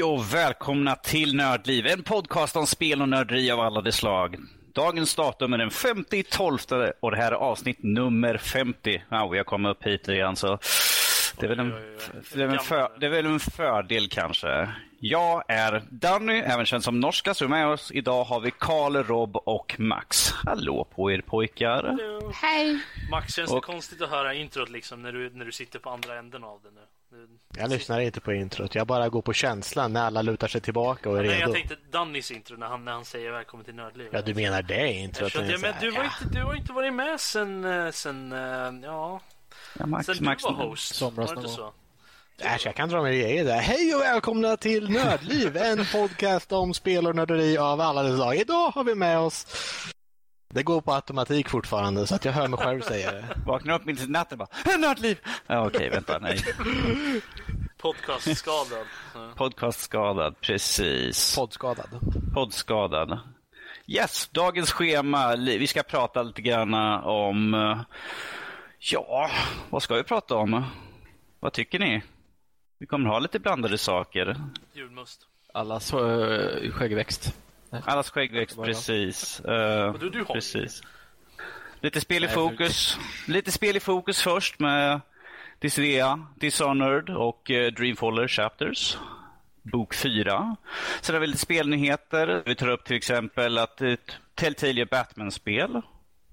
Hej och välkomna till Nördliv, en podcast om spel och nörderi av alla de slag. Dagens datum är den 50 12 och det här är avsnitt nummer 50. Ja, vi har kommit upp hit igen så det är, väl en, det, är en för, det är väl en fördel kanske. Jag är Danny, även känd som Norska, så med oss idag har vi Karl, Rob och Max. Hallå på er pojkar. Hej! Max, känns det konstigt att höra introt liksom när du, när du sitter på andra änden av det nu? Jag lyssnar inte på introt. Jag bara går på känslan när alla lutar sig tillbaka och är Nej, redo. jag tänkte Dannys intro när han, när han säger välkommen till Nördlivet. Ja, du menar det introt? Jag, jag, men du, var inte, du har inte varit med sen, eh, sen eh, ja, Ja, Max, sen Max, du var host. somras var det inte så? Äsch, jag kan dra mig grejer där. Hej och välkomna till Nördliv, en podcast om spel och nörderi av alla dess slag. Idag har vi med oss... Det går på automatik fortfarande, så att jag hör mig själv säga det. Vaknar upp mitt i natten och bara Nördliv! Ja, Okej, vänta, nej. Podcastskadad. Podcastskadad, precis. Poddskadad. Poddskadad. Yes, dagens schema. Vi ska prata lite grann om... eh, Ja, vad ska vi prata om? Vad tycker ni? Vi kommer ha lite blandade saker. Julmust. Allas uh, skäggväxt. Allas skäggväxt, precis. Eh, du- du precis. Lite spel i fokus. Lite spel i fokus först med Dissidia, Dishonored och eh, Dreamfaller Chapters. Bok 4. Sen har vi lite spelnyheter. Vi tar upp till exempel att ett Telltale Batman-spel.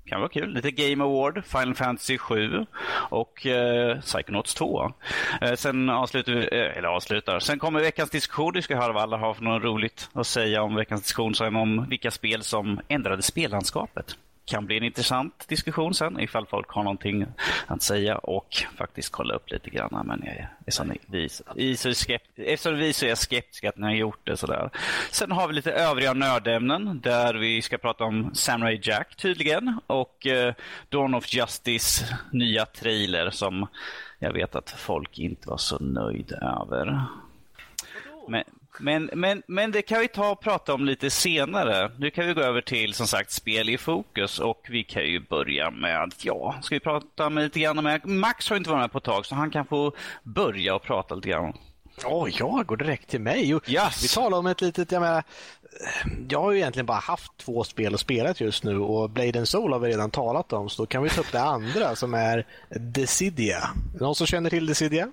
Kan vara kul. Lite Game Award, Final Fantasy 7 och eh, Psychonauts 2. Eh, sen avslutar vi, eh, eller avslutar. Sen kommer veckans diskussion. Vi ska höra vad alla har för något roligt att säga om veckans diskussion. Sen om vilka spel som ändrade spellandskapet. Kan bli en intressant diskussion sen ifall folk har någonting att säga och faktiskt kolla upp lite grann. Men jag är, så, vi, så skept, eftersom vi så är skeptiska att ni har gjort det sådär. Sen har vi lite övriga nördämnen där vi ska prata om Samurai Jack tydligen och eh, Dawn of Justice nya trailer som jag vet att folk inte var så nöjd över. Men, men, men, men det kan vi ta och prata om lite senare. Nu kan vi gå över till som sagt spel i fokus och vi kan ju börja med, ja, ska vi prata med lite grann med, Max har inte varit med på ett tag så han kan få börja och prata lite grann. Åh, jag går direkt till mig. Yes. Vi talar om ett litet, jag menar, jag har ju egentligen bara haft två spel att spela just nu och Blade and Soul har vi redan talat om, så då kan vi ta upp det andra som är Decidia. Någon som känner till Decidia?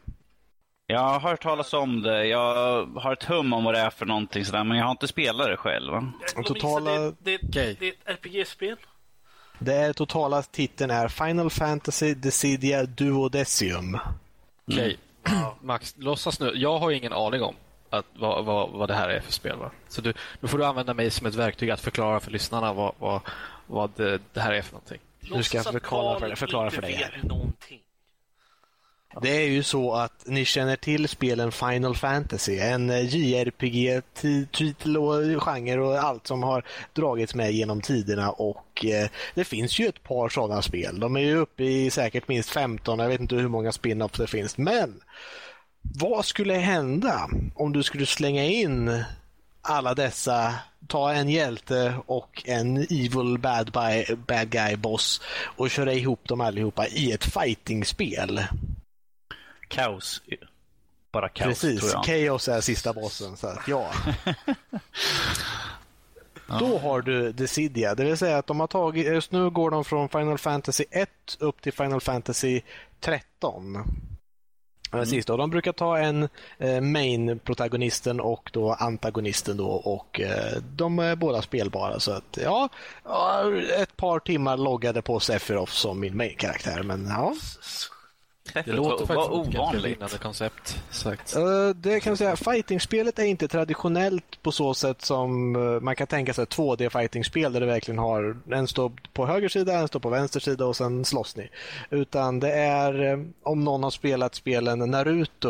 Jag har hört talas om det, jag har ett hum om vad det är för någonting sådär, men jag har inte spelat det själv. Jag minns totala- Det, det, Okej. det är ett RPG-spel. Det är totala titeln är Final Fantasy Decidia Duodecium. Okej. Max, låtsas nu. Jag har ingen aning om att, vad, vad, vad det här är för spel. Va? Så du, nu får du använda mig som ett verktyg att förklara för lyssnarna vad, vad, vad det, det här är för någonting. Nu ska jag Låtsas att förklara för förklara inte för dig vet här. Någonting. Det är ju så att ni känner till spelen Final Fantasy, en eh, JRPG-titel och genre och allt som har dragits med genom tiderna och eh, det finns ju ett par sådana spel. De är ju uppe i säkert minst 15, jag vet inte hur många spin-offs det finns, men vad skulle hända om du skulle slänga in alla dessa, ta en hjälte och en evil bad, guy, bad guy boss och köra ihop dem allihopa i ett fightingspel? Kaos. Bara kaos, Precis, tror jag. Chaos är sista bossen. Så att, ja. Då har du Decidia, det vill säga att de har tagit, just nu går de från Final Fantasy 1 upp till Final Fantasy 13. Mm. Sist då. De brukar ta en eh, main-protagonisten och då antagonisten då och eh, de är båda spelbara. Så att ja, ett par timmar loggade på Sephiroth som min main-karaktär. Men ja, Det låter faktiskt som ett ganska vinnande koncept. Sagt. Eh, Det kan jag säga, fightingspelet är inte traditionellt på så sätt som eh, man kan tänka sig 2D fightingspel där det verkligen har en står på höger sida, en står på vänster sida och sen slåss ni. Utan det är, eh, om någon har spelat spelen Naruto,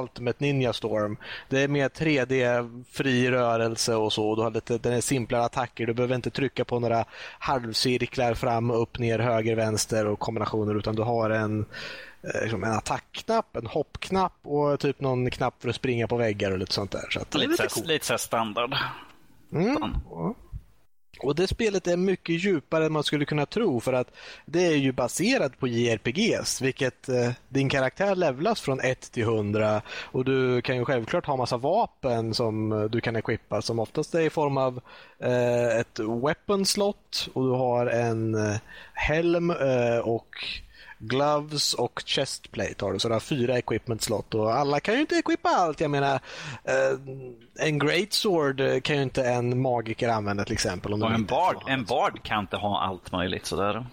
Ultimate Ninja Storm, det är mer 3D, fri rörelse och så. Du har lite den är simplare attacker, du behöver inte trycka på några halvcirklar fram, upp, ner, höger, vänster och kombinationer utan du har en liksom en attackknapp, en hoppknapp och typ någon knapp för att springa på väggar och lite sånt där. Så att det är Lite, lite coolt. lite standard. Mm. Och det spelet är mycket djupare än man skulle kunna tro för att det är ju baserat på JRPGs vilket eh, din karaktär levlas från 1 till 100 och du kan ju självklart ha massa vapen som eh, du kan equippa som oftast är i form av eh, ett weapon slot och du har en eh, helm eh, och gloves och chestplate har du. Så du har fyra equipment slot och alla kan ju inte equippa allt. Jag menar, eh, en great sword kan ju inte en magiker använda till exempel. Om Och en bard, en bard kan inte ha allt möjligt sådär.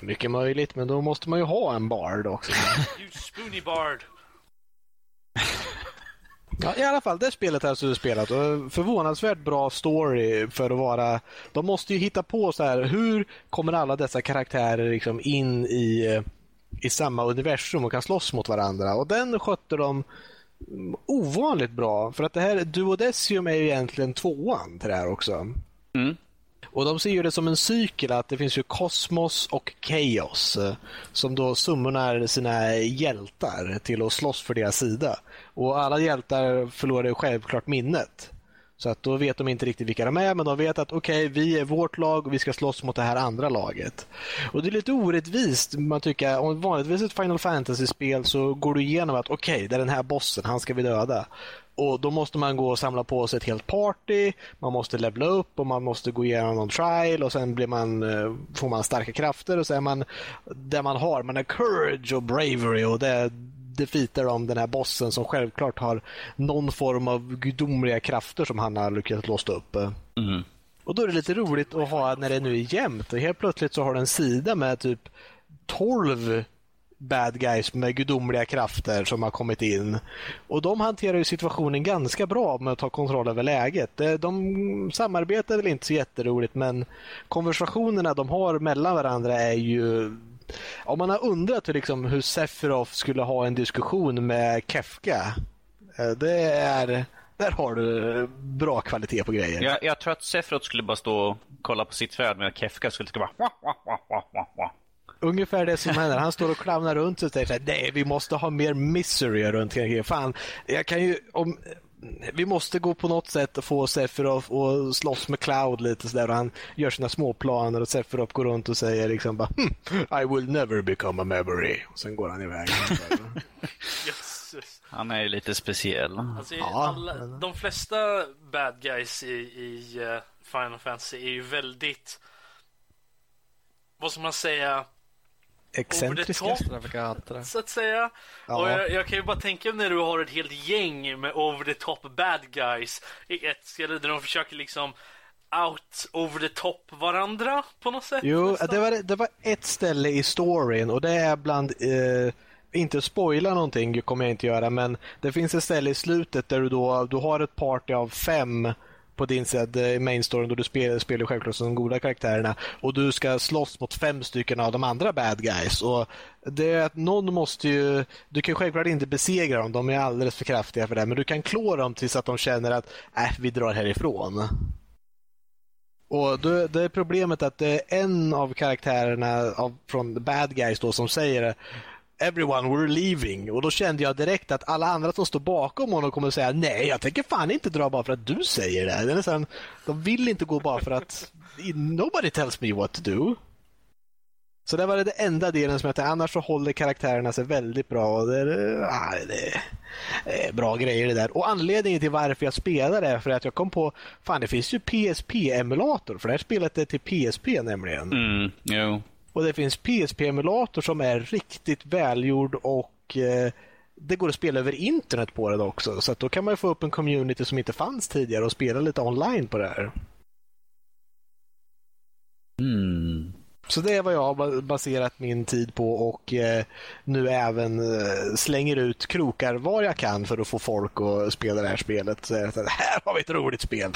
Mycket möjligt, men då måste man ju ha en bard också. You spoony bard! Ja, I alla fall, det spelet har du spelat och förvånansvärt bra story för att vara... De måste ju hitta på så här, hur kommer alla dessa karaktärer liksom in i, i samma universum och kan slåss mot varandra? Och den skötte de ovanligt bra. För att det här Duodecium är ju egentligen tvåan till det här också. Mm. Och de ser ju det som en cykel att det finns ju kosmos och chaos eh, som då summonar sina hjältar till att slåss för deras sida. Och alla hjältar förlorar ju självklart minnet. Så att då vet de inte riktigt vilka de är men de vet att okej, vi är vårt lag och vi ska slåss mot det här andra laget. Och det är lite orättvist. Man tycker, om vanligtvis ett Final Fantasy-spel så går du igenom att okej, det är den här bossen, han ska vi döda. Och Då måste man gå och samla på sig ett helt party, man måste levla upp och man måste gå igenom någon trial och sen blir man, eh, får man starka krafter och så är man det man har. Man har courage och bravery och det defeatar de den här bossen som självklart har någon form av gudomliga krafter som han har lyckats låsa upp. Mm. Och då är det lite roligt att ha när det nu är jämnt och helt plötsligt så har du en sida med typ 12 bad guys med gudomliga krafter som har kommit in. Och de hanterar ju situationen ganska bra med att ta kontroll över läget. De samarbetar väl inte så jätteroligt men konversationerna de har mellan varandra är ju om man har undrat hur, liksom, hur Sephiroth skulle ha en diskussion med Kefka. eh, Det är, där har du bra kvalitet på grejer. Jag, jag tror att Sephiroth skulle bara stå och kolla på sitt träd medan Kefka skulle bara... Ungefär det som händer. Han står och clownar runt och säger så här, nej vi måste ha mer misery runt omkring. Fan, jag kan ju, om, vi måste gå på något sätt och få Sephiroth och slåss med Cloud lite sådär och han gör sina småplaner och Sephiroth går runt och säger liksom bara hm, I will never become a memory. Och sen går han iväg. Han är ju lite speciell. Alltså, Ja, alla, de flesta bad guys i, i eh, Final Fantasy är ju väldigt... Vad ska man säga? Excentriska. Extravaganter. Så att säga. Ja. Och jag, jag kan ju bara tänka mig när du har ett helt gäng med over the top bad guys i ett ställe där de försöker liksom out over the top varandra på något sätt. Jo, nästan. det var, det var ett ställe i storyn och det är bland, eh, inte spoila någonting kommer jag inte göra, men det finns ett ställe i slutet där du då, du har ett party av fem på din sida eh, i main storyn då du spelar, spelar självklart som de goda karaktärerna och du ska slåss mot fem stycken av de andra bad guys. Och det är att någon måste ju, du kan självklart inte besegra dem, de är alldeles för kraftiga för det, men du kan klå dem tills att de känner att äh, vi drar härifrån. Och det, det är problemet att det är en av karaktärerna av, från Bad Guys då som säger Everyone, we're leaving. Och då kände jag direkt att alla andra som står bakom honom kommer att säga nej, jag tänker fan inte dra bara för att du säger det. det är nästan, de vill inte gå bara för att nobody tells me what to do. Så det var det enda delen som jag tänkte, annars så håller karaktärerna sig väldigt bra. Och det, är, ah, det är bra grejer det där. Och anledningen till varför jag spelar det är för att jag kom på, fan det finns ju PSP-emulator, för det här spelet är till PSP nämligen. Mm, jo. Och det finns PSP-emulator som är riktigt välgjord och eh, det går att spela över internet på det också. Så då kan man få upp en community som inte fanns tidigare och spela lite online på det här. Mm. Så det är vad jag har ba- baserat min tid på och eh, nu även eh, slänger ut krokar var jag kan för att få folk att spela det här spelet. Så här har vi ett roligt spel.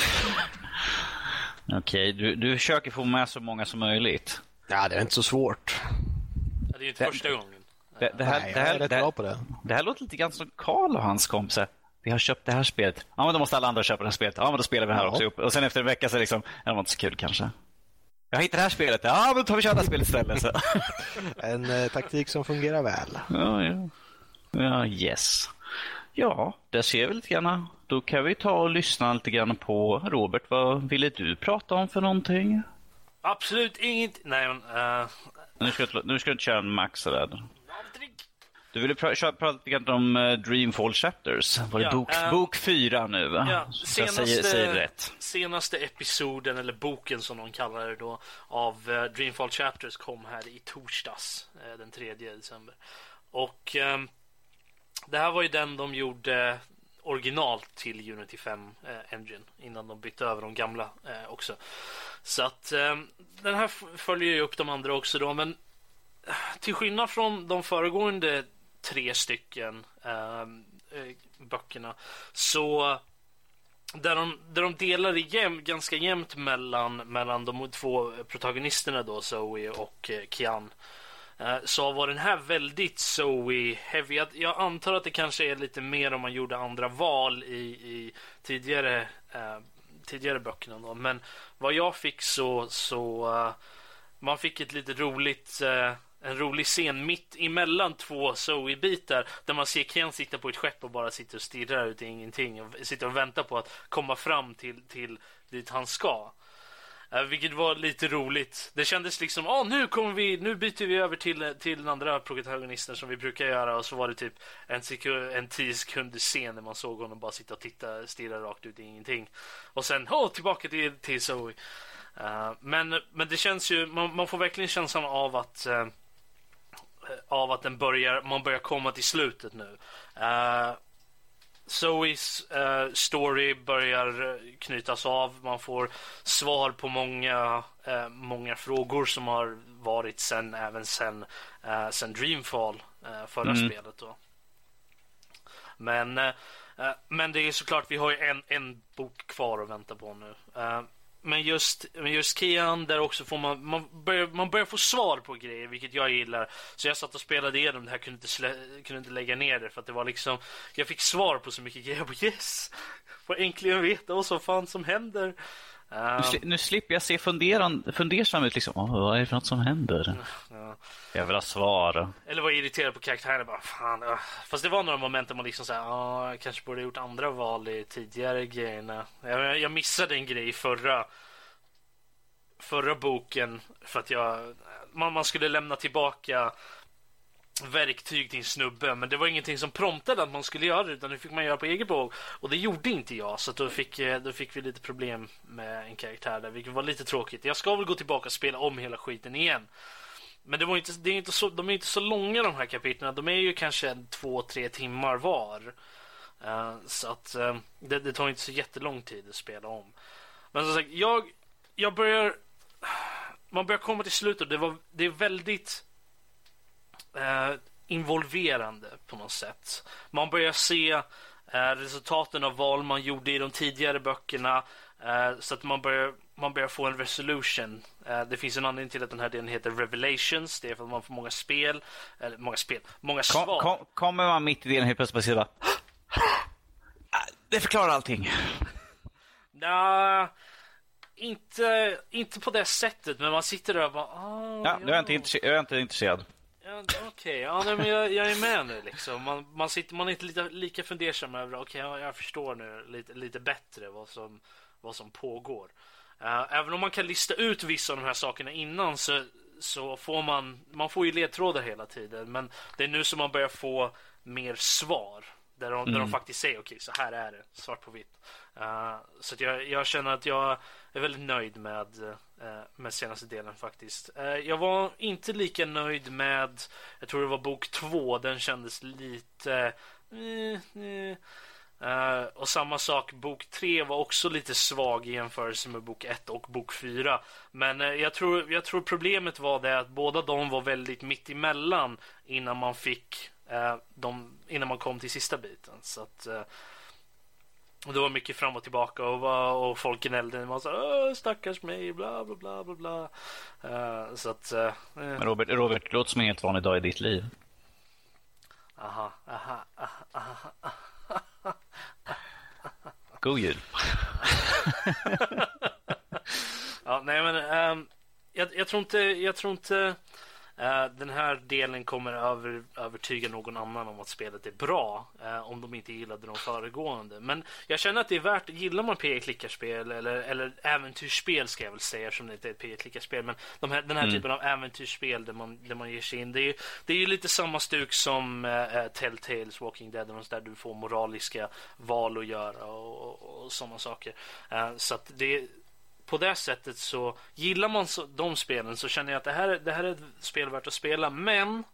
Okej, du, du försöker få med så många som möjligt. Ja, det är inte så svårt. Ja, det är inte Det- första gången. Det, det, här, Nej, det, jag är här, rätt det, bra här, på det. det här låter lite grann som Karl och hans kompisar. Vi har köpt det här spelet. Ja, men då måste alla andra köpa det här spelet. Ja, men då spelar vi det här Ja. också ihop. Och sen efter en vecka så är det liksom, det var inte så kul kanske. Jag hittade det här spelet. Ja, men då tar vi köra det här spelet istället. Så. En eh, taktik som fungerar väl. Ja, ja. Ja, yes. Ja, där ser vi lite grann. Då kan vi ta och lyssna lite grann på Robert. Vad ville du prata om för någonting? Absolut inget. Nej, men... Uh... Nu, ska du, nu ska du inte köra en max där. Aldrig. Du ville pra prata lite grann om uh, Dreamfall Chapters. Var det Ja, bok, eh, bok fyra nu? va? Ja, jag säger, säger rätt. senaste episoden, eller boken som de kallar det då, av eh, Dreamfall Chapters kom här i torsdags, eh, den 3 december. Och ehm, det här var ju den de gjorde original till Unity 5 eh, Engine innan de bytte över de gamla eh, också. Så att eh, den här följer ju upp de andra också då, men eh, till skillnad från de föregående tre stycken eh, eh böckerna så där de, där de delar jäm, ganska jämnt mellan, mellan de två protagonisterna då, Zoe och eh, Kian. Eh, så var den här väldigt Zoe-heavy. Jag, jag antar att det kanske är lite mer om man gjorde andra val i, i tidigare, eh, tidigare böckerna. Då. Men vad jag fick så, så uh, man fick ett lite roligt uh, en rolig scen mitt emellan två Zoe-bitar där man ser Ken sitta på ett skepp och bara sitter och stirrar ut i ingenting och sitter och väntar på att komma fram till, till dit han ska. Eh, vilket var lite roligt. Det kändes liksom, ah, nu kommer vi, nu byter vi över till, eh, till den andra protagonisten som vi brukar göra och så var det typ en, sekund, en tio sekunder scen när man såg honom bara sitta och titta, stirra rakt ut i ingenting. Och sen, oh, tillbaka till, till Zoe. Uh, men, men det känns ju, man, man får verkligen känslan av att uh, av att den börjar, man börjar komma till slutet nu. Uh, Zoes eh, story börjar eh, knytas av. Man får svar på många, eh, många frågor som har varit sen, även sen, eh, sen Dreamfall, eh, förra Mm. spelet. Då. Men, eh, men det är såklart, vi har ju en, en bok kvar att vänta på nu. Men just, men just Kian, där också får man, man börjar, man börjar få svar på grejer, vilket jag gillar. Så jag satt och spelade igenom det här, kunde inte, slä, kunde inte lägga ner det för att det var liksom, jag fick svar på så mycket grejer. Jag bara yes! Får äntligen veta vad som fan som händer. Nu, Um, sli- nu slipper jag se funderan, fundersam ut. Liksom. Åh, vad är det för något som händer? ja. Jag vill ha svar. Eller var irriterad på karaktären. Bara, fan, uh. Fast det var några moment där man liksom såhär, ah, jag kanske borde ha gjort andra val i tidigare grejerna. Jag, jag missade en grej i förra, förra boken för att jag, man, man skulle lämna tillbaka verktyg till en snubbe men det var ingenting som promptade att man skulle göra det utan det fick man göra på eget bevåg och det gjorde inte jag så att då, fick, eh, då fick vi lite problem med en karaktär där vilket var lite tråkigt. Jag ska väl gå tillbaka och spela om hela skiten igen. Men det var inte, det är inte så, de är inte så långa de här kapitlen. De är ju kanske en, två, tre timmar var. Uh, så att uh, det, det tar inte så jättelång tid att spela om. Men som sagt, jag, jag börjar... Man börjar komma till slutet. Det, var, det är väldigt eh, involverande på något sätt. Man börjar se eh, resultaten av val man gjorde i de tidigare böckerna. Eh, så att man börjar, man börjar få en resolution. Eh, det finns en anledning till att den här delen heter Revelations. Det är för att man får många spel, eller många spel, många svar. kom, kommer man mitt i delen helt plötsligt bara... "Ah, Det förklarar allting. Nja, inte, inte på det sättet, men man sitter där och bara... Ah, Ja, nu är jag inte, intresse- jag är inte intresserad. Ja, Okej, ja, nej, men jag, jag är med nu. Liksom. Man, man, sitter, man är inte lika, lika fundersam över, okej, ja, jag förstår nu lite, lite bättre vad som, vad som pågår. Eh, även om man kan lista ut vissa av de här sakerna innan så, så får man, man får ju ledtrådar hela tiden. Men det är nu som man börjar få mer svar. Där de, där de faktiskt säger, okej, så här är det, svart på vitt. Uh, så att jag, jag känner att jag är väldigt nöjd med, uh, med senaste delen faktiskt. Uh, jag var inte lika nöjd med, jag tror det var bok två, den kändes lite... och samma sak, bok tre var också lite svag i jämförelse med bok ett och bok fyra. Men jag, tror, jag tror problemet var det att båda de var väldigt mitt emellan innan man fick eh, de, innan man kom till sista biten. Så att, och det var mycket fram och tillbaka och, och folk gnällde. Man sa stackars mig, bla bla bla bla bla. Eh, så att, eh, Men Robert, Robert, det låter som en helt vanlig dag i ditt liv. aha, aha, aha, aha. God jul. Ja, nej men ehm, jag, jag tror inte, jag tror inte den här delen kommer över, övertyga någon annan om att spelet är bra eh, om de inte gillade de föregående. Men jag känner att det är värt, gillar man PE-klickarspel eller, eller äventyrsspel ska jag väl säga som det inte är ett PE-klickarspel, men de här, den här mm. typen av äventyrsspel där man, där man ger sig in. Det är, det är ju lite samma stuk som uh, Telltales, Walking Dead och där du får moraliska val att göra och, och, och sådana saker. Uh, så att det på det sättet så gillar man så, de spelen så känner jag att det här, det här är ett spel värt att spela. Men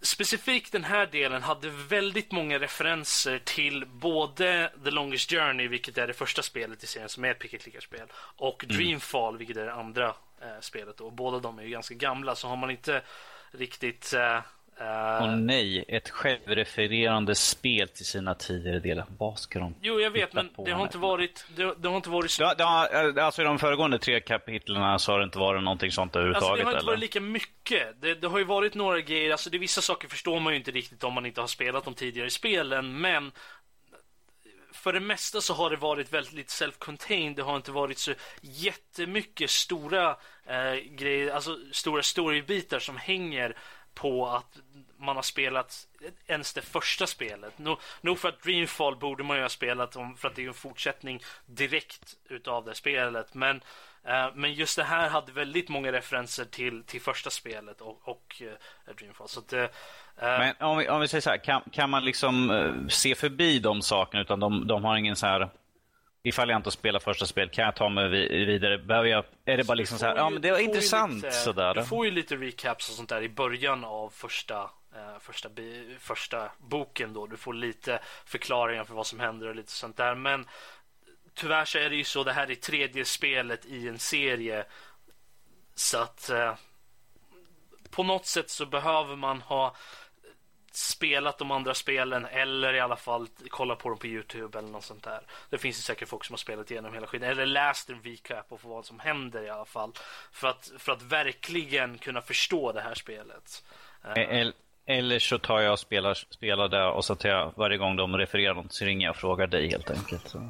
specifikt den här delen hade väldigt många referenser till både The Longest Journey, vilket är det första spelet i serien som är ett pick-and-klickarspel, och mm. Dreamfall, vilket är det andra eh, spelet. Och båda de är ju ganska gamla, så har man inte riktigt eh, Uh, och nej, ett självrefererande spel till sina tidigare delar. Vad ska de Jo, jag vet, men det har, inte varit, det, det, har inte varit... Det, det har, alltså i de föregående tre kapitlen så har det inte varit någonting sånt överhuvudtaget? Alltså, det har inte eller? varit lika mycket. Det, det, har ju varit några grejer, alltså det, vissa saker förstår man ju inte riktigt om man inte har spelat de tidigare spelen, men för det mesta så har det varit väldigt self-contained. Det har inte varit så jättemycket stora eh, grejer, alltså stora storybitar som hänger på att man har spelat ens det första spelet. Nog, nog för att Dreamfall borde man ju ha spelat om, för att det är en fortsättning direkt utav det spelet. Men, eh, men just det här hade väldigt många referenser till, till första spelet och, och eh, Dreamfall. Så att, eh, eh men om vi, om vi säger så här, kan, kan man liksom eh, se förbi de sakerna utan de, de har ingen så här ifall jag inte spelar första spel, kan jag ta mig vidare? Behöver jag, är det bara liksom så här, ju, ja men det var intressant lite, sådär. Du får ju lite recaps och sånt där i början av första, eh, första, första boken då. Du får lite förklaringar för vad som händer och lite sånt där. Men tyvärr så är det ju så, det här är tredje spelet i en serie. Så att eh, på något sätt så behöver man ha spelat de andra spelen eller i alla fall kollat på dem på Youtube eller något sånt där. Det finns ju säkert folk som har spelat igenom hela skiten eller läst en recap på vad som händer i alla fall. För att, för att verkligen kunna förstå det här spelet. Eh, eller så tar jag och spelar, spelar det och så tar jag varje gång de refererar något så ringer jag och frågar dig helt enkelt. Så.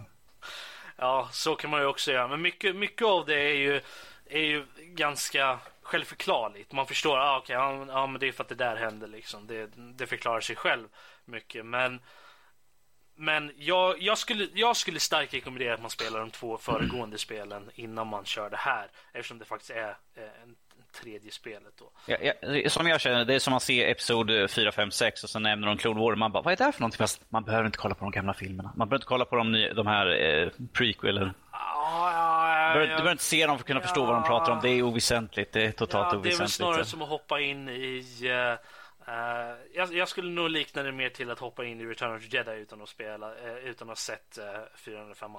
Ja, så kan man ju också göra. Men mycket, mycket av det är ju, är ju ganska självförklarligt. Man förstår, ah, okay, ja, ja, men det är för att det där händer liksom. Det, det förklarar sig själv mycket. Men, men jag, jag, skulle, jag skulle starkt rekommendera att man spelar de två föregående spelen innan man kör det här. Eftersom det faktiskt är eh, en tredje spelet då. Ja, ja, som jag känner, det är som att se Episod 4, 5, 6 och så nämner de Clone War. Man bara, vad är det här för någonting? Fast man behöver inte kolla på de gamla filmerna. Man behöver inte kolla på de, de här eh, prequel du behöver inte se dem för att kunna förstå vad de pratar om. Det är oväsentligt. Det är totalt ja, oväsentligt. Det är väl snarare som att hoppa in i... Uh, uh, jag, jag, skulle nog likna det mer till att hoppa in i Return of the Jedi utan att spela, uh, utan att ha sett uh, 405.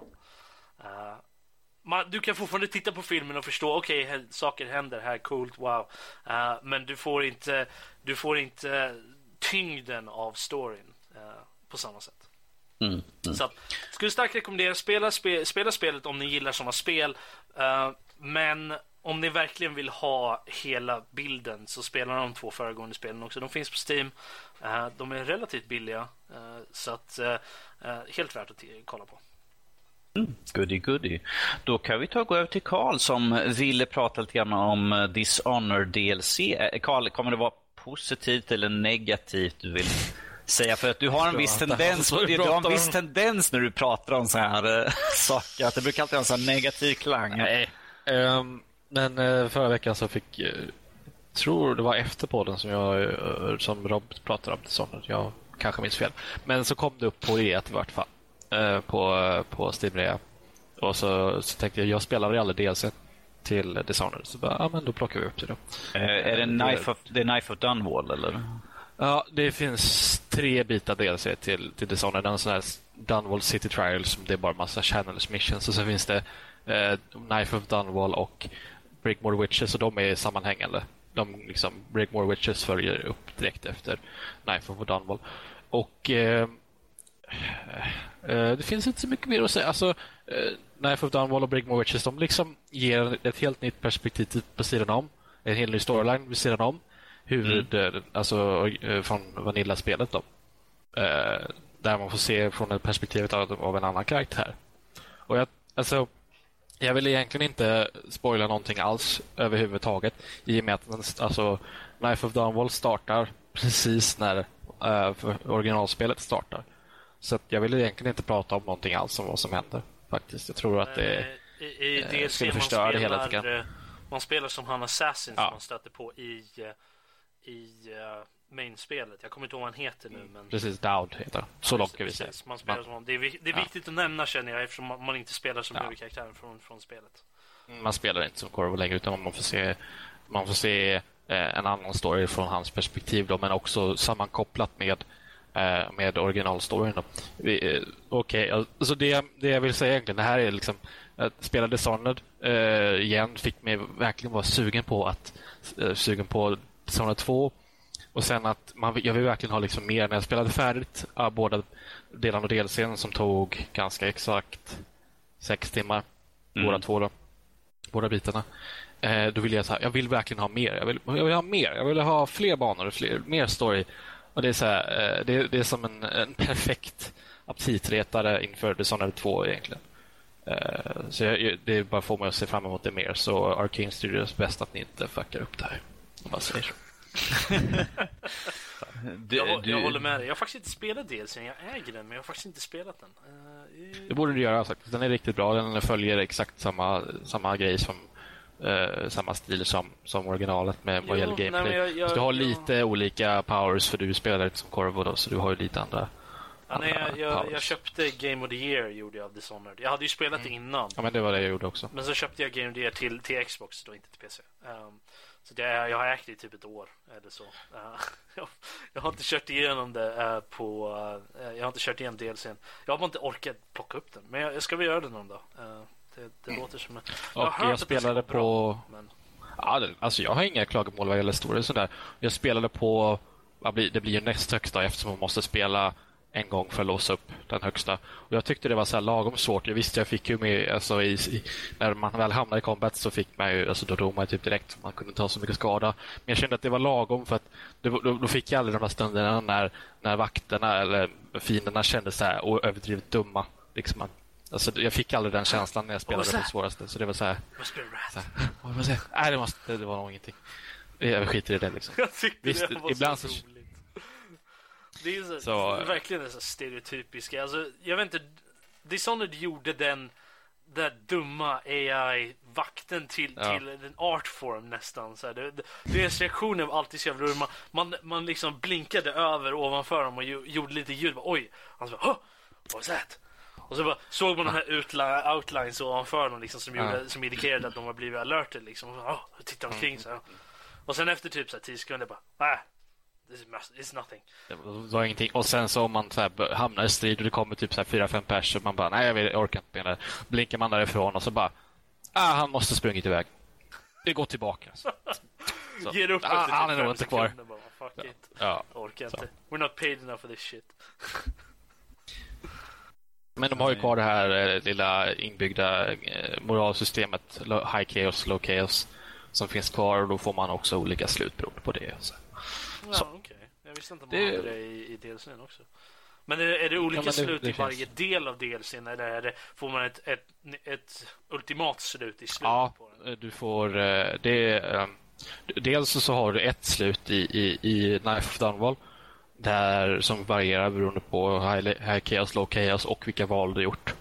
Man, du kan fortfarande titta på filmen och förstå, okej, okay, saker händer här, coolt, wow. men du får inte, du får inte tyngden av storyn på samma sätt. Mm, mm. Så att, skulle starkt rekommendera spela, spe, spela spelet om ni gillar sådana spel. Uh, men om ni verkligen vill ha hela bilden så spela de två föregående spelen också. De finns på Steam. Uh, de är relativt billiga. Uh, så att helt värt att kolla på. Mm, goody, goody. Då kan vi ta och gå över till Karl som ville prata lite grann om Dishonored DLC. Karl, kommer det vara positivt eller negativt du vill säga. För att du har en viss tendens, du har en viss tendens när du pratar om så här äh, saker. Att det brukar alltid ha en sån negativ klang. Nej. Um, men uh, förra veckan så fick, uh, tror det var efter podden som, jag, som Rob pratade om. Sånt, jag kanske minns fel. Men så kom det upp på E1 i vart fall. På, på Steam Och så, så tänkte jag, jag spelade aldrig DLC till Dishonored. Så bara, ja men då plockar vi upp det då. är det Knife of, the Knife of Dunwall eller? Ja, det finns tre bitar DLC till, till Dishonored. En sån här Dunwall City Trials, det är bara massa channels missions. Och sen finns det eh, Knife of Dunwall och Breakmore Witches och de är sammanhängande. De liksom, Breakmore Witches följer upp direkt efter Knife of Dunwall. Och eh, eh, det finns inte så mycket mer att säga. Alltså, eh, Knife of Dunwall och Breakmore Witches de liksom ger ett helt nytt perspektiv på sidan om. En helt ny storyline vid sidan om huvud, mm. alltså eh, från Vanilla-spelet då. Eh, där man får se från ett perspektiv av, av en annan karaktär. Och jag, alltså, Jag vill egentligen inte spoila någonting alls överhuvudtaget i och med att den, alltså, Knife of Downwall startar precis när uh, originalspelet startar. Så jag vill egentligen inte prata om någonting alls om vad som händer. faktiskt. Jag tror att det I, i eh, skulle förstöra det hela spelar, lite grann. eh, man spelar som han Assassin Ja. som man stöter på i, eh, i uh, main-spelet. Jag kommer inte ihåg vad han heter nu. Men... precis Dowd heter det. Så Ja, långt kan vi det, säga. Man spelar Man- som honom. det är, det är Ja. viktigt att nämna känner jag eftersom man, man inte spelar som Ja. huvudkaraktären från, från spelet. Man spelar inte som Corvo längre utan man får se, man får se eh, en annan story från hans perspektiv då, men också sammankopplat med eh, med originalstoryn. eh, Okej, alltså det, det jag vill säga egentligen, det här är liksom att spela Dishonored igen fick mig verkligen vara sugen på att sugen på Dishonored 2 och sen att man, jag vill verkligen ha liksom mer. När jag spelade färdigt ja, båda delarna och delscenen som tog ganska exakt sex timmar, Mm. båda två då, båda bitarna. Eh, då vill jag så här, jag vill verkligen ha mer. Jag vill, jag vill ha mer. Jag vill ha fler banor, fler, mer story. Och det är så här, eh, det, det är som en, en perfekt aptitretare inför Dishonored 2 egentligen. Eh, så jag, det är bara får mig att se fram emot det mer. Så Arcane Studios bäst att ni inte fuckar upp det här. Jag bara säger så. Du, jag, du, jag håller med dig. Jag har faktiskt inte spelat DLCn. Jag äger den, men jag har faktiskt inte spelat den. Eh, Det borde du göra. Sagt. Den är riktigt bra. Den följer exakt samma, samma grej som eh, samma stil som, som originalet med vad gäller nej, gameplay. men jag- jag- du har jag- lite olika powers för du spelar inte som Corvo då, så du har ju lite andra, ja, nej, jag, jag, jag köpte Game of the Year gjorde jag av Dishonored. Jag hade ju spelat det innan. Ja, men det var det jag gjorde också. Men så köpte jag Game of the Year till, till Xbox, då inte till PC. Um, så det, jag har ägt det i typ ett år eller så. Uh, jag, jag har inte kört igenom det eh, på... eh, jag har inte kört igenom DLCn. Jag har bara inte orkat plocka upp den. Men jag, jag ska väl göra det någon dag. Eh, det, det låter som en... Och jag det ska spelade på... bra, Men, Ja, alltså jag har inga klagomål vad gäller story och sådär. Jag spelade på... Det blir ju näst högsta eftersom man måste spela en gång för att låsa upp den högsta. Och Jag tyckte det var så här lagom svårt. Jag visste jag fick ju med, alltså i, i, när man väl hamnade i combat så fick man ju, alltså då dog man typ direkt. Man kunde inte ta så mycket skada. Men jag kände att det var lagom för att det, var- då, då fick jag aldrig de där stunderna när, när vakterna eller fienderna kände så här överdrivet dumma. Liksom man, alltså, jag fick aldrig den känslan när jag spelade på svåraste. Så det var så här, så här vad man säga? Nej, det, måste, det, det var nog ingenting. Jag skiter i det liksom. Visst, det var ibland så, så-. Det är så, Så, eh, verkligen det så stereotypiska. Alltså, jag vet inte. Dishonored gjorde den där dumma AI-vakten till, Ja. till en artform nästan. Så här, det, det, deras reaktioner var alltid så jävla. Man, man, man liksom blinkade över ovanför dem och ju, gjorde lite ljud. Bara, Oj! Han så bara, "Huh? What's that? Och så bara, såg man de här utli- outlines ovanför dem liksom, som, Ja. gjorde, som indikerade att de har blivit alerted. Liksom. Och, och tittade omkring så här. Och sen efter typ så här 10 sekunder bara, ah, is, mas- it's nothing. Det var ingenting. Och sen så om man så här hamnar i strid och det kommer typ så här fyra, fem pers och man bara, nej jag, vill, orkar inte med det. Blinkar man därifrån och så bara, ah han måste sprungit iväg. Det går tillbaka. Så, Ger upp ah, typ han är nog inte kvar. Bara, Fuck it. Ja. Orkar Så. inte. We're not paid enough for this shit. Men de har ju kvar det här eh, lilla inbyggda eh, moralsystemet, high chaos, low chaos, som finns kvar och då får man också olika slut beroende på det. Så. Ja, Så. okej. Jag visste inte att man Det- hade det i, i DLCn också. Men är, är det olika men det- slut det i varje finns. del av DLCn eller är det, får man ett, ett, ett ultimat slut i slutet Ja, eh, du får... eh, Det, eh, dels så har du ett slut i, i, i Knife of Dunwall där, som varierar beroende på high chaos, low chaos och vilka val du gjort.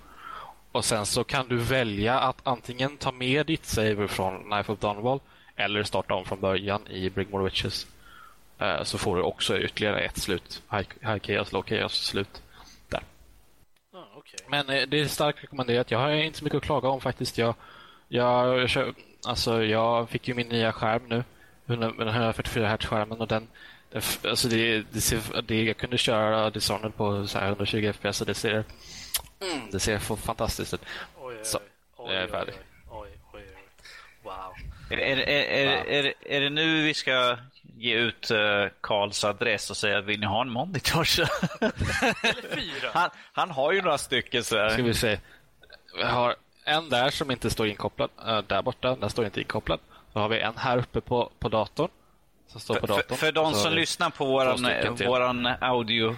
Och Sen så kan du välja att antingen ta med ditt saver från Knife of Dunwall eller starta om från början i Brigmore Witches. Eh, Så får du också ytterligare ett slut, high, chaos, low chaos-slut. Där. Ja, okej. Men eh, det är starkt rekommenderat. Jag har inte så mycket att klaga om faktiskt. Jag, jag, jag, kör, alltså, jag fick ju min nya skärm nu. Den 144 Hz-skärmen och den, den alltså det, det ser, det, jag kunde köra Dishonored på så här 120 FPS och det ser, mm, det ser fantastiskt ut. Oj, oj, Så, oj. Jag är färdig. Oj, oj, oj. Wow. Är, är, är, är, är, är det nu vi ska ge ut uh, Karls adress och säga vill ni ha en monitor? Eller fyra. han, han har ju några stycken så Ska vi se. Vi har en där som inte står inkopplad. eh, där borta, den står inte inkopplad. Så har vi en här uppe på, på datorn. Som står på För, datorn. för de Så har som lyssnar på våran, våran audio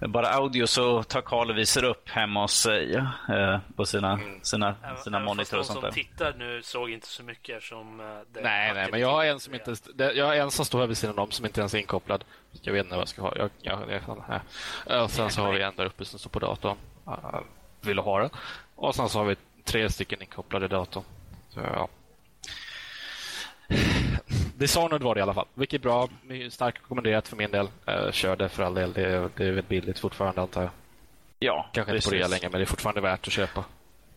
bara audio så tar Karl och visar upp hemma hos sig eh, på sina, Mm. sina, sina även monitorer och de sånt som där. tittar nu såg inte så mycket som eh, det Nej, nej, men jag har en som inte... det- Jag har en som står här vid sidan om som inte ens är inkopplad. Jag vet inte vad jag ska ha. Jag, jag, jag, här. Och sen så har vi en där uppe som står på datorn. Uh, vill ha den. Och sen så har vi tre stycken inkopplade datorn. Så, ja. Dishonored var det i alla fall. Vilket är bra. Starkt rekommenderat för min del. Uh, kör det för all del. Det är, det är väl billigt fortfarande antar jag. Ja, Kanske inte på rea längre, men det är fortfarande värt att köpa.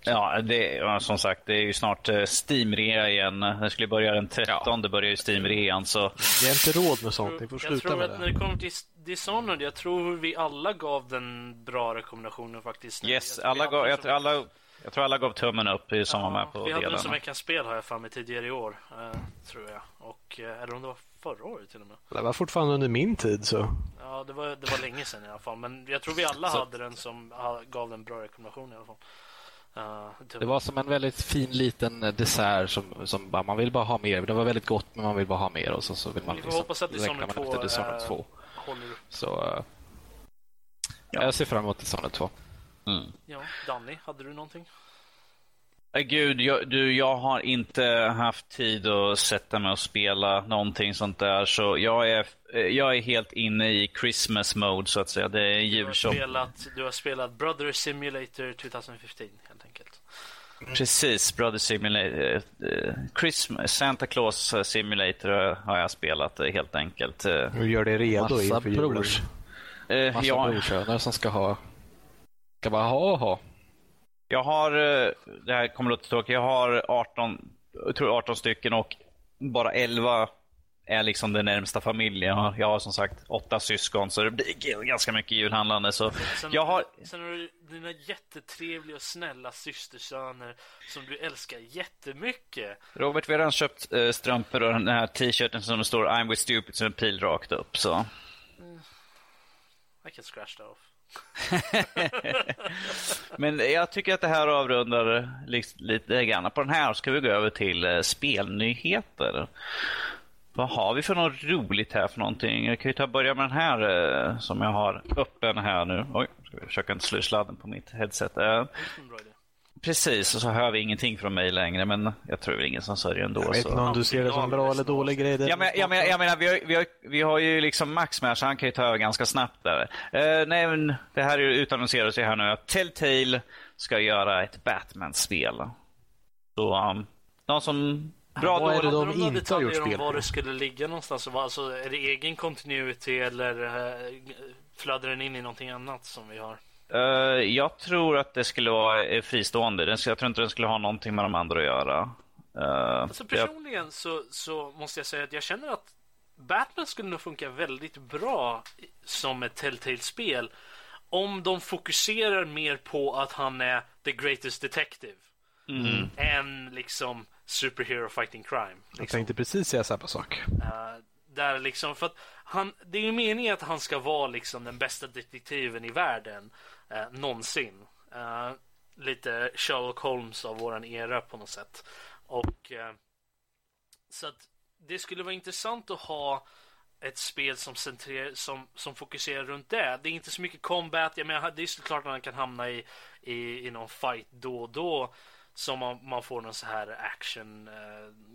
Ja, det, ja, som sagt, det är ju snart eh, Steam-rea igen. Det skulle börja den 13, det börjar ju Steam-rean. Så Vi har inte råd med sånt. Ni får jag sluta tror med att när det. det kommer till Dishonored, jag tror vi alla gav den bra rekommendationer faktiskt. yes, Jag alla gav, den jag, alla, jag tror alla gav tummen upp i som var med på vi hade den som veckans spel har jag för mig tidigare i år, eh, tror jag. Och, eh, eller om det var förra året till och med. Det var fortfarande under min tid så. Ja, det var, det var länge sedan i alla fall. Men jag tror vi alla Så- hade den som gav den bra rekommendation i alla fall. Eh, Det var som en väldigt fin liten dessert som, som bara, man vill bara ha mer. Det var väldigt gott men man vill bara ha mer och så, så vill man Vi får liksom hoppas att Dishonored man 2, efter Dishonored eh, 2. håller upp. Så eh, Ja. jag ser fram emot Dishonored 2. Mm. Ja, Danny, hade du någonting? Gud, jag, du, jag har inte haft tid att sätta mig och spela någonting sånt där. Så jag är, jag är helt inne i Christmas mode så att säga. Det är Du har, spelat, du har spelat Brother Simulator 2015 helt enkelt. Precis, Brother Simulator. eh, Christmas, Santa Claus Simulator har jag spelat eh, helt enkelt. Nu gör det redo Massa inför julen. eh, Massa brorsöner som ska ha... Ska bara ha och ha. jag har, eh, det här kommer låta tråkigt, jag har 18, jag tror 18 stycken och bara 11 är liksom den närmsta familjen. Jag har, jag har som sagt åtta syskon så det blir ganska mycket julhandlande. Så Sen, jag har, sen har du dina jättetrevliga och snälla systersöner som du älskar jättemycket. Robert, vi har redan köpt eh, strumpor och den här t-shirten som det står I'm with stupid som en pil rakt upp. Så. I can scratch that off. Men jag tycker att det här avrundar lite grann på den här. Ska vi gå över till eh, spelnyheter. Vad har vi för något roligt här för någonting? Jag kan ju ta och börja med den här eh, som jag har öppen här nu. Oj, ska vi försöka inte slå i sladden på mitt headset. Eh, Eh, precis, och så hör vi ingenting från mig längre, men jag tror det är ingen som sörjer ändå. Jag vet så. inte om du ser det som bra eller dålig grej. Ja, men, jag, menar, jag menar, vi har, vi, har, vi har ju liksom Max med så han kan ju ta över ganska snabbt där. Eh, nej, men det här är ju här nu att Telltale ska göra ett Batman-spel. Så um, de som... Bra vad är det de inte har gjort spel om var på? det skulle ligga någonstans? Alltså, är det egen continuity eller uh, flödar den in i någonting annat som vi har? Eh, jag tror att det skulle vara eh, fristående. Den, jag tror inte den skulle ha någonting med de andra att göra. Uh, Alltså personligen så, så måste jag säga att jag känner att Batman skulle nog funka väldigt bra som ett Telltale-spel om de fokuserar mer på att han är the greatest detective mm. än liksom superhero fighting crime. Jag Liksom. tänkte precis säga samma sak. Eh, där liksom, för att han, det är ju meningen att han ska vara liksom den bästa detektiven i världen eh, någonsin. Eh, lite Sherlock Holmes av våran era på något sätt. Och eh, så att det skulle vara intressant att ha ett spel som, centrer, som, som fokuserar runt det. Det är inte så mycket combat. Jag menar, det är såklart att man kan hamna i, i, i någon fight då och då. Som man, man får någon så här action eh,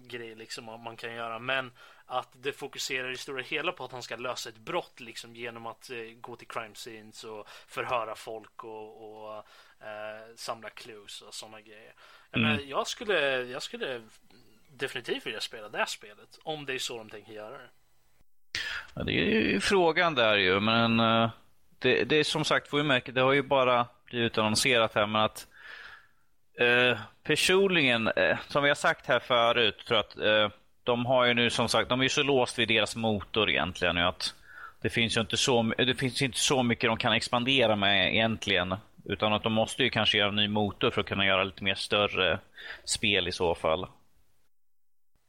grej liksom man, man kan göra. Men att det fokuserar i stora hela på att han ska lösa ett brott liksom genom att eh, gå till crime scenes och förhöra folk och, och eh, samla clues och sådana grejer. Mm. menar, jag, skulle, jag skulle definitivt vilja spela det spelet om det är så de tänker göra det. Ja, det är ju frågan där ju, men eh, det, det är som sagt, får vi märka, det har ju bara blivit annonserat här, men att eh, personligen, eh, som vi har sagt här förut, tror att eh, de har ju nu som sagt, de är ju så låst vid deras motor egentligen, ju att det finns ju inte så, det finns inte så mycket de kan expandera med egentligen. Utan att de måste ju kanske göra en ny motor för att kunna göra lite mer större spel i så fall.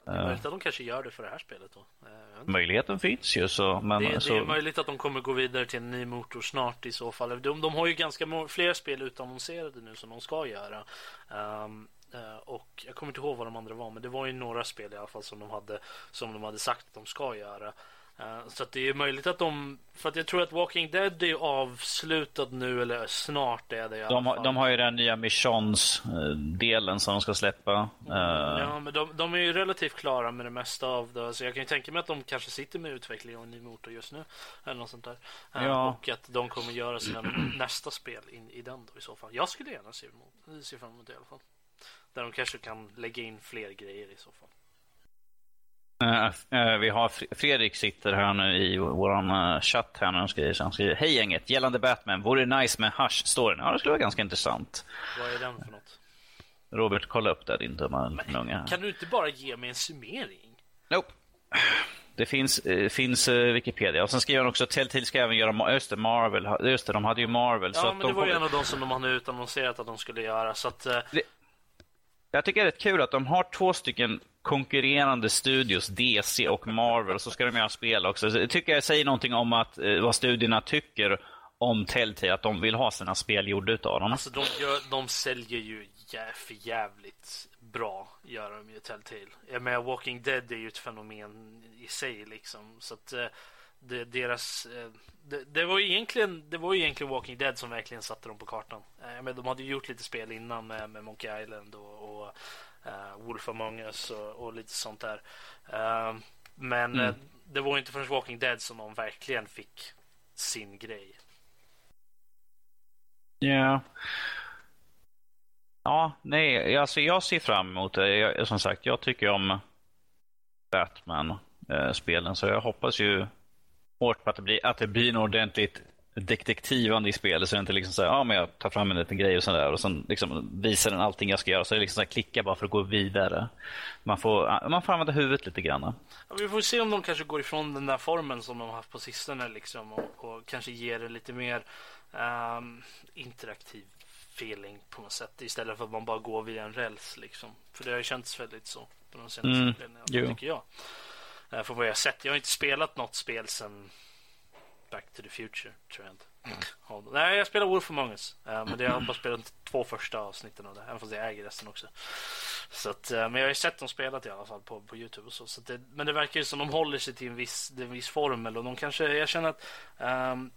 Det är Eh, möjligt att de kanske gör det för det här spelet då. Eh, möjligheten finns ju så, men Det, så... det är möjligt att de kommer gå vidare till en ny motor snart i så fall. De, de har ju ganska fler spel utannonserade nu som de ska göra. Ehm, eh, och jag kommer inte ihåg vad de andra var, men det var ju några spel i alla fall som de hade, som de hade sagt att de ska göra. Uh, så att det är möjligt att de... För att jag tror att Walking Dead är avslutat nu, eller snart är det i de, alla fall. de har ju den nya Missions-delen som de ska släppa. Uh... Ja, men de, de, är ju relativt klara med det mesta av det. Så jag kan ju tänka mig att de kanske sitter med utveckling av en ny motor just nu. Eller något sånt där. Uh, ja. Och att de kommer göra sina nästa spel in, i den då i så fall. Jag skulle gärna se, emot, se fram emot det i alla fall. Där de kanske kan lägga in fler grejer i så fall. Uh, uh, vi har Fredrik sitter här nu i vår uh, chatt här nu skriver, han skriver Hej gänget, gällande Batman, vore det nice med Hush-storyn? Ja, det skulle vara ganska intressant. Vad är den för något? Robert, kolla upp det din dumma unge. Kan du inte bara ge mig en summering? Nope. Det finns, finns Wikipedia. Och sen skriver han också Telltale ska även göra just det, Marvel. Just det, de hade ju Marvel. Ja, men det var ju en av de som de hade utannonserat att de skulle göra. Så att, det, jag tycker det är rätt kul att de har två stycken konkurrerande studios, DC och Marvel, så ska de göra spel också. Så det tycker jag säger någonting om att, eh, vad studierna tycker om Telltale, att de vill ha sina spel gjorda utav dem. Alltså de, gör, de säljer ju för jävligt bra, gör de ju Telltale. Jag menar, Walking Dead är ju ett fenomen i sig liksom. Så att eh, det, deras... Eh, det, det, var egentligen, det var ju egentligen Walking Dead som verkligen satte dem på kartan. Men de hade gjort lite spel innan med, med Monkey Island och, och uh, Wolf Among Us och, och lite sånt där. Uh, men mm. det var inte förrän Walking Dead som de verkligen fick sin grej. Ja. Yeah. Ja, nej, alltså jag ser fram emot det. Jag, som sagt, jag tycker om Batman-spelen, så jag hoppas ju hårt på att det blir, att det blir en ordentligt detektivande i spelet. Så det är inte liksom så här, ja men jag tar fram en liten grej och sådär och sen liksom visar den allting jag ska göra. Så det är liksom så här, klicka bara för att gå vidare. Man får, man får använda huvudet lite grann. Ja, vi får se om de kanske går ifrån den där formen som de har haft på sistone liksom och, och kanske ger det lite mer um, interaktiv feeling på något sätt istället för att man bara går via en räls liksom. För det har ju känts väldigt så på de senaste mm, spelen, tycker jag. Uh, för vad jag har sett. Jag har inte spelat något spel sedan Back to the Future, tror jag inte. Mm. Nej, jag spelar Wolf Among Us. Uh, men det har bara spelat två första avsnitten av det. Även fast jag äger resten också. Så att, uh, men jag har ju sett dem spelat i alla fall på, på Youtube och så. så det, men det verkar ju som de håller sig till en viss, en viss formel. Och de kanske, jag känner att, um,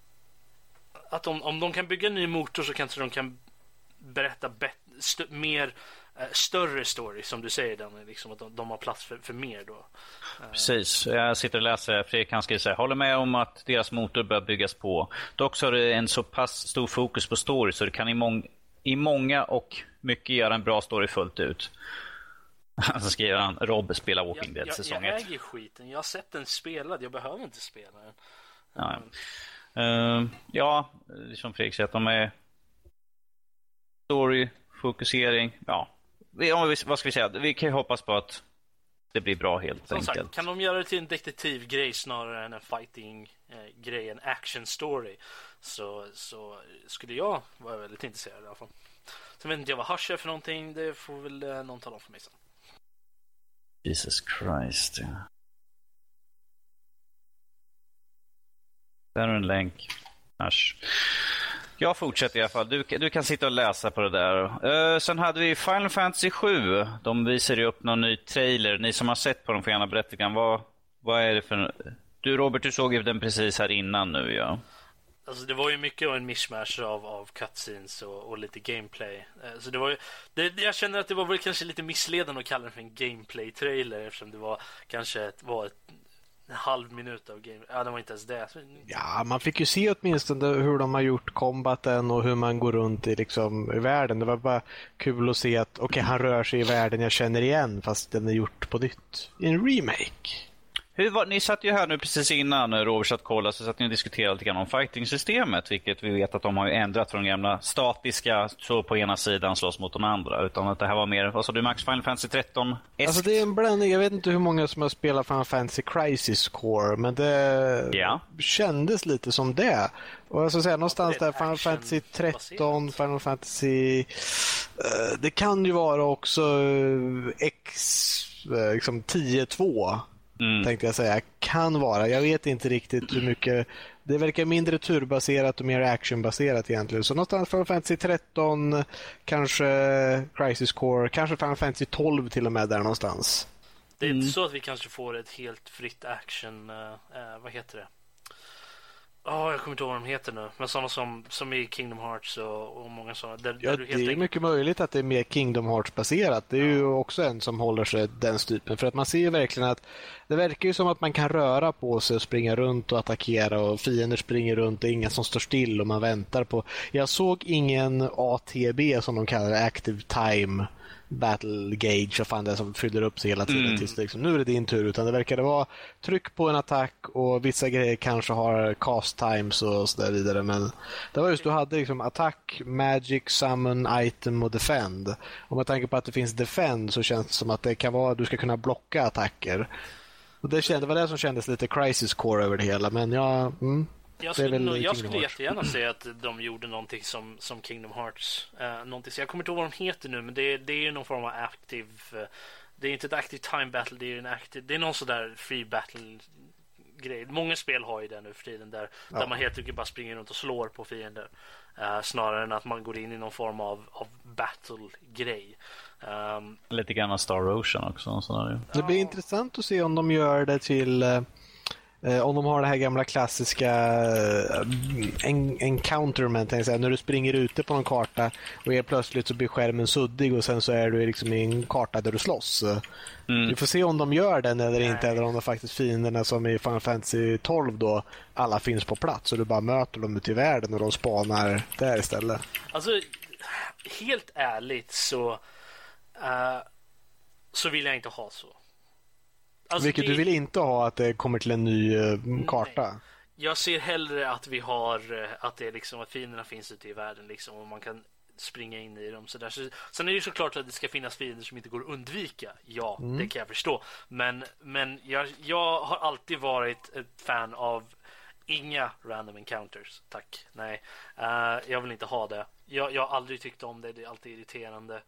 att om, om de kan bygga en ny motor så kanske de kan berätta bet, mer Eh, större story som du säger Danny, liksom att de, de har plats för, för, mer då. Eh. Precis, jag sitter och läser, Fredrik han skriver så här, håller med om att deras motor bör byggas på. Dock så har det en så pass stor fokus på story så det kan i, mång, i många och mycket göra en bra story fullt ut. Så skriver han, Rob spelar Walking Dead säsong 1. Jag äger skiten, jag har sett den spelad, jag behöver inte spela den. Ja, uh, ja som Fredrik säger, att de är story, fokusering, ja, vad ska vi säga? Vi kan ju hoppas på att det blir bra helt Som enkelt. Sagt, kan de göra det till en detektivgrej snarare än en fighting-grej, en action-story, så, så skulle jag vara väldigt intresserad i alla fall. Sen vet inte jag vad Hush är för någonting, det får väl eh, någon tala om för mig sen. Jesus Christ. Ja. Där är en länk. Hush. Jag fortsätter i alla fall. Du, du kan sitta och läsa på det där. Uh, sen hade vi Final Fantasy 7. De visade upp någon ny trailer. Ni som har sett på dem får gärna berätta vad, vad är det för... Du Robert, du såg ju den precis här innan nu ja. Alltså det var ju mycket av en mishmash av, av cutscenes och, och lite gameplay. Eh, så det var ju, det, jag känner att det var väl kanske lite missledande att kalla den för en gameplay-trailer eftersom det var kanske ett, var ett en halv minut av game. Ja, det var inte ens det. Ja, man fick ju se åtminstone hur de har gjort combaten och hur man går runt i, liksom, i världen. Det var bara kul att se att okej, okay, han rör sig i världen jag känner igen fast den är gjort på nytt. I en remake. Hur var, ni satt ju här nu precis innan Robert satt kollade så satt ni och diskuterade lite grann om fighting-systemet. Vilket vi vet att de har ändrat från gamla statiska, så på ena sidan slåss mot de andra. Utan att det här var mer, vad sa du Max, Final Fantasy 13? Alltså det är en blandning. Jag vet inte hur många som har spelat Final Fantasy Crisis Core. Men det yeah. kändes lite som det. Och jag ska säga någonstans där Final Fantasy 13, Final Fantasy... Uh, det kan ju vara också X, uh, liksom 10-2 mm. tänkte jag säga. Kan vara. Jag vet inte riktigt hur mycket. Det verkar mindre turbaserat och mer actionbaserat egentligen. Så någonstans Final Fantasy 13, kanske Crisis Core, kanske Final Fantasy 12 till och med där någonstans. Det är mm. inte så att vi kanske får ett helt fritt action, uh, uh, vad heter det? Oh, jag kommer inte ihåg vad de heter nu. Men sådana som, som i Kingdom Hearts och, och många sådana. Där, ja, där det är enkelt... mycket möjligt att det är mer Kingdom Hearts-baserat. Det är ja. ju också en som håller sig den typen. För att man ser ju verkligen att det verkar ju som att man kan röra på sig och springa runt och attackera och fiender springer runt. Det är ingen som står still och man väntar på. Jag såg ingen ATB som de kallar det, Active Time battle gauge och fan det som fyller upp sig hela tiden mm. tills liksom, nu är det din tur. Utan det verkade vara tryck på en attack och vissa grejer kanske har cast times och så där vidare. Men det var just du hade liksom attack, magic, summon, item och defend. Och med tanke på att det finns defend så känns det som att det kan vara du ska kunna blocka attacker. Och det, kände, det var det som kändes lite crisis core över det hela. Men ja, mm. Jag skulle, nog, jag skulle jättegärna säga att de gjorde någonting som, som Kingdom Hearts. Uh, någonting. Så jag kommer inte ihåg vad de heter nu, men det, det är någon form av active... Uh, det är inte ett active time battle, det är en active... Det är någon sådär free battle grej. Många spel har ju det nu för tiden där, ja. där man helt enkelt bara springer runt och slår på fiender. Uh, snarare än att man går in i någon form av, av battle-grej. Um, Lite grann Star Ocean också. Sådär. Det blir ja. intressant att se om de gör det till om de har det här gamla klassiska eh, en, encounterment, när du springer ute på någon karta och helt plötsligt så blir skärmen suddig och sen så är du liksom i en karta där du slåss. Mm. Vi får se om de gör den eller Nej. inte eller om de faktiskt fienderna som i Final Fantasy 12 då alla finns på plats och du bara möter dem ute i världen och de spanar där istället. Alltså, helt ärligt så uh, så vill jag inte ha så. Alltså Vilket det... du vill inte ha att det kommer till en ny uh, karta? Nej. Jag ser hellre att vi har eh, att det är liksom att fienderna finns ute i världen liksom och man kan springa in i dem så där. Så, sen är det ju såklart att det ska finnas fiender som inte går att undvika. Ja, mm. det kan jag förstå. Men, men jag, jag har alltid varit ett fan av inga random encounters. Tack. Nej, uh, jag vill inte ha det. Jag, jag har aldrig tyckt om det. Det är alltid irriterande.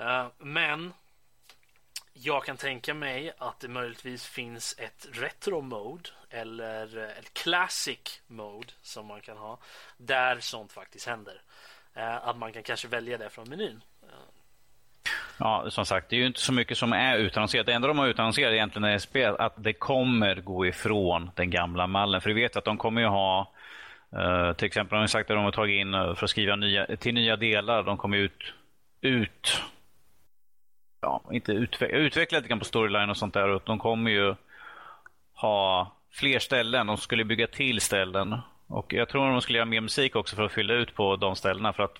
Uh, men jag kan tänka mig att det möjligtvis finns ett retro mode eller ett classic mode som man kan ha där sånt faktiskt händer. Eh, att man kan kanske välja det från menyn. Ja, som sagt, det är ju inte så mycket som är utannonserat. Det enda de har utannonserat egentligen är spel, att det kommer gå ifrån den gamla mallen. För vi vet att de kommer ju ha, uh, till exempel har de sagt att de har tagit in eh, för att skriva nya, till nya delar. De kommer ut, ut ja, inte utveckla, utveckla lite grann på storyline och sånt där. Och de kommer ju ha fler ställen. De skulle bygga till ställen. Och Jag tror de skulle göra mer musik också för att fylla ut på de ställena. För att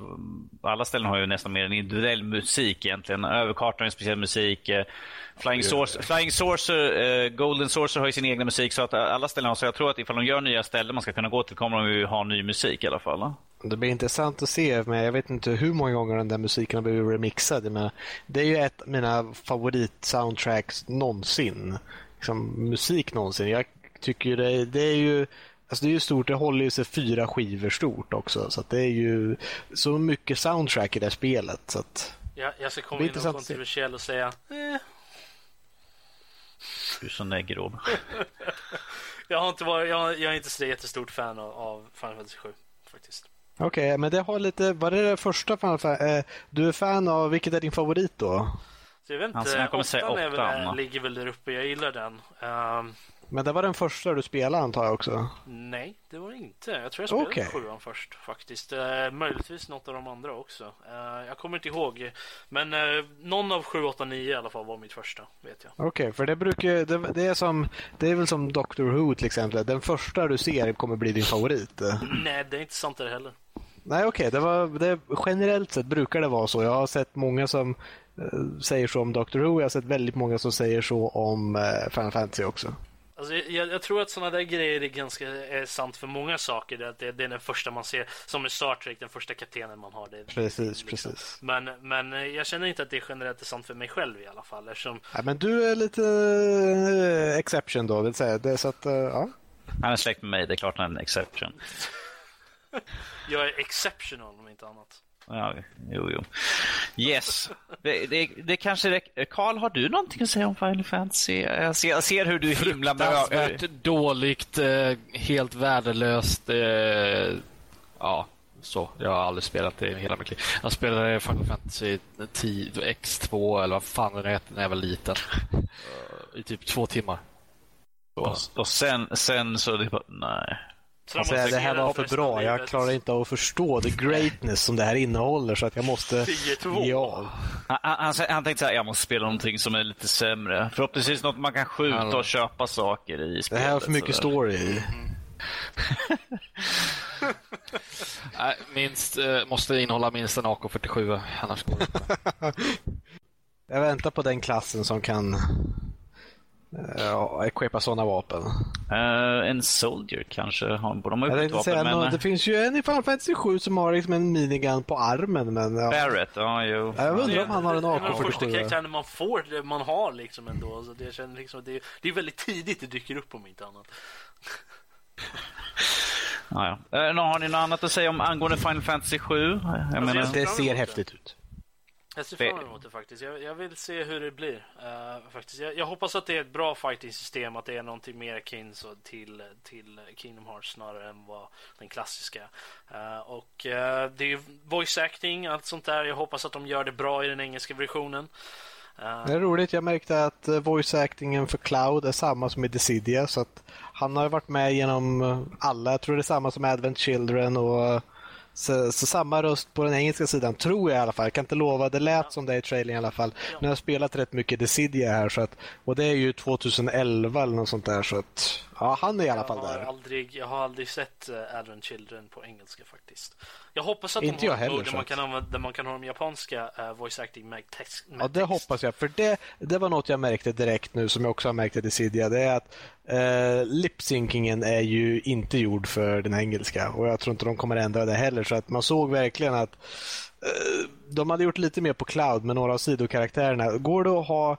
alla ställen har ju nästan mer en individuell musik egentligen. Överkartan är speciell musik. Eh, Flying, Source, Flying Saucer, uh, Golden Saucer har ju sin egna musik. Så att alla ställen har, så jag tror att ifall de gör nya ställen man ska kunna gå till kommer de ju ha ny musik i alla fall. Det blir intressant att se, men jag vet inte hur många gånger den där musiken har blivit remixad. Men det är ju ett av mina favorit-soundtracks någonsin. Liksom, musik någonsin. Jag tycker det, det är ju Alltså det är ju stort, det håller ju sig fyra skivor stort också. Så det är ju så mycket soundtrack i det spelet. Så att, ja, jag ska komma in och kontroversiell och säga eh. Du är så neggro. jag, har inte varit, jag, jag är inte så jättestort fan av, av Final Fantasy 7 faktiskt. Okej, okay, men det har lite, var det det första Final Fantasy? Eh, du är fan av, vilket är din favorit då? Så jag vet inte, alltså, jag kommer säga åttan, är väl, ligger väl där uppe, jag gillar den. Um, men det var den första du spelade antar jag också? Nej, det var det inte. Jag tror jag spelade okay. sjuan först faktiskt. Uh, möjligtvis något av de andra också. Uh, jag kommer inte ihåg. Men uh, någon av 7, 8, 9 i alla fall var mitt första, vet jag. Okej, okay, för det brukar det, det, är som Det är väl som Doctor Who till exempel. Den första du ser kommer bli din favorit. Nej, det är inte sant det heller. Nej, okej. Okay. generellt sett brukar det vara så. Jag har sett många som säger så om Doctor Who. Jag har sett väldigt många som säger så om Final Fantasy också. Alltså, jag, jag, tror att sådana där grejer är ganska är sant för många saker. Att det, det, är den första man ser, som i Star Trek, den första kaptenen man har. Det, precis, liksom. precis. Men, men jag känner inte att det generellt är sant för mig själv i alla fall. Eftersom... Ja, men du är lite uh, exception då, vill säga. Det är så att, uh, ja. Han är släkt med mig, det är klart han är en exception. jag är exceptional om inte annat. Ja, jo, jo. Yes. Det, det, det kanske räcker. Karl, har du någonting att säga om Final Fantasy? Jag ser, jag ser hur du himlar med Fruktansvärt dåligt, eh, helt värdelöst. Eh, ja, så. Jag har aldrig spelat det i hela mitt liv. Jag spelade Final Fantasy 10 X2 eller vad fan den heter när jag var liten. i typ två timmar. Och, och sen, sen så det bara, nej. Alltså, det här var för bra. Jag klarar inte av att förstå the greatness som det här innehåller så att jag måste ge av. Han, han, han tänkte att jag måste spela någonting som är lite sämre. Förhoppningsvis något man kan skjuta Hallå. och köpa saker i spelet. Det här har för mycket story i. Nej, minst, eh, måste innehålla minst en AK47, annars går det Jag väntar på den klassen som kan uh, equipa sådana vapen. Uh, en Soldier kanske borde de ha ut vapen. Säga, men... Det finns ju en i Final Fantasy 7 som har liksom en minigun på armen. Men, ja. Barrett, ja jo. Jag undrar om han har en AK47. Det är den första karaktären man får, det man har liksom ändå. Så det, känns liksom, det, är, det är väldigt tidigt det dyker upp om inte annat. Ja, ja. Uh, har ni något annat att säga om angående Final Fantasy 7? Jag alltså, menar... Det ser häftigt ut. Jag ser fram emot det faktiskt. Jag, jag vill se hur det blir. Uh, faktiskt. Jag, jag, hoppas att det är ett bra fighting-system, att det är någonting mer akin till, till Kingdom Hearts snarare än vad den klassiska. Uh, och uh, det är voice acting, allt sånt där. Jag hoppas att de gör det bra i den engelska versionen. Det är roligt. Jag märkte att voice actingen för Cloud är samma som i Dissidia. Så att han har varit med genom alla. Jag tror det är samma som Advent Children och så, så, samma röst på den engelska sidan, tror jag i alla fall. Jag kan inte lova, det lät som det i trailern i alla fall. Nu har jag spelat rätt mycket Decidia här, så att, och det är ju 2011 eller något sånt där. Så att, ja, han är i alla fall jag där. Aldrig, jag har aldrig sett uh, Advent Children på engelska faktiskt. Jag hoppas att Inte de har heller, där, man kan använda, där man kan ha de japanska uh, voice acting med text. Med ja, det text. hoppas jag. För det, det var något jag märkte direkt nu, som jag också har märkt i Decidia. Det är att uh, lipsynkingen är ju inte gjord för den engelska. Och jag tror inte de kommer ändra det heller. Så att man såg verkligen att uh, de hade gjort lite mer på cloud med några av sidokaraktärerna. Går det att ha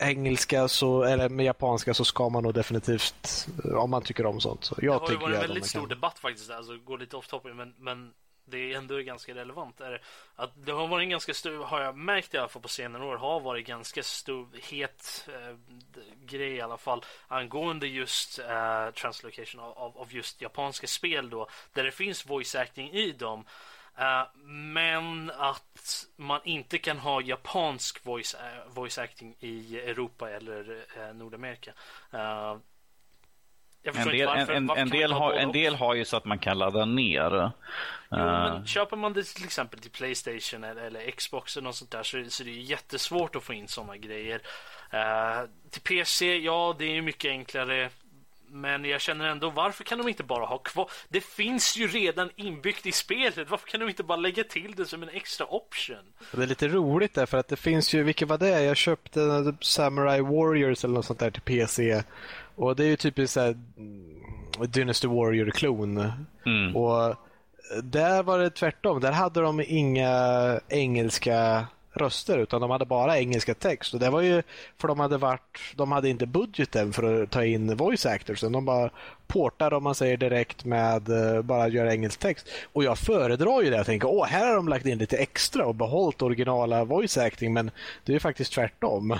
engelska så, eller med japanska så ska man nog definitivt, om man tycker om sånt. Så jag det har ju varit en väldigt stor kan... debatt faktiskt, alltså går lite off topic, men, men det är ändå ganska relevant. Är att det har varit en ganska stor, har jag märkt i alla fall på senare år, har varit ganska stor, het eh, grej i alla fall angående just eh, translocation av, av, just japanska spel då, där det finns voice acting i dem. Uh, men att man inte kan ha japansk voice, uh, voice acting i Europa eller uh, Nordamerika. en del, varför, en, en, del har, en del har ju så att man kan ladda ner. Jo, men köper man det till exempel till Playstation eller, eller Xbox eller något sånt där så, så det är jättesvårt att få in sådana grejer. till PC, ja det är mycket enklare men jag känner ändå, varför kan de inte bara ha kvar? Det finns ju redan inbyggt i spelet. Varför kan de inte bara lägga till det som en extra option? Det är lite roligt där, för att det finns ju, vilket var det? Jag köpte Samurai Warriors eller något sånt där till PC. Och det är ju typiskt såhär mm, Dynasty Warrior-klon. Mm. Och där var det tvärtom. Där hade de inga engelska röster utan de hade bara engelska text. Och det var ju för de hade varit, de hade inte budgeten för att ta in voice actors. De bara portar om man säger direkt med eh, bara göra engelsk text. Och jag föredrar ju det. Jag tänker, åh, här har de lagt in lite extra och behållit originala voice acting. Men det är ju faktiskt tvärtom.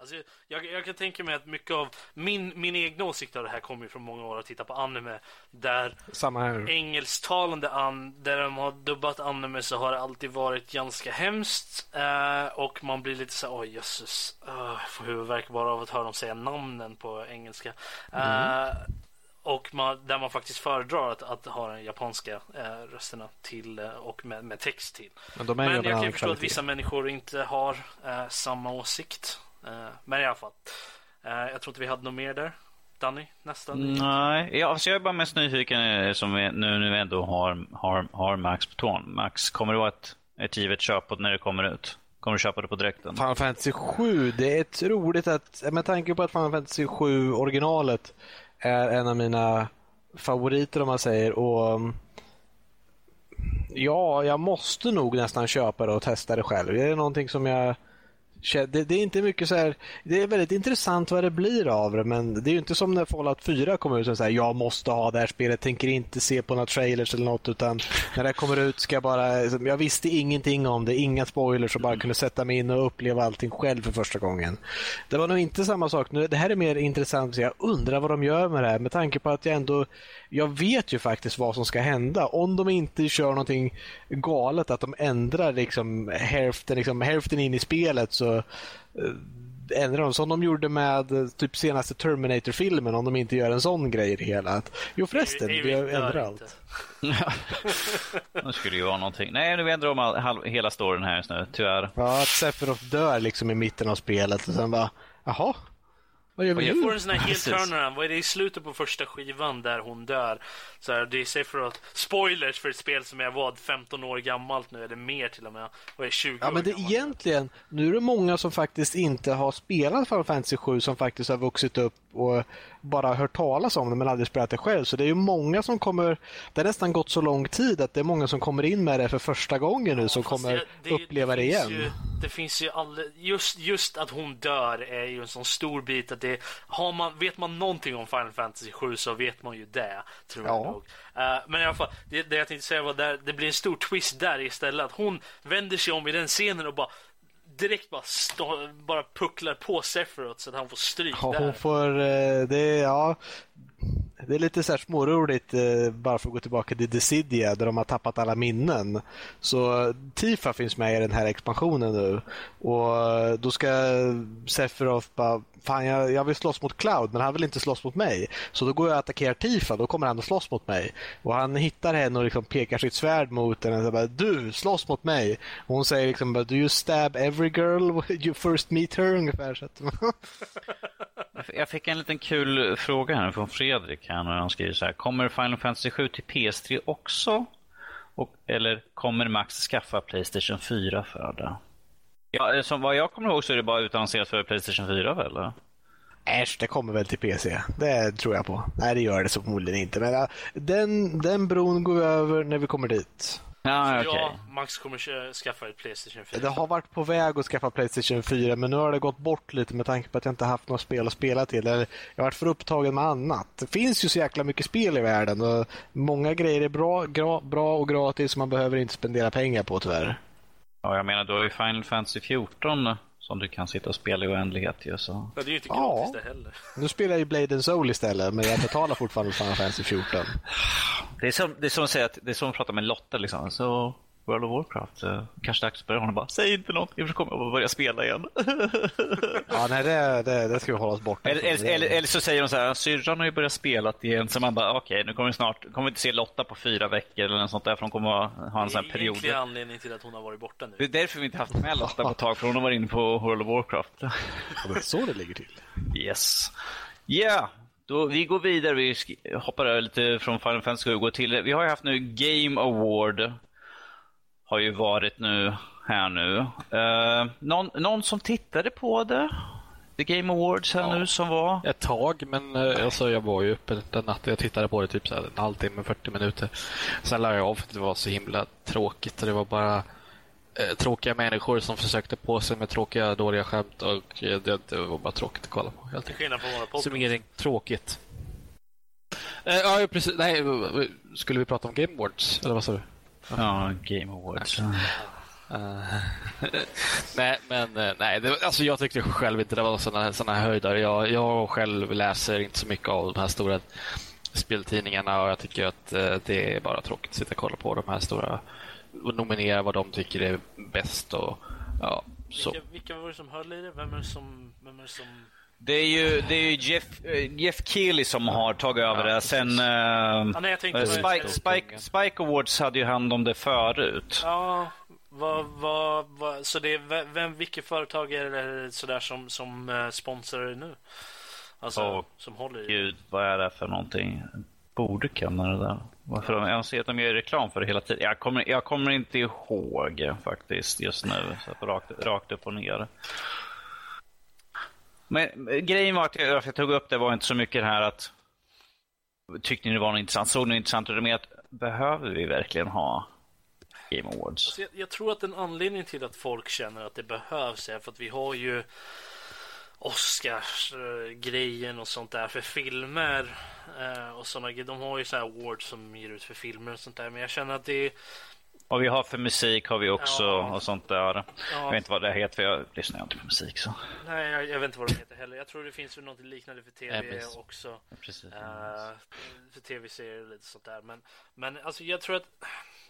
Alltså, jag, jag, kan tänka mig att mycket av min, min egna åsikt av det här kommer från många år att titta på anime. Där här. engelsktalande an, där de har dubbat anime så har det alltid varit ganska hemskt. Eh, och man blir lite så oj jösses. Uh, jag får huvudvärk bara av att höra dem säga namnen på engelska. Mm. Eh, och man, där man faktiskt föredrar att, att ha den japanska eh, rösterna till eh, och med, med, text till. Men, Men jag kan förstå att vissa människor inte har eh, samma åsikt. Eh, men i alla fall. Eh, jag tror inte vi hade något mer där. Danny, nästan? Nej, ja, alltså jag är bara mest nyfiken eh, som vi, nu vi ändå har, har, har Max på tån. Max, kommer det vara ett, ett givet köp när det kommer ut? Kommer du köpa det på direkten? Final Fantasy 7, det är troligt att, med tanke på att Final Fantasy 7 originalet är en av mina favoriter om man säger och mm, Ja, jag måste nog nästan köpa det och testa det själv. Det är någonting som jag det, det, är inte mycket så här, det är väldigt intressant vad det blir av det men det är ju inte som när Fallout 4 kommer ut och säger jag måste ha det här spelet, tänker inte se på några trailers eller något utan när det kommer ut ska jag bara, jag visste ingenting om det, inga spoilers och bara kunde sätta mig in och uppleva allting själv för första gången. Det var nog inte samma sak nu, det här är mer intressant, jag undrar vad de gör med det här med tanke på att jag ändå, jag vet ju faktiskt vad som ska hända om de inte kör någonting galet, att de ändrar liksom hälften, liksom, hälften in i spelet så Eh, ändra dem. Som de gjorde med eh, typ senaste Terminator-filmen om de inte gör en sån grej i det hela. Att, jo förresten, vi ändrar allt. det skulle ju vara någonting. Nej, nu ändrar de all, hela storyn här just nu, tyvärr. Ja, att Sephiroth dör liksom i mitten av spelet och sen bara, jaha, vad gör vi jag får en sån här helt turnaround. Vad är det i slutet på första skivan där hon dör? Så här, det är Sephiroth. Spoilers för ett spel som är vad, 15 år gammalt nu, eller mer till och med. Och är 20 ja, men det, gammalt. egentligen, nu är det många som faktiskt inte har spelat Final Fantasy 7 som faktiskt har vuxit upp och bara hört talas om det men aldrig spelat det själv. Så det är ju många som kommer, det har nästan gått så lång tid att det är många som kommer in med det för första gången nu ja, som kommer det, det, uppleva det, det igen. Ju, det finns ju all, just, just att hon dör är ju en sån stor bit att det, har man, vet man någonting om Final Fantasy 7 så vet man ju det, tror ja. jag nog. Uh, men i alla fall, det, jag tänkte säga var där, det blir en stor twist där istället. Att hon vänder sig om i den scenen och bara direkt bara, stå, bara pucklar på Sephiroth så att han får stryk ja, där. Hon får, eh, det, ja, det är lite så här småroligt eh, bara för att gå tillbaka till Decidia där de har tappat alla minnen. Så Tifa finns med i den här expansionen nu och då ska Sephiroth bara Fan, jag, jag vill slåss mot Cloud men han vill inte slåss mot mig. Så då går jag och attackerar Tifa, då kommer han att slåss mot mig. Och han hittar henne och liksom pekar sitt svärd mot henne. Och bara, du, slåss mot mig. Och hon säger liksom, do you stab every girl you first meet her? Ungefär. Så att... jag fick en liten kul fråga här från Fredrik. Här när han skriver så här. Kommer Final Fantasy 7 till PS3 också? Och, eller kommer Max skaffa Playstation 4 för det? Ja, eh, som vad jag kommer ihåg så är det bara utannonserat för Playstation 4 väl? Eller? Äsch, det kommer väl till PC. Det tror jag på. Nej, det gör det så förmodligen inte. Men eh, den, den bron går vi över när vi kommer dit. Ja, okay. ja, Max kommer skaffa ett Playstation 4. Det har varit på väg att skaffa Playstation 4 men nu har det gått bort lite med tanke på att jag inte haft något spel att spela till. Eller jag har varit för upptagen med annat. Det finns ju så jäkla mycket spel i världen och många grejer är bra, gra, bra och gratis som man behöver inte spendera pengar på tyvärr. Ja, jag menar, du har ju Final Fantasy 14 som du kan sitta och spela i oändlighet ju. Så. Ja, det är ju inte gratis ja. det heller. Nu spelar jag ju Blade and Soul istället, men jag betalar fortfarande Final Fantasy 14. Det är som, det är som att säga att det är som att prata med Lotta liksom. Så World of Warcraft. Uh, kanske dags att börja. Hon bara, säg inte något, jag kommer att börja spela igen. ja, nej, det, det, det ska vi hålla oss borta eller, eller, eller, eller, så säger hon så här, syrran har ju börjat spela igen. Så man bara, okej, okay, nu kommer vi snart, kommer vi inte se Lotta på fyra veckor eller något sånt där. För hon kommer att ha en sån här period. Det är anledning till att hon har varit borta nu. Det är därför vi inte haft med Lotta på ett tag, för hon har varit inne på World of Warcraft. Ja, det är så det ligger till. Yes. Ja, yeah. Då, vi går vidare, vi hoppar över lite från Final Fantasy och går till, vi har ju haft nu Game Award har ju varit nu här nu. Uh, någon, någon som tittade på det? The Game Awards här ja, nu som var? Ett tag, men uh, alltså, jag var ju uppe den natten. Jag tittade på det typ så här, en halvtimme, 40 minuter. Sen lade jag av för det var så himla tråkigt. Det var bara uh, tråkiga människor som försökte på sig med tråkiga, dåliga skämt och det, det var bara tråkigt att kolla på. Helt enkelt. Summering, tråkigt. ja, precis. Nej, skulle vi prata om Game Awards? Eller vad sa du? Ja, Game Awards. Uh, nej, men eh, nej, det, alltså jag tyckte själv inte det var såna, såna höjder. Jag, jag själv läser inte så mycket av de här stora speltidningarna och jag tycker att uh, det är bara tråkigt att sitta och kolla på de här stora och nominera vad de tycker är bäst och ja, så. Vilka, vilka var det som höll i det? Vem är det som, vem är det som det är ju, det är Jeff, eh, Jeff Keely som har tagit över ja, det. Sen uh, ja, nej, uh, Spike, Spike, Spike, Awards hade ju hand om det förut. Ja, vad, vad, vad, så det är vem, vilket företag är det sådär som, som sponsrar det nu? Alltså, oh, som håller i Gud, vad är det för någonting? Borde kunna det där. Varför? Jag ser att de gör reklam för det hela tiden. Jag kommer, jag kommer inte ihåg faktiskt just nu. Så rakt, rakt upp och ner. Men eh, grejen var att jag, jag tog upp det var inte så mycket det här att tyckte ni det var något intressant, såg ni intressant utan mer att behöver vi verkligen ha Game Awards? Alltså jag, jag, tror att en anledning till att folk känner att det behövs är för att vi har ju Oscars-grejen och sånt där för filmer eh, och såna. De har ju så här awards som ger ut för filmer och sånt där. Men jag känner att det är och vi har för musik har vi också ja. och sånt där. Ja. Jag vet inte vad det heter för jag lyssnar inte på musik så. Nej, jag, jag vet inte vad det heter heller. Jag tror det finns väl något liknande för tv Nej, också. Precis. Uh, för tv-serier och lite sånt där. Men, men alltså jag tror att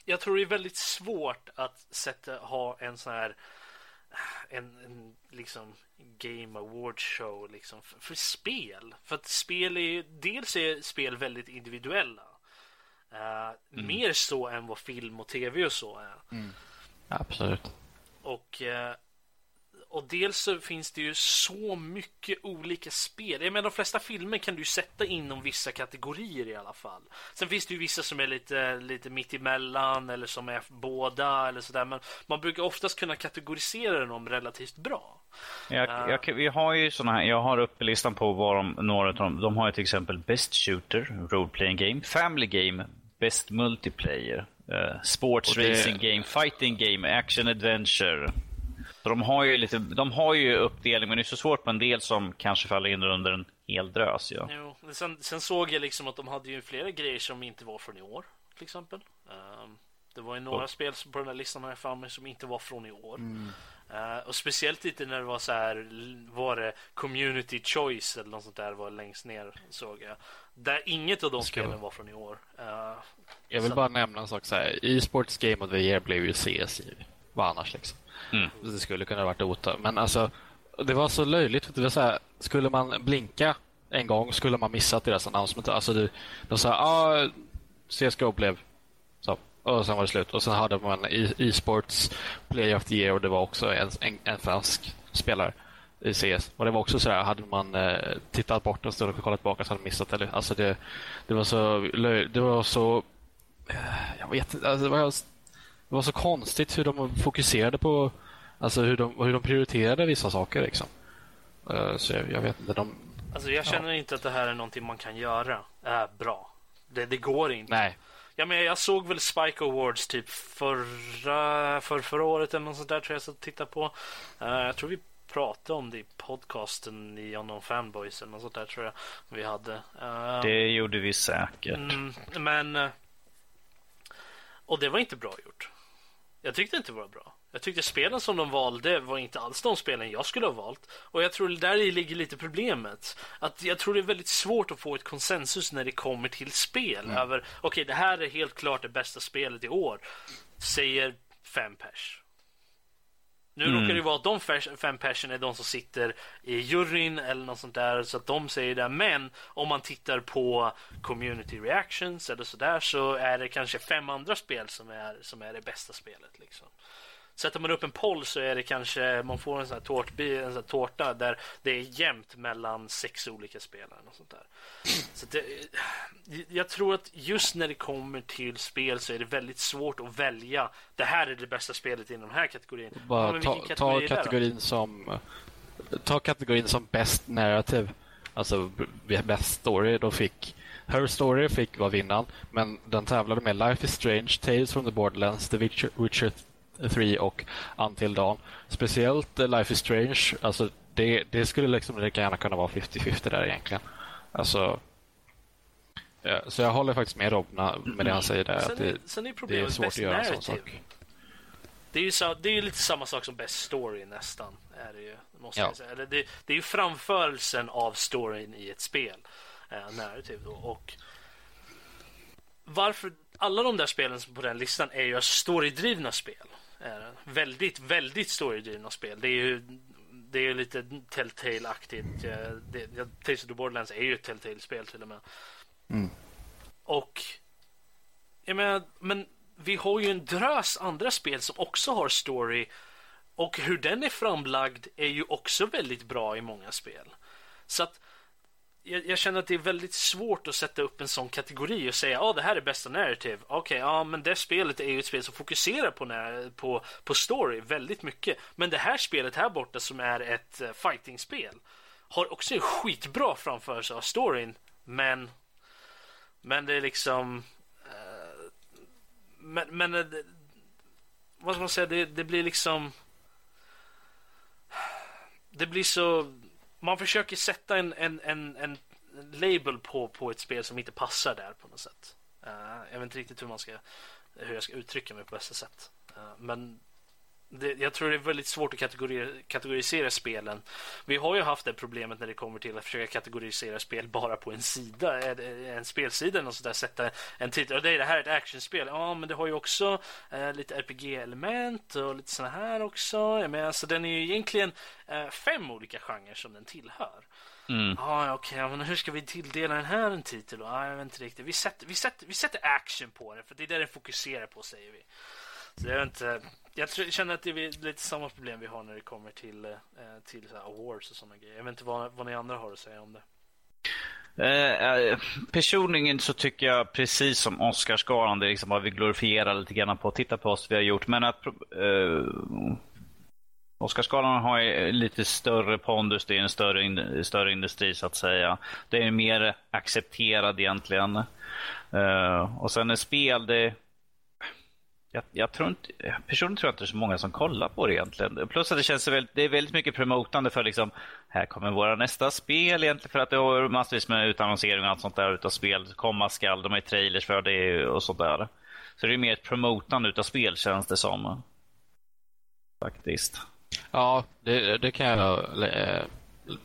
jag tror det är väldigt svårt att sätta, ha en sån här en, en liksom Game Awards show liksom för, för, spel. För att spel är dels är spel väldigt individuella. Uh, mm. Mer så än vad film och tv och så är. Mm. Absolut. Och uh, och dels så finns det ju så mycket olika spel. Jag menar, de flesta filmer kan du sätta inom vissa kategorier i alla fall. Sen finns det ju vissa som är lite, lite mitt emellan eller som är båda eller sådär. Men man brukar oftast kunna kategorisera dem relativt bra. Jag, uh, jag, vi har ju såna här, jag har uppe listan på vad de, några av dem, de har ju till exempel Best Shooter, Role Playing Game, Family Game, Best Multiplayer, uh, Sports det... Racing Game, Fighting Game, Action Adventure. Så de har ju lite, de har ju uppdelning, men det är så svårt på en del som kanske faller in under en hel drös. Ja. Jo, sen, sen såg jag liksom att de hade ju flera grejer som inte var från i år, till exempel. Um, det var ju några oh. spel på den här listan jag för mig som inte var från i år. Mm. Uh, och speciellt lite när det var så här, var det community choice eller något sånt där var längst ner såg jag. Där inget av de spelen var från i år. Uh, jag vill så... bara nämna en sak så här. E-sports Game of the Year blev ju CS. Vad annars liksom. Mm. Det skulle kunna ha varit Dota. Men alltså, det var så löjligt. Det var så här, skulle man blinka en gång skulle man missat deras announcement. Alltså det, de sa ah, CSGO blev. Och sen var det slut. Och sen hade man e-sports Play of the Year och det var också en, en, en fransk spelare i CS. Och det var också så där, hade man eh, tittat bort en stund och kollat tillbaka så hade man missat det. Alltså det, det var så det var så eh, jag vet inte, alltså det var det var så konstigt hur de fokuserade på alltså hur de, hur de prioriterade vissa saker. Liksom. Uh, så jag, jag, vet inte. De, alltså jag känner ja. inte att det här är någonting man kan göra äh, bra. Det, det går inte. Nej. Ja, men jag såg väl Spike Awards typ förra, för, förra året eller något sånt där tror jag så titta på. Uh, jag tror vi pratade om det i podcasten i Unknown Fanboys eller något sånt där tror jag vi hade. Uh, det gjorde vi säkert. Mm, men och det var inte bra gjort. Jag tyckte inte det var bra. Jag tyckte spelen som de valde var inte alls de spelen jag skulle ha valt. Och jag tror där ligger lite problemet. Att jag tror det är väldigt svårt att få ett konsensus när det kommer till spel. Mm. Över, okej, okay, det här är helt klart det bästa spelet i år. Säger fem pers. Nu mm. råkar det vara att de fem personerna är de som sitter i juryn eller något sånt där så att de säger det. Men om man tittar på community reactions eller sådär så är det kanske fem andra spel som är, som är det bästa spelet. Liksom. Sätter man upp en poll så är det kanske man får en sån här, tårtbi, en sån här tårta där det är jämnt mellan sex olika spelare. Och sånt där. Så det, jag tror att just när det kommer till spel så är det väldigt svårt att välja. Det här är det bästa spelet inom den här kategorin. Bara ja, ta, kategori ta kategorin som ta kategorin som best narrative. Alltså best story. Då fick Her Story fick vara vinnaren, men den tävlade med Life is Strange, Tales from the Borderlands, The Witcher, Witcher 3 och Until Dawn. Speciellt Life is Strange, alltså det, det skulle liksom lika gärna kunna vara 50-50 där egentligen. Alltså, ja, så jag håller faktiskt med Rob med det han säger där. Sen, att det, sen är det är svårt att göra en sån sak. Det är, ju så, det är lite samma sak som Best Story nästan. Är det, ju, måste ja. jag säga. Det, det är ju framförelsen av storyn i ett spel. Eh, narrativ då. Och varför alla de där spelen på den listan är ju storydrivna spel är den. Väldigt, väldigt storydrivna spel. Det är ju det är lite Telltale-aktigt. Tales of the Borderlands är ju ett Telltale-spel till och med. Mm. Och jag menar, men vi har ju en drös andra spel som också har story. Och hur den är framlagd är ju också väldigt bra i många spel. Så att jag, jag, känner att det är väldigt svårt att sätta upp en sån kategori och säga att ah, det här är bästa narrative. Okej, okay, ja, men det spelet är ju ett spel som fokuserar på, när, på, på story väldigt mycket. Men det här spelet här borta som är ett eh, fighting-spel har också en skitbra framförelse av storyn. Men, men det är liksom... Uh, men, men eh, vad ska man säga? Det, det blir liksom... Det blir så man försöker sätta en, en, en, en label på, på ett spel som inte passar där på något sätt. Uh, jag vet inte riktigt hur, man ska, hur jag ska uttrycka mig på bästa sätt. Uh, men det, jag tror det är väldigt svårt att kategorisera, kategorisera spelen. Vi har ju haft det problemet när det kommer till att försöka kategorisera spel bara på en sida, en spelsida eller sådär, sätta en titel. Och det, är, det här är ett actionspel. Ja, men det har ju också eh, lite RPG-element och lite sådana här också. Men alltså, den är ju egentligen eh, fem olika genrer som den tillhör. Mm. Ah, Okej, okay, men hur ska vi tilldela den här en titel? Ah, jag vet inte riktigt. Vi sätter, vi, sätter, vi sätter action på den, för det är det den fokuserar på, säger vi. Så jag, inte, jag känner att det är lite samma problem vi har när det kommer till, eh, till så awards och sådana grejer. Jag vet inte vad, vad ni andra har att säga om det. Eh, eh, personligen så tycker jag precis som Oscarsgalan, det är liksom vad vi glorifierar lite grann på. Titta på oss vi har gjort. Men att eh, Oscarsgalan har lite större pondus, det är en större, in, större industri så att säga. Det är mer accepterad egentligen. Eh, och sen är spel, det jag, jag, tror inte, personligen tror jag inte det är så många som kollar på det egentligen. Plus att det känns väldigt, det är väldigt mycket promotande för liksom, här kommer våra nästa spel egentligen för att det har massvis med utannonsering och allt sånt där utav spel komma skall. De har trailers för det och sånt där. Så det är mer ett promotande utav spel känns det som. Faktiskt. Ja, det, det kan jag eh,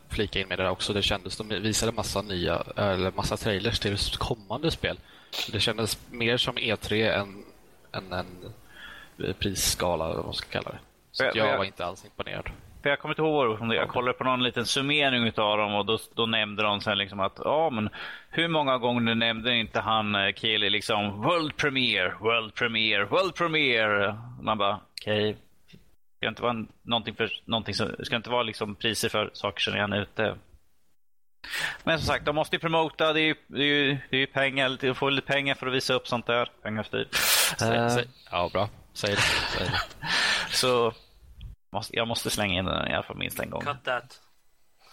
flika in med det där också. Det kändes, de visade massa nya, eller massa trailers till kommande spel. Det kändes mer som E3 än, än en prisskala, vad man ska kalla det. Så jag, jag var inte alls imponerad. För jag kommer inte ihåg Jag kollade på någon liten summering av dem och då, då nämnde de sen liksom att ja, men hur många gånger nämnde inte han eh, Kelly liksom World Premiere, World Premiere, World Premiere. Man bara okej, okay, ska inte vara någonting för någonting som, ska inte vara liksom priser för saker som redan är ute. Men som sagt, de måste ju promota. Det är ju, det är ju, det är ju pengar. De får lite pengar för att visa upp sånt där. Pengar styr. Uh, ja, bra. Säg det. Säg det. Så måste, jag måste slänga in den i alla fall minst en gång. Cut that.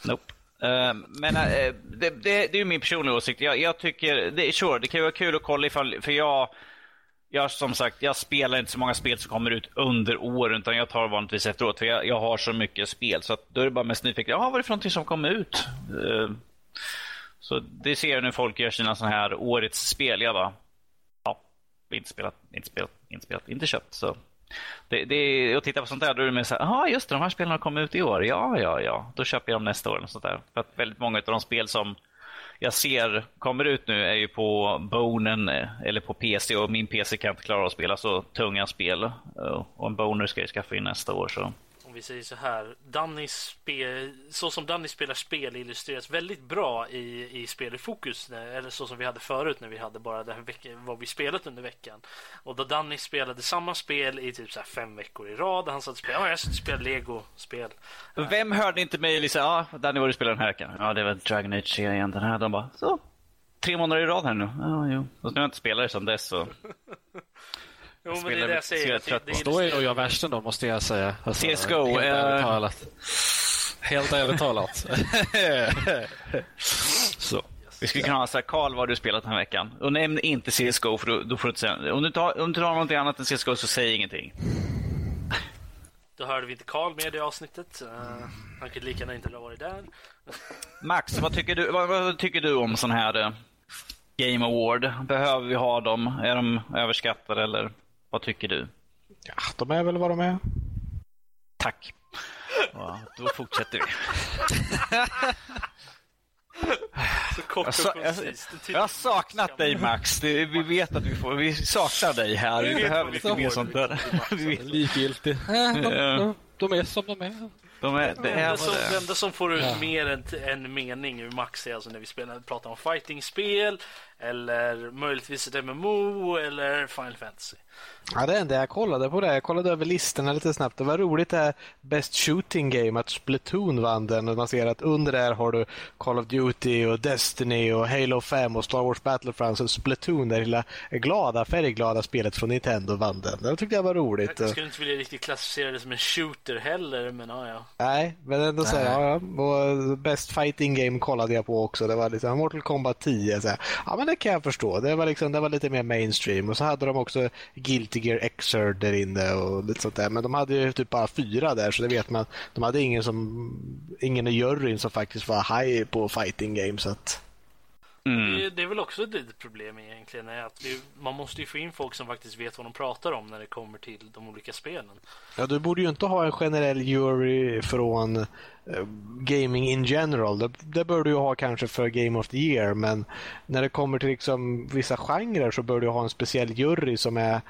Nope. Uh, men uh, det, det, det, är ju min personliga åsikt. Jag, jag tycker, det, sure, det kan ju vara kul att kolla ifall, för jag jag som sagt, jag spelar inte så många spel som kommer ut under åren utan jag tar vanligtvis efteråt för jag, jag har så mycket spel så att då är det bara mest nyfiken. Jaha, vad är det för någonting som kommer ut? Uh, så det ser jag när folk gör sina sådana här årets spel. Jag bara, ja, inte spelat, inte spelat, inte spelat, inte köpt. Så det, det, och titta på sånt där, då är det mer så här, ja just det, de här spelen har kommit ut i år. Ja, ja, ja, då köper jag dem nästa år. Och sånt där. För att väldigt många av de spel som jag ser kommer ut nu är ju på Bonen eh, eller på PC och min PC kan inte klara att spela så tunga spel. Eh, och en Boner ska jag skaffa in nästa år. Så om vi säger så här. Danny spe, så som Danny spelar spel illustreras väldigt bra i, i spel i fokus. Eller så som vi hade förut när vi hade bara det här veckan, vad vi spelat under veckan. Och då Danny spelade samma spel i typ så fem veckor i rad. Han satt och spelade, ja, jag spelade Lego-spel. Vem hörde inte mig liksom, ja Danny vad du spelar den här veckan? Ja det var Dragon Age-serien den här. De bara, så. Tre månader i rad här nu. Ja, jo. Och nu har jag inte spelat det sedan dess så. Jo, men det är det jag säger. Det, det, Då är jag värsten då, måste jag säga. Alltså, CSGO. Helt ärligt eh, talat. Helt ärligt talat. så. Vi skulle kunna ha så här, Karl, vad har du spelat den här veckan? Och nämn inte CSGO, för då, då får du inte säga... Om du, tar, om du tar någonting annat än CSGO så säg ingenting. Då hörde vi inte Karl med i avsnittet. Uh, han kunde lika gärna inte ha varit där. Max, vad tycker du, vad, vad tycker du om sån här uh, Game Award? Behöver vi ha dem? Är de överskattade eller vad tycker du? Ja, de är väl vad de är. Tack. Ja, då fortsätter vi. Så kort och jag, koncist. Jag, jag har saknat dig Max. Det, vi vet att vi får, vi saknar dig här. Vi, vi behöver lite mer sånt där. Likgiltigt. de, de är som de är. De är, det, enda som, det enda som får ut ja. mer än en mening ur Max är alltså när vi spelar, pratar om fightingspel eller möjligtvis ett MMO eller Final Fantasy. Ja, det enda jag kollade på det. Jag kollade över listorna lite snabbt. Det var roligt det här Best Shooting Game att Splatoon vann den. Och man ser att under där har du Call of Duty och Destiny och Halo 5 och Star Wars Battlefront. Så Splatoon, det lilla glada, färgglada spelet från Nintendo vann den. Det tyckte jag var roligt. Jag skulle inte vilja riktigt klassificera det som en shooter heller, men ja, ja. Nej, men ändå så ja, ja. Och Best Fighting Game kollade jag på också. Det var liksom Mortal Kombat 10. Så här. Ja, men det kan jag förstå. Det var, liksom, det var lite mer mainstream. Och så hade de också Guilty Gear Xrd där inne och lite sånt där. Men de hade ju typ bara fyra där så det vet man. De hade ingen som ingen i juryn som faktiskt var high på fighting games. Att... Mm. Det, det är väl också ett litet problem egentligen. Är att vi, man måste ju få in folk som faktiskt vet vad de pratar om när det kommer till de olika spelen. Ja, du borde ju inte ha en generell jury från eh, gaming in general. Det, det bör du ju ha kanske för Game of the Year, men när det kommer till liksom vissa genrer så bör du ha en speciell jury som är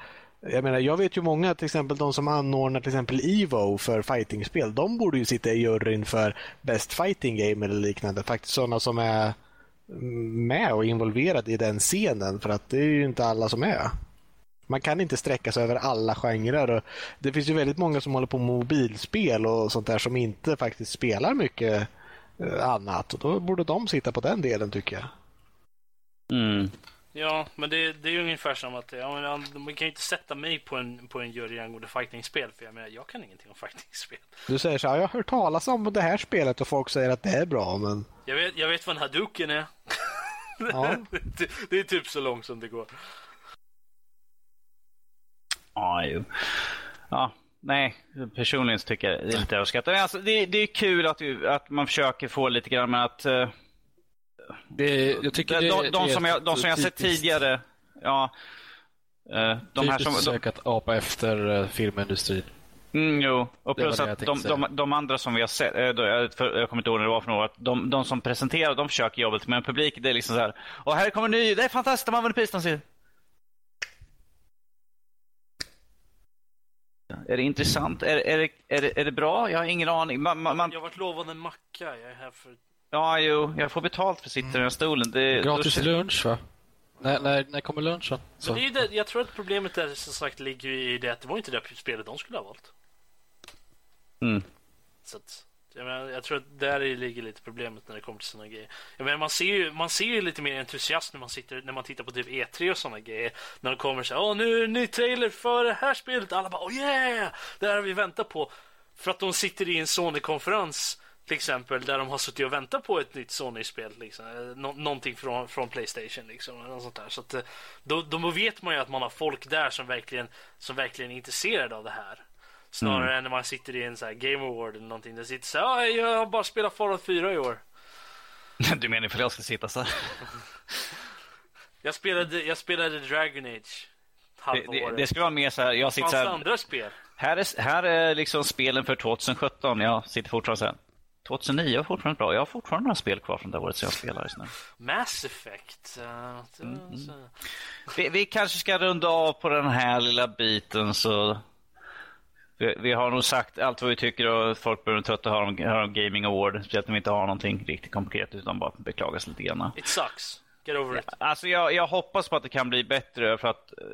jag menar, jag vet ju många, till exempel de som anordnar till exempel Evo för fightingspel. De borde ju sitta i juryn för Best Fighting Game eller liknande. Faktiskt sådana som är med och involverad i den scenen för att det är ju inte alla som är. Man kan inte sträcka sig över alla genrer. Och det finns ju väldigt många som håller på med mobilspel och sånt där som inte faktiskt spelar mycket eh, annat. Och då borde de sitta på den delen tycker jag. Mm. Ja, men det, det är ju ungefär som att ja, men, man kan ju inte sätta mig på en, på en jury angående fightingspel. För jag menar, jag kan ingenting om fightingspel. Du säger så här, jag har hört talas om det här spelet och folk säger att det är bra, men... Jag vet, jag vet vad en hadouken är. Ja. det, det är typ så långt som det går. Ja. Ja, nej. Personligen så tycker jag det är lite överskattat. Alltså, det, det är kul att, att man försöker få lite grann med att... eh, Det, jag tycker de, de, de, som jag, de som jag sett tidigare, ja. eh, de här som... De, försök att apa efter uh, filmindustrin. mm, jo, och plus att de, de, de andra som vi har sett, eh, jag, för, jag kommer inte ihåg när det var för några de, de som presenterar, de försöker jobbet, men publiken det är liksom så här, och här kommer ny, det är fantastiskt, de använder pris, de ser. Är det intressant? Är, är, det, är, det, är det bra? Jag har ingen aning. Man, man, man, Jag har varit lovad en macka. Jag är här för... ja, jo, jag får betalt för att sitta i den här stolen. Det, Gratis då- lunch va? När, när, när kommer lunchen? Så. Men det är det, jag tror att problemet där som sagt ligger i det att det var inte det spelet de skulle ha valt. Mm. Så att, jag, menar, jag tror att där ligger lite problemet när det kommer till sådana grejer. Jag menar, man, ser ju, man ser ju lite mer entusiasm när man, sitter, när man tittar på typ E3 och sådana grejer. När de kommer så här, åh nu är det en ny trailer för det här spelet. Alla bara, oh yeah! Det här har vi väntat på. För att de sitter i en Sony-konferens till exempel där de har suttit och väntat på ett nytt Sony-spel. Liksom. Eh, Nå- någonting från, från Playstation. Liksom, eller sånt där. Så att, eh, då, då vet man ju att man har folk där som verkligen, som verkligen är intresserade av det här. Snarare än när man sitter i en så här Game Award eller någonting. Där sitter så här, "Ah, jag har bara spelat Fallout 4 i år. Du menar ifall jag ska sitta så? Jag spelade, jag spelade Dragon Age. Det, det, det ska vara mer så här, jag sitter så här, andra spel? här är, här är liksom spelen för 2017. Jag sitter fortfarande så här. 2009 var fortfarande bra. Jag har fortfarande några spel kvar från det året som jag spelar. just nu. Mass Effect. eh, Mm, så- Vi, vi kanske ska runda av på den här lilla biten så vi, vi har nog sagt allt vad vi tycker och folk börjar trötta höra om, höra om Gaming Award. Speciellt om vi inte har någonting riktigt konkret utan bara beklagar sig lite grann. It sucks. Get over it. Alltså jag, jag hoppas på att det kan bli bättre för att uh,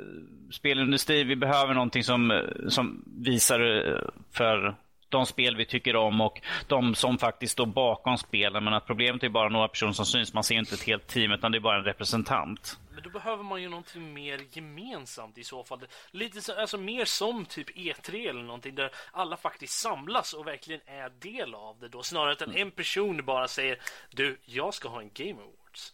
spelindustri, vi behöver någonting som, som visar eh, för de spel vi tycker om och de som faktiskt står bakom spelen. Men att problemet är bara några personer som syns. Man ser inte ett helt team utan det är bara en representant. Men då behöver man ju någonting mer gemensamt i så fall. Lite så, alltså mer som typ E3 eller någonting där alla faktiskt samlas och verkligen är del av det då. Snarare än att en person bara säger du, jag ska ha en Game Awards.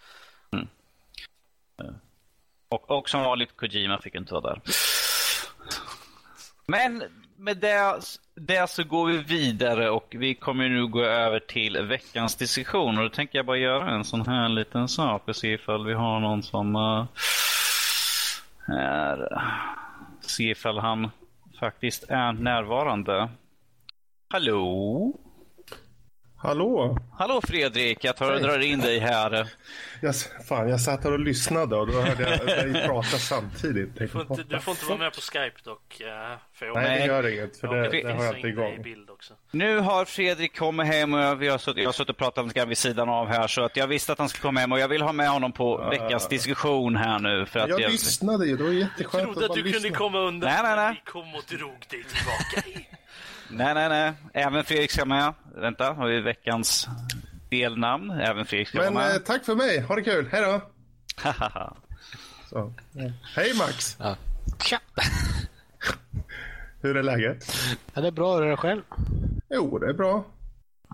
Och, och som vanligt, Kojima fick inte vara där. Men med det, det så går vi vidare och vi kommer nu gå över till veckans diskussion. Och då tänker jag bara göra en sån här liten sak och se ifall vi har någon som uh, är, se ifall han faktiskt är närvarande. Hallå? Hallå? Hallå Fredrik, jag tar och drar in dig här. Jag, fan, jag satt här och lyssnade och då hörde jag dig prata samtidigt. Du får, inte, du får inte vara med på Skype dock. eh, För jag Nej, det gör inget, för jag det, det har jag inte igång. bild också. Nu har Fredrik kommit hem och jag, har suttit, jag har suttit och pratat lite grann vid sidan av här så att jag visste att han skulle komma hem och jag vill ha med honom på veckans diskussion här nu. För att Jag lyssnade ju, det var jätteskönt trodde att bara du kunde lyssna. komma undan. Nej, nej, nej. Vi kom och drog dig tillbaka. Nej, nej, nej. Även Fredrik ska med. Vänta, har vi veckans delnamn. Även Fredrik ska Men vara eh, med. tack för mig, ha det kul, hej då! Så. Hej Max! Ja. Tja! Hur är läget? Ja, det är bra, är det själv? Jo, det är bra.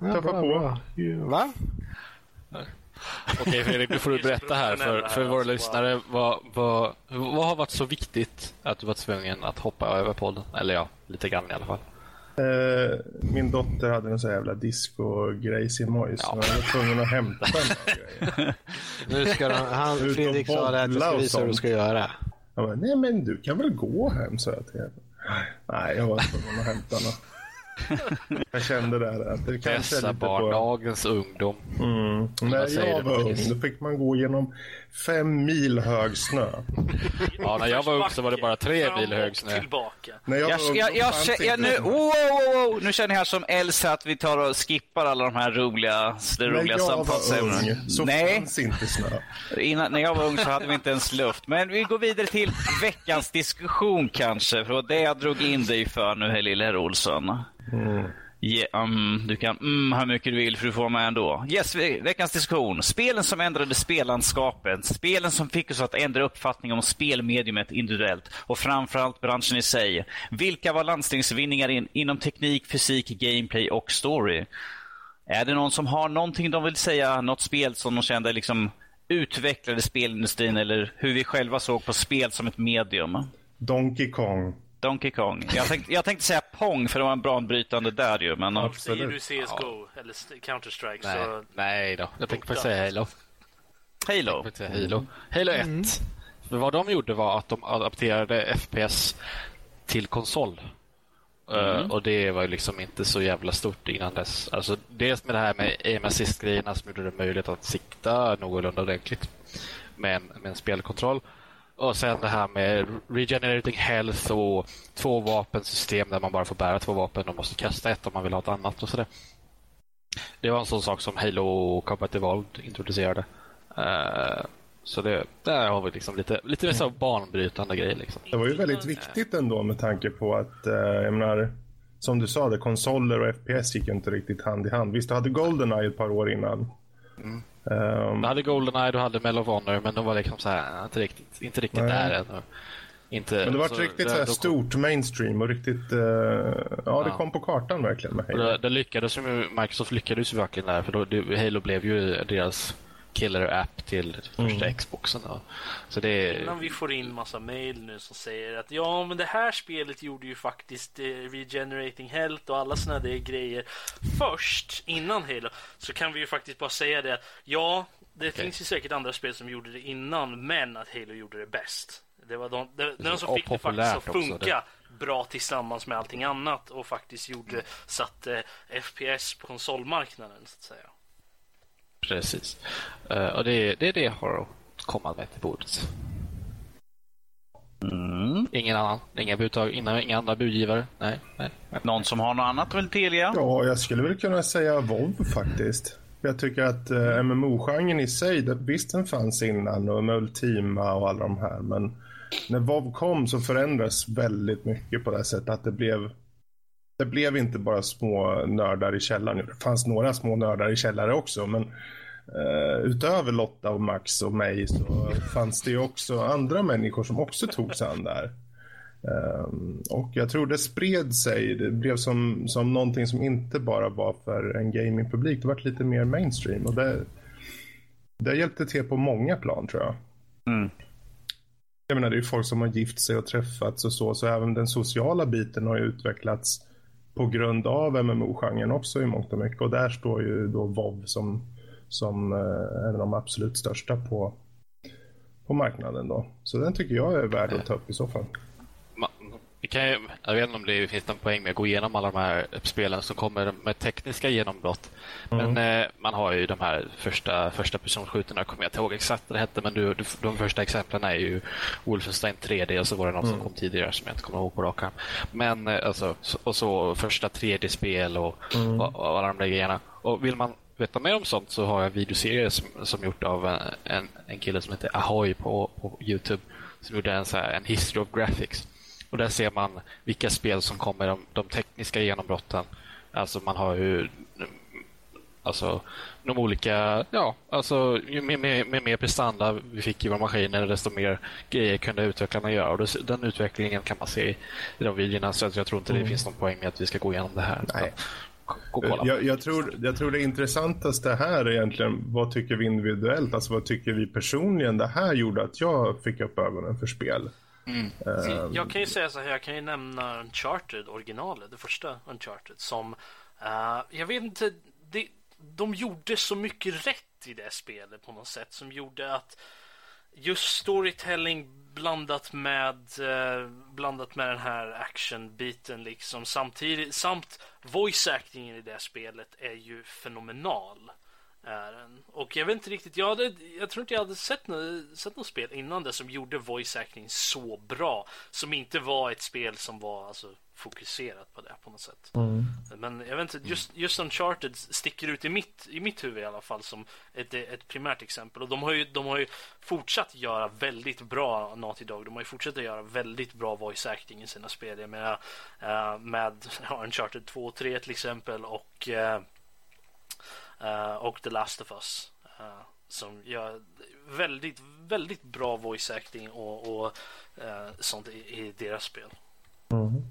Ja, Tuffa bra, på. bra. Va? Okej Fredrik, nu får du berätta här för, för våra lyssnare. Vad, vad, vad har varit så viktigt att du var tvungen att hoppa över podden? Eller ja, lite grann i alla fall. Eh, min dotter hade en sån jävla disco-grej i moj så jag var tvungen att hämta den. Nu ska de, han, Fredrik sa att jag ska visa hur du ska göra. Jag bara, nej men du kan väl gå hem, sa jag till henne. Nej, jag var tvungen att hämta den. Jag kände där att det kanske är Dessa lite barn, på... dagens ungdom. Mm. Säger jag var ung då fick man gå genom fem mil hög snö. Ja, när jag var ung så var det bara tre Fram mil hög snö. tillbaka. När jag, Jag, var ung jag, jag, fanns jag, nu, wow, wow, wow, nu känner jag som Elsa att vi tar och skippar alla de här roliga, det När roliga jag var samtalsämnena. ung så Nej, fanns inte snö. innan, när jag var ung så hade vi inte ens luft. Men vi går vidare till veckans diskussion kanske. För det jag drog in dig för nu, här lille herr Olsson. Yeah, um, mm, du kan mm, hur mycket du vill för du får vara med ändå. Yes, veckans diskussion. Spelen som ändrade spellandskapet. Spelen som fick oss att ändra uppfattning om spelmediumet individuellt och framförallt branschen i sig. Vilka var landstingsvinningar in, inom teknik, fysik, gameplay och story? Är det någon som har någonting de vill säga, något spel som de kände liksom utvecklade spelindustrin eller hur vi själva såg på spel som ett medium? Donkey Kong. Donkey Kong. Jag tänkte, jag tänkte säga Pong för det var en banbrytande där ju. Men, Ja. Säger du. CSGO eller Counter-Strike Nej, så... nej då. Jag tänkte faktiskt säga Halo. Halo. Jag säga Halo. Halo 1. För vad de gjorde var att de adapterade FPS till konsol. Eh, och det var ju liksom inte så jävla stort innan dess. Alltså, dels med det här med aim assist-grejerna som gjorde det möjligt att sikta någorlunda ordentligt med en, med en spelkontroll. Och sen det här med regenerating health och två vapensystem där man bara får bära två vapen och måste kasta ett om man vill ha ett annat och sådär. Det var en sån sak som Halo Combat Evolved introducerade. Eh, så det, där har vi liksom lite, lite mer så banbrytande grejer. Liksom. Det var ju väldigt viktigt ändå med tanke på att, eh, jag menar, som du sa, det, konsoler och FPS gick ju inte riktigt hand i hand. Visst, du hade Goldeneye ett par år innan. Ehm, Du hade Goldeneye, du hade Medal of Honor, men de var liksom så här, inte riktigt, inte riktigt Nej. där ännu. Inte, men det var så riktigt det- så här kom- stort mainstream och riktigt, eh, ja det Ja. kom på kartan verkligen med Halo. det, det lyckades ju, Microsoft lyckades ju verkligen där, för då, det, Halo blev ju deras killer-app till första Xboxen. Då. Så det Innan vi får in massa mail nu som säger att ja, men det här spelet gjorde ju faktiskt eh, Regenerating Health och alla såna där grejer först, innan Halo. Så kan vi ju faktiskt bara säga det att ja, det finns ju säkert andra spel som gjorde det innan, men att Halo gjorde det bäst. Det var de, var de som fick det faktiskt att också, funka bra tillsammans med allting annat och faktiskt gjorde, satte FPS på konsolmarknaden så att säga. Precis. Eh, och det, är- det är det jag har att komma med till bordet. Mm. Ingen annan. Inga, budtag, inga, inga andra budgivare. Nej, nej. Någon som har något annat vill tillägga? Ja, jag skulle väl kunna säga WoW faktiskt. Jag tycker att eh, MMO-genren i sig, det, visst den fanns innan och med Ultima och alla de här, men när WoW kom så förändrades väldigt mycket på det här sättet att det blev det blev inte bara små nördar i källaren. Det fanns några små nördar i källare också, men eh, utöver Lotta och Max och mig så fanns det ju också andra människor som också tog sig an där. Ehm, och jag tror det spred sig. Det blev som, som någonting som inte bara var för en gamingpublik. Det var lite mer mainstream. Och det, det hjälpte till på många plan tror jag. Mm. Jag menar, det är ju folk som har gift sig och träffats och så. Så även den sociala biten har ju utvecklats på grund av MMO-genren också i mångt och mycket. Och där står ju då WoW som, som eh, en av de absolut största på, på marknaden då. Så den tycker jag är värd att ta upp i så fall. Vi kan ju, jag vet inte om det finns någon poäng med att gå igenom alla de här spelen som kommer med tekniska genombrott. Men eh, man har ju de här första, första personskjutarna, kommer jag inte ihåg exakt vad det hette, men du, du, de första exemplen är ju Wolfenstein 3D och så var det något som kom tidigare som jag inte kommer ihåg på rak arm. Men eh, alltså, så- och så första 3D-spel och, och, och alla de där grejerna. Och vill man veta mer om sånt så har jag videoserier som, som gjort av en, en, en kille som heter Ahoy på, på Youtube som gjorde en, så här, en history of graphics. Och där ser man vilka spel som kommer, de, de tekniska genombrotten. Alltså man har ju alltså, de olika, ja, alltså ju mer, mer, mer, mer prestanda vi fick i våra maskiner desto mer grejer kunde utvecklarna göra. Och det, den utvecklingen kan man se i de videorna så jag tror inte det finns någon poäng med att vi ska gå igenom det här. Nej. Gå och kolla. Jag, jag, tror, jag tror det intressantaste här är egentligen vad tycker vi individuellt? Alltså vad tycker vi personligen? Det här gjorde att jag fick upp ögonen för spel. Mm. Um, jag kan ju säga så här, jag kan ju nämna Uncharted, originalet, det första Uncharted, som uh, jag vet inte, det, de gjorde så mycket rätt i det spelet på något sätt som gjorde att just storytelling blandat med eh, blandat med den här actionbiten liksom samtidigt samt voice actingen i det spelet är ju fenomenal. Är den. Och jag vet inte riktigt, jag, hade, jag tror inte jag hade sett, sett något spel innan det som gjorde voice acting så bra. Som inte var ett spel som var alltså, fokuserat på det på något sätt. Mm. Men jag vet inte, just, just Uncharted sticker ut i mitt, i mitt huvud i alla fall som ett, ett primärt exempel. Och de har, ju, de har ju fortsatt göra väldigt bra Naughty Dog. De har ju fortsatt att göra väldigt bra voice acting i sina spel. Jag menar, uh, med ja, Uncharted 2 och 3 till exempel och uh, uh, och The Last of Us. som gör väldigt, väldigt bra voice acting och, och sånt i, i deras spel. Mm.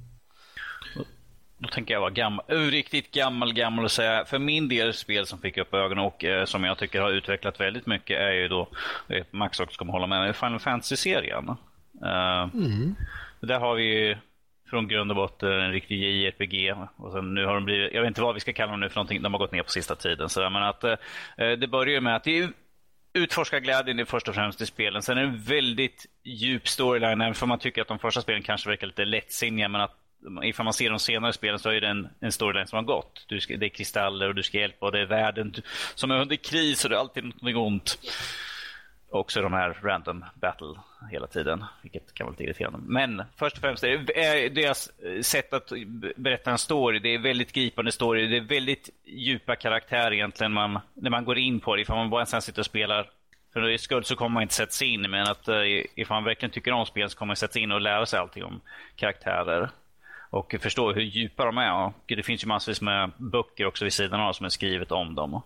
Då tänker jag vara gammal, riktigt gammal, gammal och säga, för min del spel som fick upp ögonen och eh, som jag tycker har utvecklat väldigt mycket är ju då, Max också kommer hålla med mig, Final Fantasy-serien. Uh, mm. Där har vi ju från grund och botten en riktig JRPG. Och sen nu har de blivit, jag vet inte vad vi ska kalla dem nu för någonting, de har gått ner på sista tiden. Så men att, eh, det börjar med att det är utforskarglädjen är först och främst i spelen. Sen är det en väldigt djup storyline, även om man tycker att de första spelen kanske verkar lite lättsinniga. Men att ifall man ser de senare spelen så är det en, en storyline som har gått. Du ska, det är kristaller och du ska hjälpa och det är världen som är under kris och det är alltid något ont. Också de här random battle hela tiden, vilket kan vara lite irriterande. Men först och främst är eh, deras eh, sätt att berätta en story. Det är väldigt gripande story. Det är väldigt djupa karaktärer egentligen man, när man går in på det. Ifall man bara sen sitter och spelar för i skuld så kommer man inte sätta sig in, men att eh, ifall man verkligen tycker om spel så kommer man sätta sig in och lära sig allting om karaktärer och förstå hur djupa de är. Och det finns ju massvis med böcker också vid sidan av som är skrivet om dem.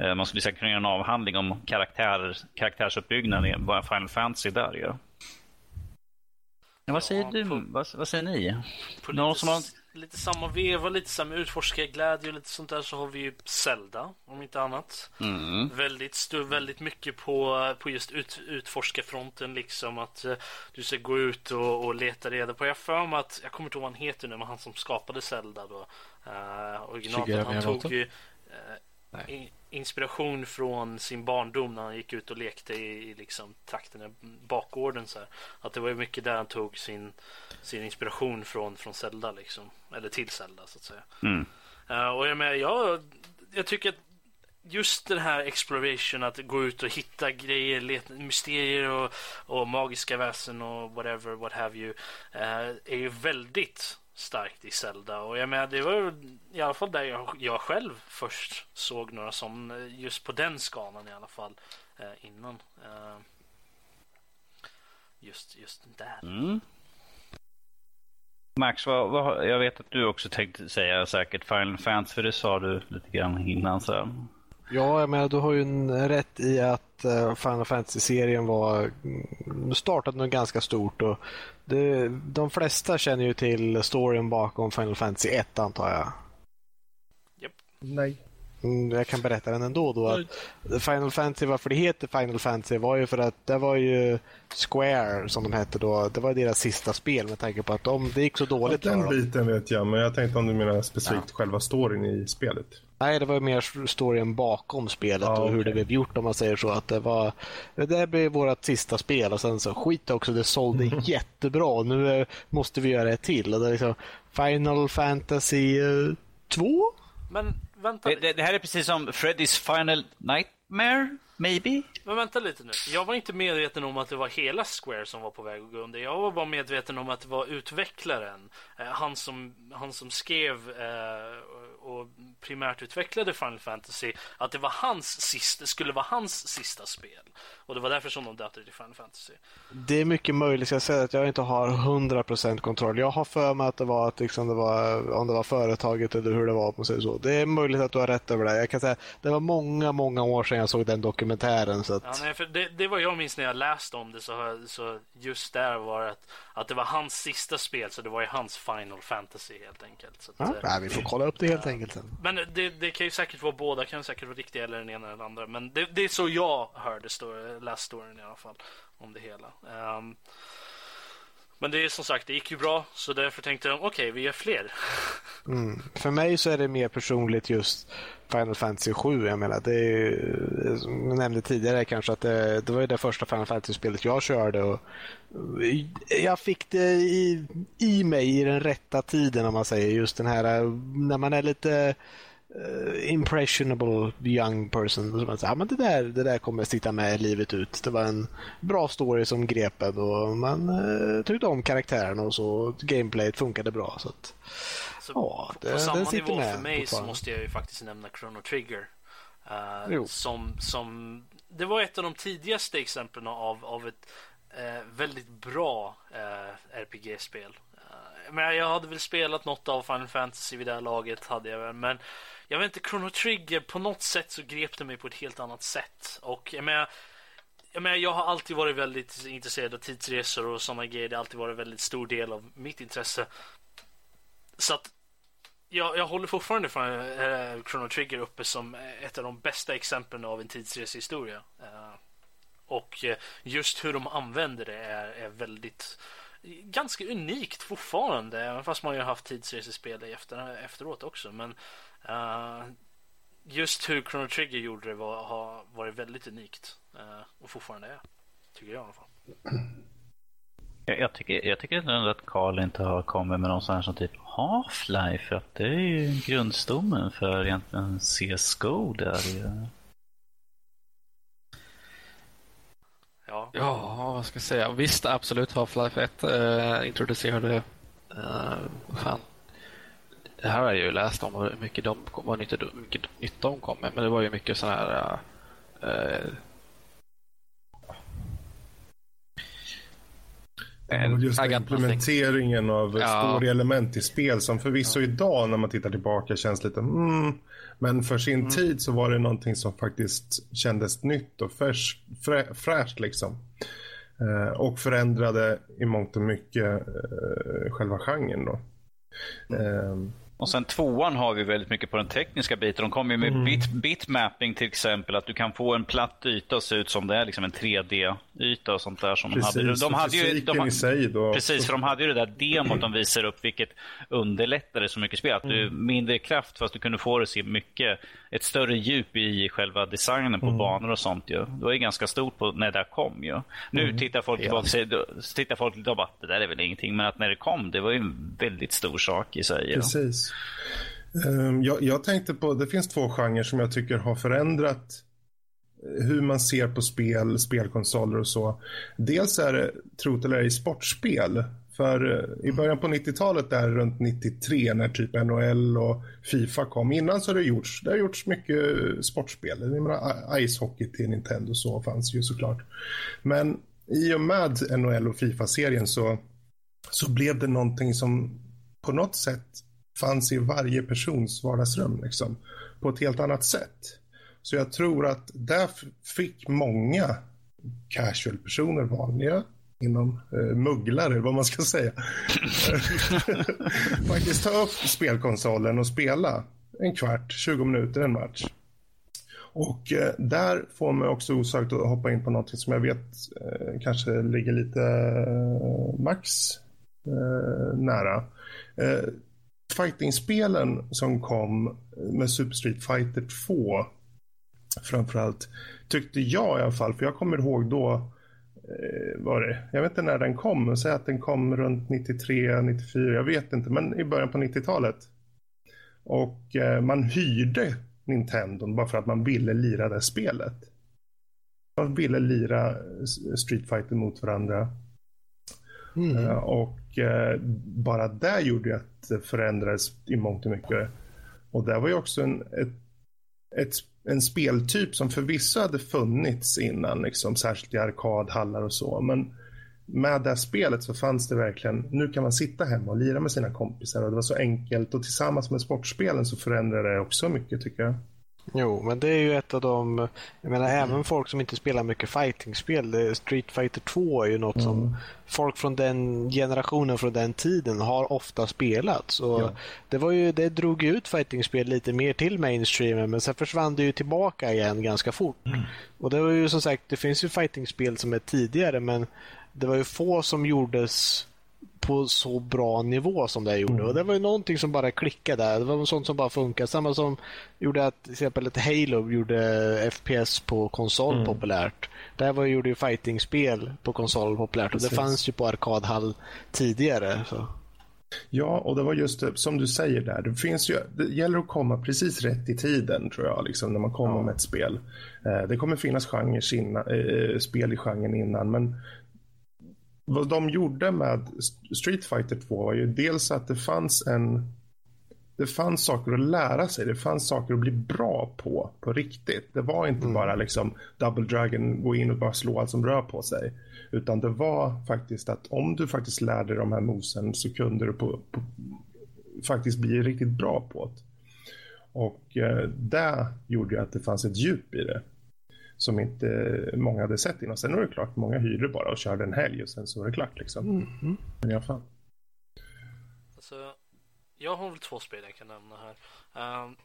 Eh, man skulle säkert kunna göra en avhandling om karaktär, karaktärsuppbyggnaden i Final Fantasy där ju. Ja, vad säger du? På, vad, vad, säger ni? Någon som har lite samma veva, lite samma utforskarglädje och lite sånt där så har vi ju Zelda, om inte annat. Mm. Väldigt, stö, väldigt mycket på, på just ut, utforskarfronten liksom att uh, du ska gå ut och, och leta reda på. Jag för mig att, jag kommer inte ihåg vad han heter nu, men han som skapade Zelda då. Uh, originalet, han tog ju uh, inspiration från sin barndom när han gick ut och lekte i, i liksom trakterna bakgården så här. Att det var mycket där han tog sin, sin inspiration från, från Zelda liksom. Eller till Zelda så att säga. Mm. Uh, och jag menar, jag, jag tycker att just den här exploration, att gå ut och hitta grejer, leta, mysterier och, och magiska väsen och whatever, what have you, uh, är ju väldigt starkt i Zelda. Och jag menar, det var i alla fall där jag, jag själv först såg några som eh, just på den skalan i alla fall eh, innan. Eh, just, just där. Mm. Max, vad, vad, jag vet att du också tänkte säga säkert Final Fantasy, för det sa du lite grann innan. Så. Ja, menar, du har ju en rätt i att uh, Final Fantasy-serien var mm, startade nog ganska stort. Och det, de flesta känner ju till storyn bakom Final Fantasy 1 antar jag. Yep. Nej. Mm, jag kan berätta den ändå då. Att Final Fantasy, varför det heter Final Fantasy var ju för att det var ju Square som de hette då. Det var deras sista spel med tanke på att de, det gick så dåligt ja, Den biten vet jag, men jag tänkte om du menar specifikt ja. själva storyn i spelet. Nej, det var mer storyn bakom spelet ah, och hur okay. det blev gjort om man säger så. Att det var det där blev vårt sista spel och sen så skit också, det sålde jättebra. Nu måste vi göra ett till. Och det är liksom Final Fantasy 2? Eh, men vänta det, det, det, här är precis som Freddy's Final Nightmare, maybe? Men vänta lite nu. Jag var inte medveten om att det var hela Square som var på väg att gå under. Jag var bara medveten om att det var utvecklaren. Eh, han, som, han som skrev eh, och primärt utvecklade Final Fantasy att det var hans sista, skulle vara hans sista spel. Och det var därför som de döpte det till Final Fantasy. Det är mycket möjligt. Jag säger att jag inte har 100% kontroll. Jag har för mig att det var, att liksom det var om det var företaget eller hur det var. På sig så. Det är möjligt att du har rätt över det. Jag kan säga det var många, många år sedan jag såg den dokumentären. Så att... ja, nej, för det, det var jag minns när jag läste om det. Så, så just där var det att, att det var hans sista spel. Så det var ju hans Final Fantasy helt enkelt. Så att, ja, nej, vi får kolla upp det helt ja. enkelt sen. Men det, det, kan ju säkert vara båda. kan säkert vara riktiga eller den ena eller den andra. Men det, det är så jag hörde story, läste storyn i alla fall. Om det hela. Um, men det är som sagt, det gick ju bra så därför tänkte de okej, okay, vi gör fler. Mm. För mig så är det mer personligt just Final Fantasy 7. Jag menar, det är, som jag nämnde tidigare kanske att det, det var det första Final Fantasy-spelet jag körde. Och jag fick det i, i mig i den rätta tiden om man säger. Just den här när man är lite uh, impressionable young person. Man säger, ja, men det, där, det där kommer sitta med livet ut. Det var en bra story som grep en och man uh, tyckte om karaktären och så. Gameplayet funkade bra. Så att, så ja, det, på samma nivå för mig så måste jag ju faktiskt nämna Chrono Trigger. Uh, som, som, det var ett av de tidigaste exemplen av, av ett uh, väldigt bra uh, RPG-spel men jag hade väl spelat något av Final Fantasy vid det här laget, hade jag väl, men jag vet inte, Chrono Trigger på något sätt så grep det mig på ett helt annat sätt. Och jag menar, jag, menar, jag har alltid varit väldigt intresserad av tidsresor och sådana grejer. Det har alltid varit en väldigt stor del av mitt intresse. Så att jag, jag håller fortfarande från äh, eh, Chrono Trigger uppe som ett av de bästa exemplen av en tidsresehistoria. Äh, och eh, just hur de använder det är, är väldigt ganska unikt fortfarande, även fast man ju har haft tidsresespel efter, efteråt också. Men uh, just hur Chrono Trigger gjorde det var, har varit väldigt unikt eh, och fortfarande är, tycker jag i alla fall. Jag, tycker, jag tycker ändå att Carl inte har kommit med någon sån här som typ Half-Life. För att det är ju grundstommen för egentligen CSGO där Ja. ja, vad ska jag säga? Visst, absolut Half-Life 1 eh, introducerade Eh, fan. Det här har jag ju läst om hur mycket, de, vad mycket, mycket nytta de kom med. Men det var ju mycket sådana här eh, eh, äh, Just implementeringen av ja. story-element i spel som förvisso idag när man tittar tillbaka känns lite mm, men för sin mm. tid så var det någonting som faktiskt kändes nytt och färs, frä, fräscht liksom. Eh, och förändrade i mångt och mycket eh, själva genren då. Mm. Eh, och sen tvåan har vi väldigt mycket på den tekniska biten. De kommer ju med mm. bit, bitmapping till exempel. Att du kan få en platt yta att se ut som det är liksom en 3D-yta och sånt där. Som precis, de hade. De hade ju, de, i sig då. Precis, för de hade ju det där demot de visar upp vilket underlättade så mycket spel. Att du mm. mindre kraft fast du kunde få det se mycket, ett större djup i själva designen på mm. banor och sånt ju. Det var ju ganska stort på när det kom ju. Nu mm. tittar folk tillbaka ja. tittar folk och bara, det där är väl ingenting. Men att när det kom, det var ju en väldigt stor sak i sig. Precis. Ehm, jag, jag, tänkte på, det finns två genrer som jag tycker har förändrat hur man ser på spel, spelkonsoler och så. Dels är det, trot eller ej, sportspel. För eh, i början på 90-talet, där runt 93, när typ NHL och Fifa kom. Innan så har det gjorts, det har gjorts mycket sportspel. Jag menar, Icehockey till Nintendo så fanns ju såklart. Men i och med NHL och Fifa-serien så, så blev det någonting som på något sätt fanns i varje persons vardagsrum liksom, på ett helt annat sätt. Så jag tror att där fick många casual-personer, vanliga inom eh, mugglare, vad man ska säga, faktiskt ta upp spelkonsolen och spela en kvart, 20 minuter en match. Och eh, där får man också osökt att hoppa in på något som jag vet eh, kanske ligger lite eh, Max eh, nära. Eh, fightingspelen som kom med Super Street Fighter 2 framförallt tyckte jag i alla fall, för jag kommer ihåg då var det, jag vet inte när den kom, säg att den kom runt 93, 94, jag vet inte, men i början på 90-talet. Och eh, man hyrde Nintendo bara för att man ville lira det spelet. Man ville lira Street Fighter mot varandra. Mm. Och bara det gjorde att det förändrades i mångt och mycket. Och det var ju också en, ett, ett, en speltyp som förvisso hade funnits innan, liksom, särskilt i arkadhallar och så. Men med det spelet så fanns det verkligen, nu kan man sitta hemma och lira med sina kompisar och det var så enkelt och tillsammans med sportspelen så förändrade det också mycket tycker jag. Jo, men det är ju ett av de... Jag menar, mm. även folk som inte spelar mycket fightingspel. Street Fighter 2 är ju något mm. som folk från den generationen, från den tiden, har ofta spelat. Så ja. det, var ju, det drog ut fightingspel lite mer till mainstreamen, men sen försvann det ju tillbaka igen ganska fort. Mm. Och det var ju som sagt, det finns ju fightingspel som är tidigare, men det var ju få som gjordes på så bra nivå som det gjorde. Mm. Och Det var ju någonting som bara klickade där. Det var sånt som bara funkade. Samma som gjorde att till exempel ett Halo gjorde FPS på konsol mm. populärt. Där var, gjorde ju fighting-spel på konsol populärt och det fanns ju på arkadhall tidigare. Så. Ja, och det var just det, som du säger där. Det, finns ju, det gäller att komma precis rätt i tiden tror jag, liksom, när man kommer ja. med ett spel. Eh, det kommer finnas genrer innan, eh, spel i genren innan, men vad de gjorde med Street Fighter 2 var ju dels att det fanns en det fanns saker att lära sig. Det fanns saker att bli bra på, på riktigt. Det var inte mm. bara liksom Double Dragon, gå in och bara slå allt som rör på sig. Utan det var faktiskt att om du faktiskt lärde dig de här mosen så kunde du på, på, faktiskt bli riktigt bra på det. Och eh, det gjorde ju att det fanns ett djup i det som inte många hade sett innan. Sen är det klart, många hyrde bara och körde en helg och sen så var det klart liksom. Mm. Men i alla fall. Alltså, jag har väl två spel jag kan nämna här. Um,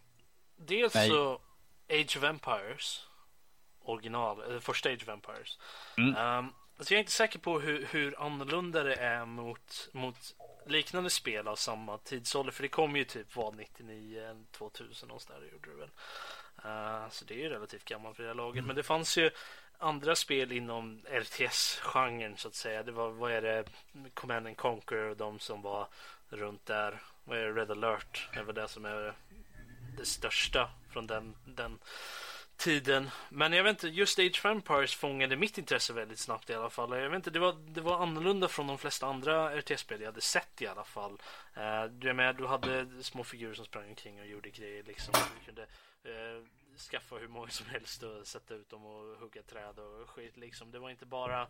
dels Nej. så Age of Empires original, eller första Age of Empires. Mm. Um, alltså jag är inte säker på hur, hur annorlunda det är mot, mot liknande spel av samma tidsålder. För det kom ju typ vad 99, 2000 och där gjorde det väl. Eh, så det är ju relativt gammalt för det här laget. Mm. Men det fanns ju andra spel inom RTS-genren så att säga. Det var, vad är det, Command and Conquer och de som var runt där. Vad är det, Red alert? Det är väl det som är det största från den, den tiden. Men jag vet inte, just Age of Empires fångade mitt intresse väldigt snabbt i alla fall. Jag vet inte, det var, det var annorlunda från de flesta andra RTS-spel jag hade sett i alla fall. Uh, du, med, du hade små figurer som sprang omkring och gjorde grejer liksom. Du kunde uh, skaffa hur många som helst och sätta ut dem och hugga träd och skit liksom. Det var inte bara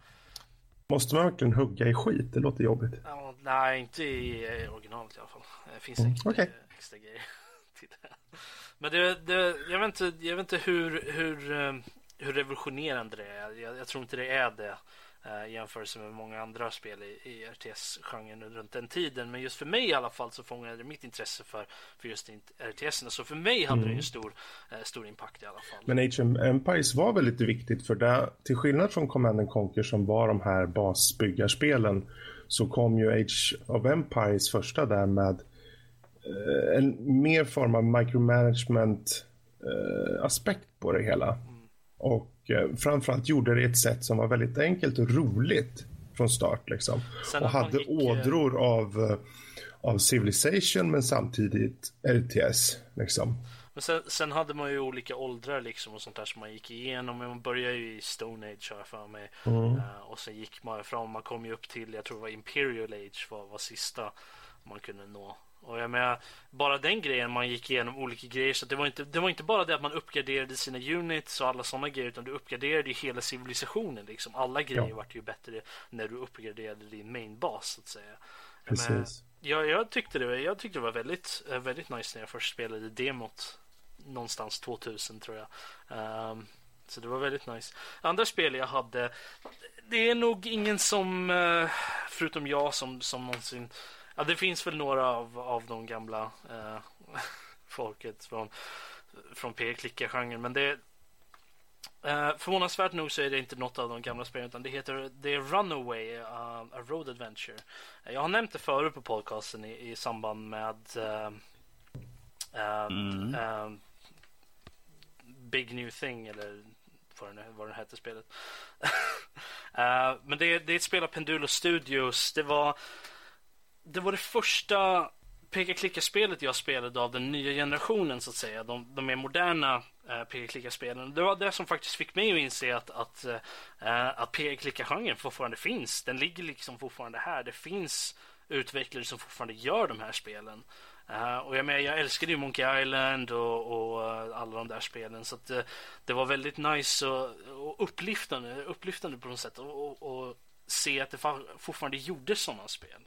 Måste man verkligen hugga i skit? Det låter jobbigt. Ja, nej, inte i originalet i alla fall. Det finns mm, extra, okay. extra grejer till det. Men det, det, jag, vet inte, jag vet inte hur, hur, eh, hur revolutionerande det är. Jag, jag tror inte det är det eh, jämfört med många andra spel i, i RTS-genren runt den tiden. Men just för mig i alla fall så fångade det mitt intresse för, för just RTS. Så för mig hade mm. det en stor, eh, stor impact i alla fall. Men Age of Empires var väldigt viktigt för det, till skillnad från Command Conquer som var de här basbyggarspelen så kom ju Age of Empires första där med Eh, en mer form av micromanagement eh, aspekt på det hela. Mm. Och eh, framförallt gjorde det ett sätt som var väldigt enkelt och roligt från start liksom. och hade gick... ådror av, av Civilization men samtidigt RTS liksom. Men sen, sen, hade man ju olika åldrar liksom och sånt där som man gick igenom. Man började ju i Stone Age har jag för mig. Mm. Uh, och sen gick man fram, man kom ju upp till, jag tror det var Imperial Age var, var sista man kunde nå. Och jag menar, bara den grejen, man gick igenom olika grejer. Så det var, inte, det var inte bara det att man uppgraderade sina units och alla sådana grejer. Utan du uppgraderade ju hela civilisationen. Liksom. Alla grejer ja. vart ju bättre när du uppgraderade din mainbas så att säga. Precis. Men, jag, jag, tyckte det, jag tyckte det var väldigt, eh, väldigt nice när jag först spelade demot. Någonstans 2000 tror jag. Um, så det var väldigt nice. Andra spel jag hade. Det är nog ingen som, eh, förutom jag, som, som någonsin Ja, det finns väl några av, av de gamla eh, folket från, från P-klicka-genren. Men det eh, förvånansvärt nog så är det inte något av de gamla spelen utan det heter det är Runaway, uh, a road adventure. Jag har nämnt det förut på podcasten i, i samband med uh, mm. uh, Big New Thing eller vad den, vad den hette spelet. men det, det är ett spel av Pendulo Studios. Det var det var det första peka-klicka-spelet jag spelade av den nya generationen så att säga. De, de mer moderna eh, peka-klicka-spelen. Det var det som faktiskt fick mig att inse att, att, eh, att peka-klicka-genren fortfarande finns. Den ligger liksom fortfarande här. Det finns utvecklare som fortfarande gör de här spelen. Uh, och jag, med, jag älskade ju Monkey Island och, och uh, alla de där spelen. Så att, uh, det var väldigt nice och, och upplyftande, upplyftande på något sätt. Och, och, och se att det fortfarande gjordes sådana spel.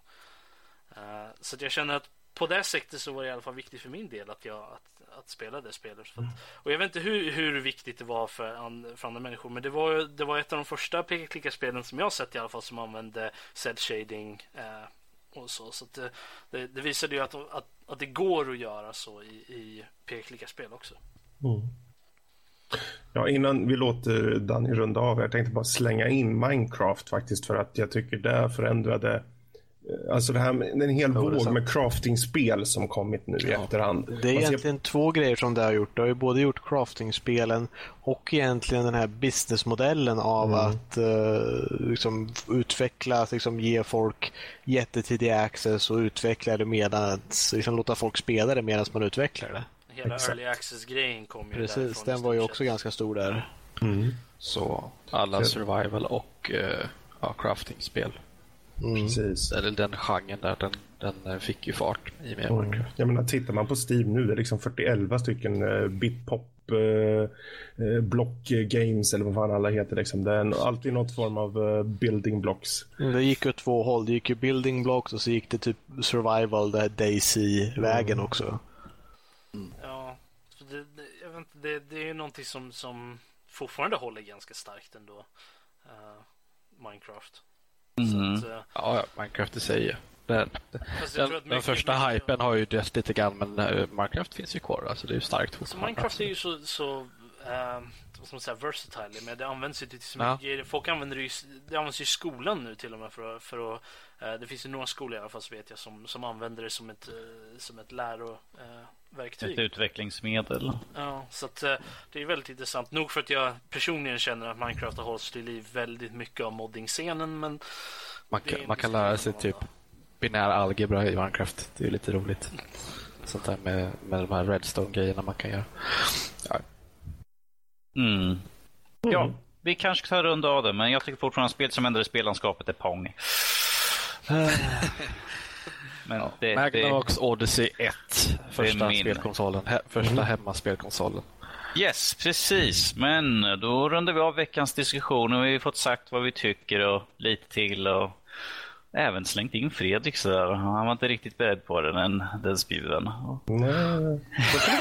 Uh, så jag känner att på det sättet så var det i alla fall viktigt för min del att, jag, att, att spela det spelet. Att, mm. och jag vet inte hur, hur viktigt det var för, and, för andra människor, men det var, det var ett av de första peka-klicka-spelen som jag sett i alla fall som använde cell shading uh, och så. Så det, det, det, visade ju att, att, att det går att göra så i, i peka-klicka-spel också. Mm. Ja, innan vi låter Danny runda av, jag tänkte bara slänga in Minecraft faktiskt för att jag tycker det förändrade Alltså det här med en hel våg med crafting-spel som kommit nu i efterhand. Det är ser- egentligen två grejer som det har gjort. Det har ju både gjort crafting-spelen och egentligen den här businessmodellen av att eh, liksom, utveckla, liksom, ge folk jättetidig access och utveckla det medan, liksom, låta folk spela det medan man utvecklar det. Hela Exakt. early access-grejen kom ju Precis, den var ju också ganska stor där. Så alla survival och eh, ja, crafting-spel. Precis. Eller den genren där, den, den eh, fick ju fart i och med Minecraft. Jag menar, tittar man på Steam nu, det är liksom 41 stycken uh, bitpop uh, block games eller vad fan alla heter. Liksom. Det är alltid något form av eh, building blocks. Mm, Det gick ju åt två håll. Det gick ju building blocks och så gick det typ survival, det här Daisy-vägen också. Ja, för det, det, jag vet inte, det, det är ju någonting som, som fortfarande håller ganska starkt ändå. eh, Minecraft. Mm. Att, eh, Ja, Minecraft i sig. Den, den, den första mycket- hypen har ju dött lite grann, men eh, Minecraft finns ju kvar. Alltså det är ju starkt Så fortfarande. Minecraft är ju så, så eh, ska man säga, versatile. Men det används ju till så Ja. mycket grejer. Folk använder det ju, det används ju i skolan nu till och med för att, för att eh, det finns ju några skolor i alla fall så vet jag som, som använder det som ett, eh, som ett läroverktyg. Ett utvecklingsmedel. Ja, så att, eh, det är väldigt intressant. Nog för att jag personligen känner att Minecraft har hållits till liv väldigt mycket av modding-scenen, men Man kan, man kan lära sig typ binär algebra i Minecraft. Det är ju lite roligt. Sånt där med, med de här redstone-grejerna man kan göra. Ja, Mm. Ja, vi kanske ska runda av det, men jag tycker fortfarande att spel som ändrar spellandskapet är Pong. Men det, det, Magnavox Odyssey 1. Första spelkonsolen. He, första hemmaspelkonsolen. Yes, precis. Men då rundar vi av veckans diskussion och vi har fått sagt vad vi tycker och lite till och även slängt in Fredrik så där. Han var inte riktigt beredd på det, den, den spjuden. Nej.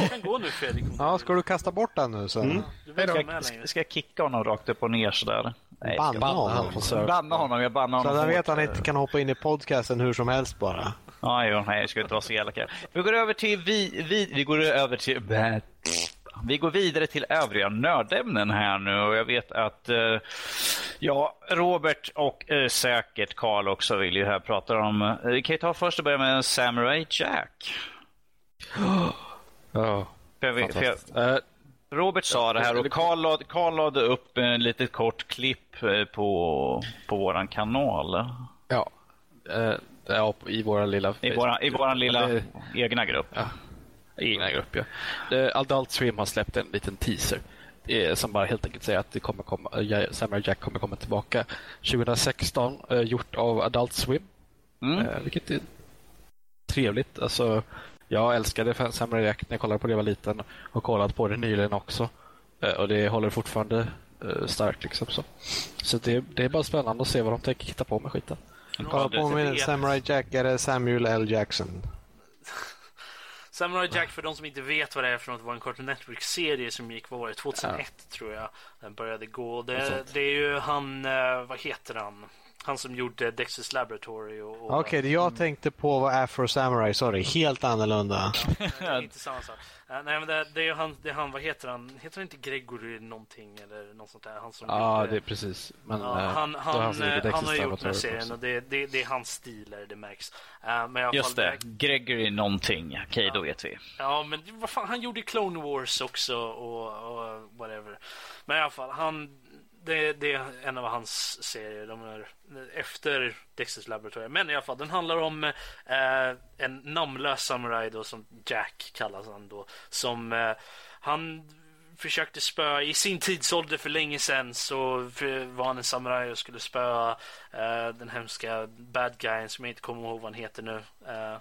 Du kan gå nu Fredrik. Ja, ska du kasta bort den nu så? Du behöver inte Ska, längre. ska jag kicka honom rakt upp och ner sådär? Nej, jag ska- Banna han honom. servern. Banna honom, jag bannar Så honom. att han vet han inte kan hoppa in i podcasten hur som helst bara. Ja, jo, nej, jag ska inte vara så elaka. Vi går över till vi, vi, vi går över till vi går vidare till övriga nördämnen här nu och jag vet att eh, ja, Robert och eh, säkert Karl också vill ju här prata om. Eh, Vi kan ju ta först och börja med Samurai Jack. Ja, För vi, för jag, fantastiskt. Eh, Robert sa det här och Karl lade, Karl lade upp en litet kort klipp eh, på, på våran kanal. ja. Eh, ja, i våra lilla... I våran, i våran lilla Det- egna grupp. Ja. Egna grupp, ja. Eh, Adult Swim har släppt en liten teaser. eh, Som bara helt enkelt säger att det kommer komma, eh, Samurai Jack kommer komma tillbaka 2016. eh, Gjort av Adult Swim. Mm. Vilket är trevligt. Alltså, jag älskade Samurai Jack när jag kollade på det jag var liten. Och kollat på det nyligen också. Och det håller fortfarande starkt. Liksom, så så det, det är bara spännande att se vad de tänker hitta på med skiten. Kolla på min vet. Samurai Jack är det Samuel L. Jackson. Samurai Jack, för de som inte vet vad det är för något, var en Cartoon Network-serie som gick, vad var det, 2001 tror jag. Den började gå. Det, det är ju han, eh, vad heter han? Han som gjorde Dexter's Laboratory och... och Okej, det jag tänkte på var Afro Samurai, sorry. Helt annorlunda. Nej, det är inte samma sak. Eh, nej, men det, det är han, det är han, vad heter han? Heter han inte Gregory någonting eller något sånt där? Han som Ja, gjorde- det är precis. Men, Ja, eh, han, han, eh, han har Dexter's gjort den här serien och det, det, det är hans stil, är det, märks. Eh, men Just det, Gregory någonting. Okej, då vet vi. Ja, men vad fan, han gjorde Clone Wars också och, och whatever. Men i alla fall, han, det, det är en av hans serier. De är efter Dexter's Laboratory. Men i alla fall, den handlar om eh, en namnlös samuraj då, som Jack kallas han då. Som eh, han försökte spöa i sin tidsålder för länge sedan så var han en samuraj och skulle spöa eh, den hemska bad guyen som jag inte kommer ihåg vad han heter nu. Eh,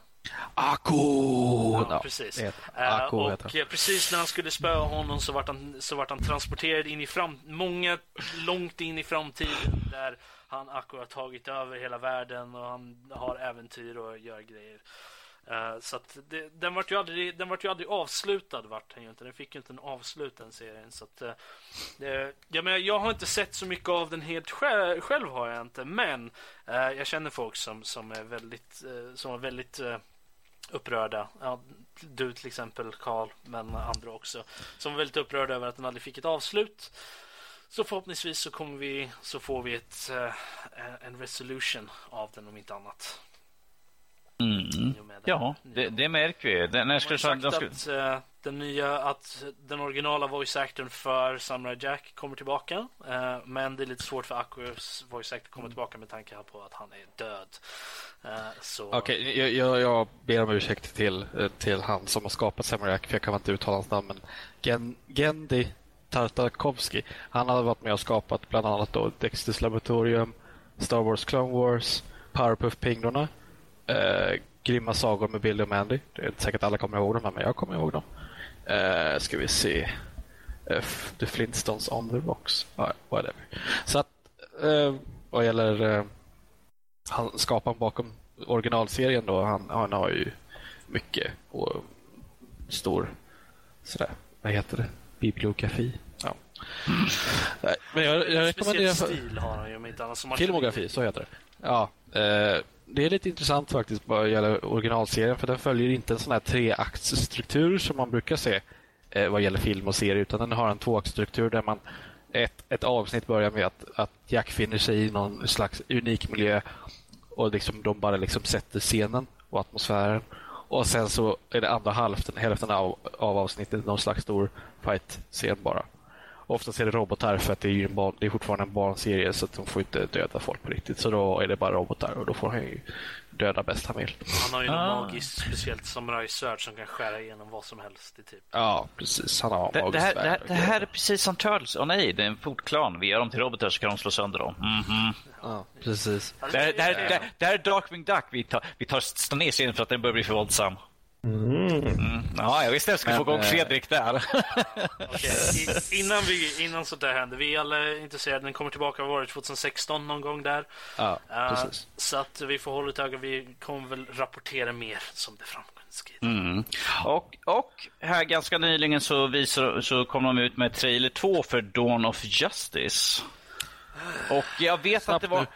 Ako! Ja, precis. Eh, Ako och precis när han skulle spöa honom så vart han, så vart han transporterad in i fram, många långt in i framtiden där han Ako har tagit över hela världen och han har äventyr och gör grejer. Eh, så att det, den vart ju aldrig, den vart ju aldrig avslutad vart den ju inte. Den fick ju inte en avslut den serien. Så att, eh, det, jag, menar, jag har inte sett så mycket av den helt själv, själv har jag inte. Men jag känner folk som, som är väldigt, som var väldigt upprörda. Ja, du till exempel Karl, men andra också. Som var väldigt upprörda över att den aldrig fick ett avslut. Så förhoppningsvis så kommer vi så får vi ett, eh, en resolution av den om inte annat. Mm. Ja, det, det märker vi. Den, när ska sagt de ska, att eh, den nya, att den originala voice actorn för Samurai Jack kommer tillbaka. Eh, men det är lite svårt för Aquas voice actor att komma tillbaka med tanke på att han är död. Eh, så Okej, jag, jag, jag ber om ursäkt till, till han som har skapat Samurai för jag kan inte uttala hans namn. Men Gen, Gendi Tartakovsky, han har varit med och skapat bland annat då Dexters Laboratorium, Star Wars Clone Wars, Powerpuff-pinglorna, eh, Grymma sagor med Billy och Mandy. Det är inte säkert alla kommer ihåg dem, men jag kommer ihåg dem. Eh, ska vi se. Eh, The Flintstones on the Rocks. Ja, whatever. Så att, eh, vad gäller eh, han, skaparen bakom originalserien då, han, han har ju mycket och stor sådär, vad heter det? Bibliografi. Ja. Men jag, jag rekommenderar... Speciell stil har han ju om inte annat. Filmografi, så heter det. Ja, eh, det är lite intressant faktiskt vad gäller originalserien för den följer inte en sån här treaktsstruktur som man brukar se eh, vad gäller film och serie utan den har en tvåaktsstruktur där man ett, ett avsnitt börjar med att, att Jack finner sig i någon slags unik miljö och liksom de bara liksom sätter scenen och atmosfären. Och sen så är det andra hälften, hälften av, av avsnittet någon slags stor fight-scen bara. Oftast är det robotar för att det är, ju en barn, det är fortfarande en barnserie så att de får inte döda folk på riktigt. Så då är det bara robotar och då får han ju döda bäst han vill. Han har ju något Ah. magiskt speciellt samurajsvärd som kan skära igenom vad som helst. I typ. Ja, precis. Han har det, det, här, det, här, det här är precis som Turtles. Åh nej, det är en fortklan. Vi gör dem till robotar så kan de slå sönder dem. Mhm. Ja, precis. Det, här, det, här, det, här, det här är Darkwing Duck. Vi tar, vi tar ner scenen för att den börjar bli för våldsam. Mm. Ja, jag visste jag skulle få igång eh, Fredrik där. I, innan, vi, innan sånt där händer. Vi är alla intresserade. Den kommer tillbaka, vad var det, 2016 någon gång där. Ja, precis. så att vi får hålla ett öga. Vi kommer väl rapportera mer som det framskrider. Mm. Och, och här ganska nyligen så, visar, så kom de ut med trailer 2 för Dawn of Justice. Och jag vet att Snabbt det var... nu.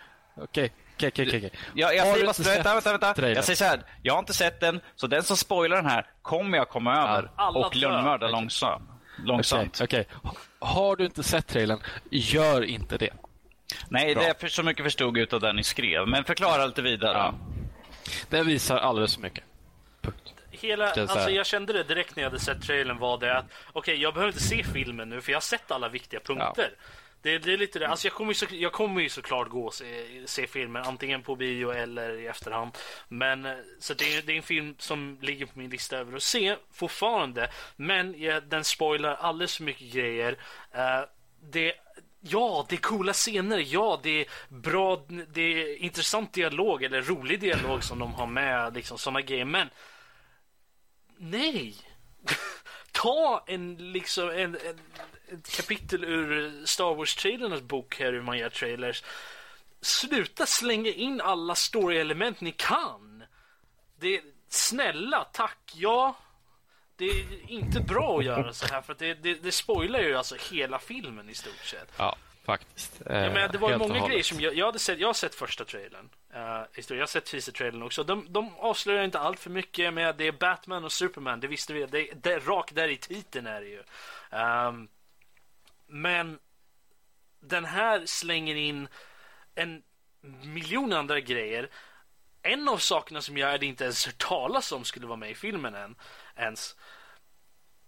Okej, okej, okej. okej. Jag, säger du bara, inte vänta, vänta, vänta. trailern? Jag säger så här, jag har inte sett den, så den som spoilar den här kommer jag komma över alla och lönnmörda långsamt. långsamt. Okej, okej. Har du inte sett trailern, gör inte det. Nej, Bra. det är för så mycket förstod jag utav den ni skrev. Men förklara lite vidare. Ja. Den visar alldeles för mycket. Punkt. Hela, alltså jag kände det direkt när jag hade sett trailern var det att okej, jag behöver inte se filmen nu för jag har sett alla viktiga punkter. Det, det är lite det. Alltså jag kommer ju, så, jag kommer ju såklart gå och se, se filmen antingen på bio eller i efterhand. Men eh, så det är, det är en film som ligger på min lista över att se fortfarande. Men ja, den spoilar alldeles för mycket grejer. Uh, det Ja, det är coola scener. Ja, det är bra, det är intressant dialog eller rolig dialog som de har med, liksom sådana grejer. Men nej! Ta en liksom en, en, ett kapitel ur Star Wars-trailernas bok här hur man gör trailers. Sluta slänga in alla story-element ni kan. Det, snälla, tack, ja. Det är inte bra att göra så här för det, det, det spoilar ju alltså hela filmen i stort sett. Ja, faktiskt. Eh, Ja, men det var många grejer som jag, jag hade sett. Jag har sett första trailern. Uh, jag har sett teaser-trailern också. De, de avslöjar inte allt för mycket med det är Batman och Superman. Det visste vi. Det, det rakt där i titeln är det ju. Ehm, men den här slänger in en miljon andra grejer. En av sakerna som jag hade inte ens hört talas om skulle vara med i filmen än, ens.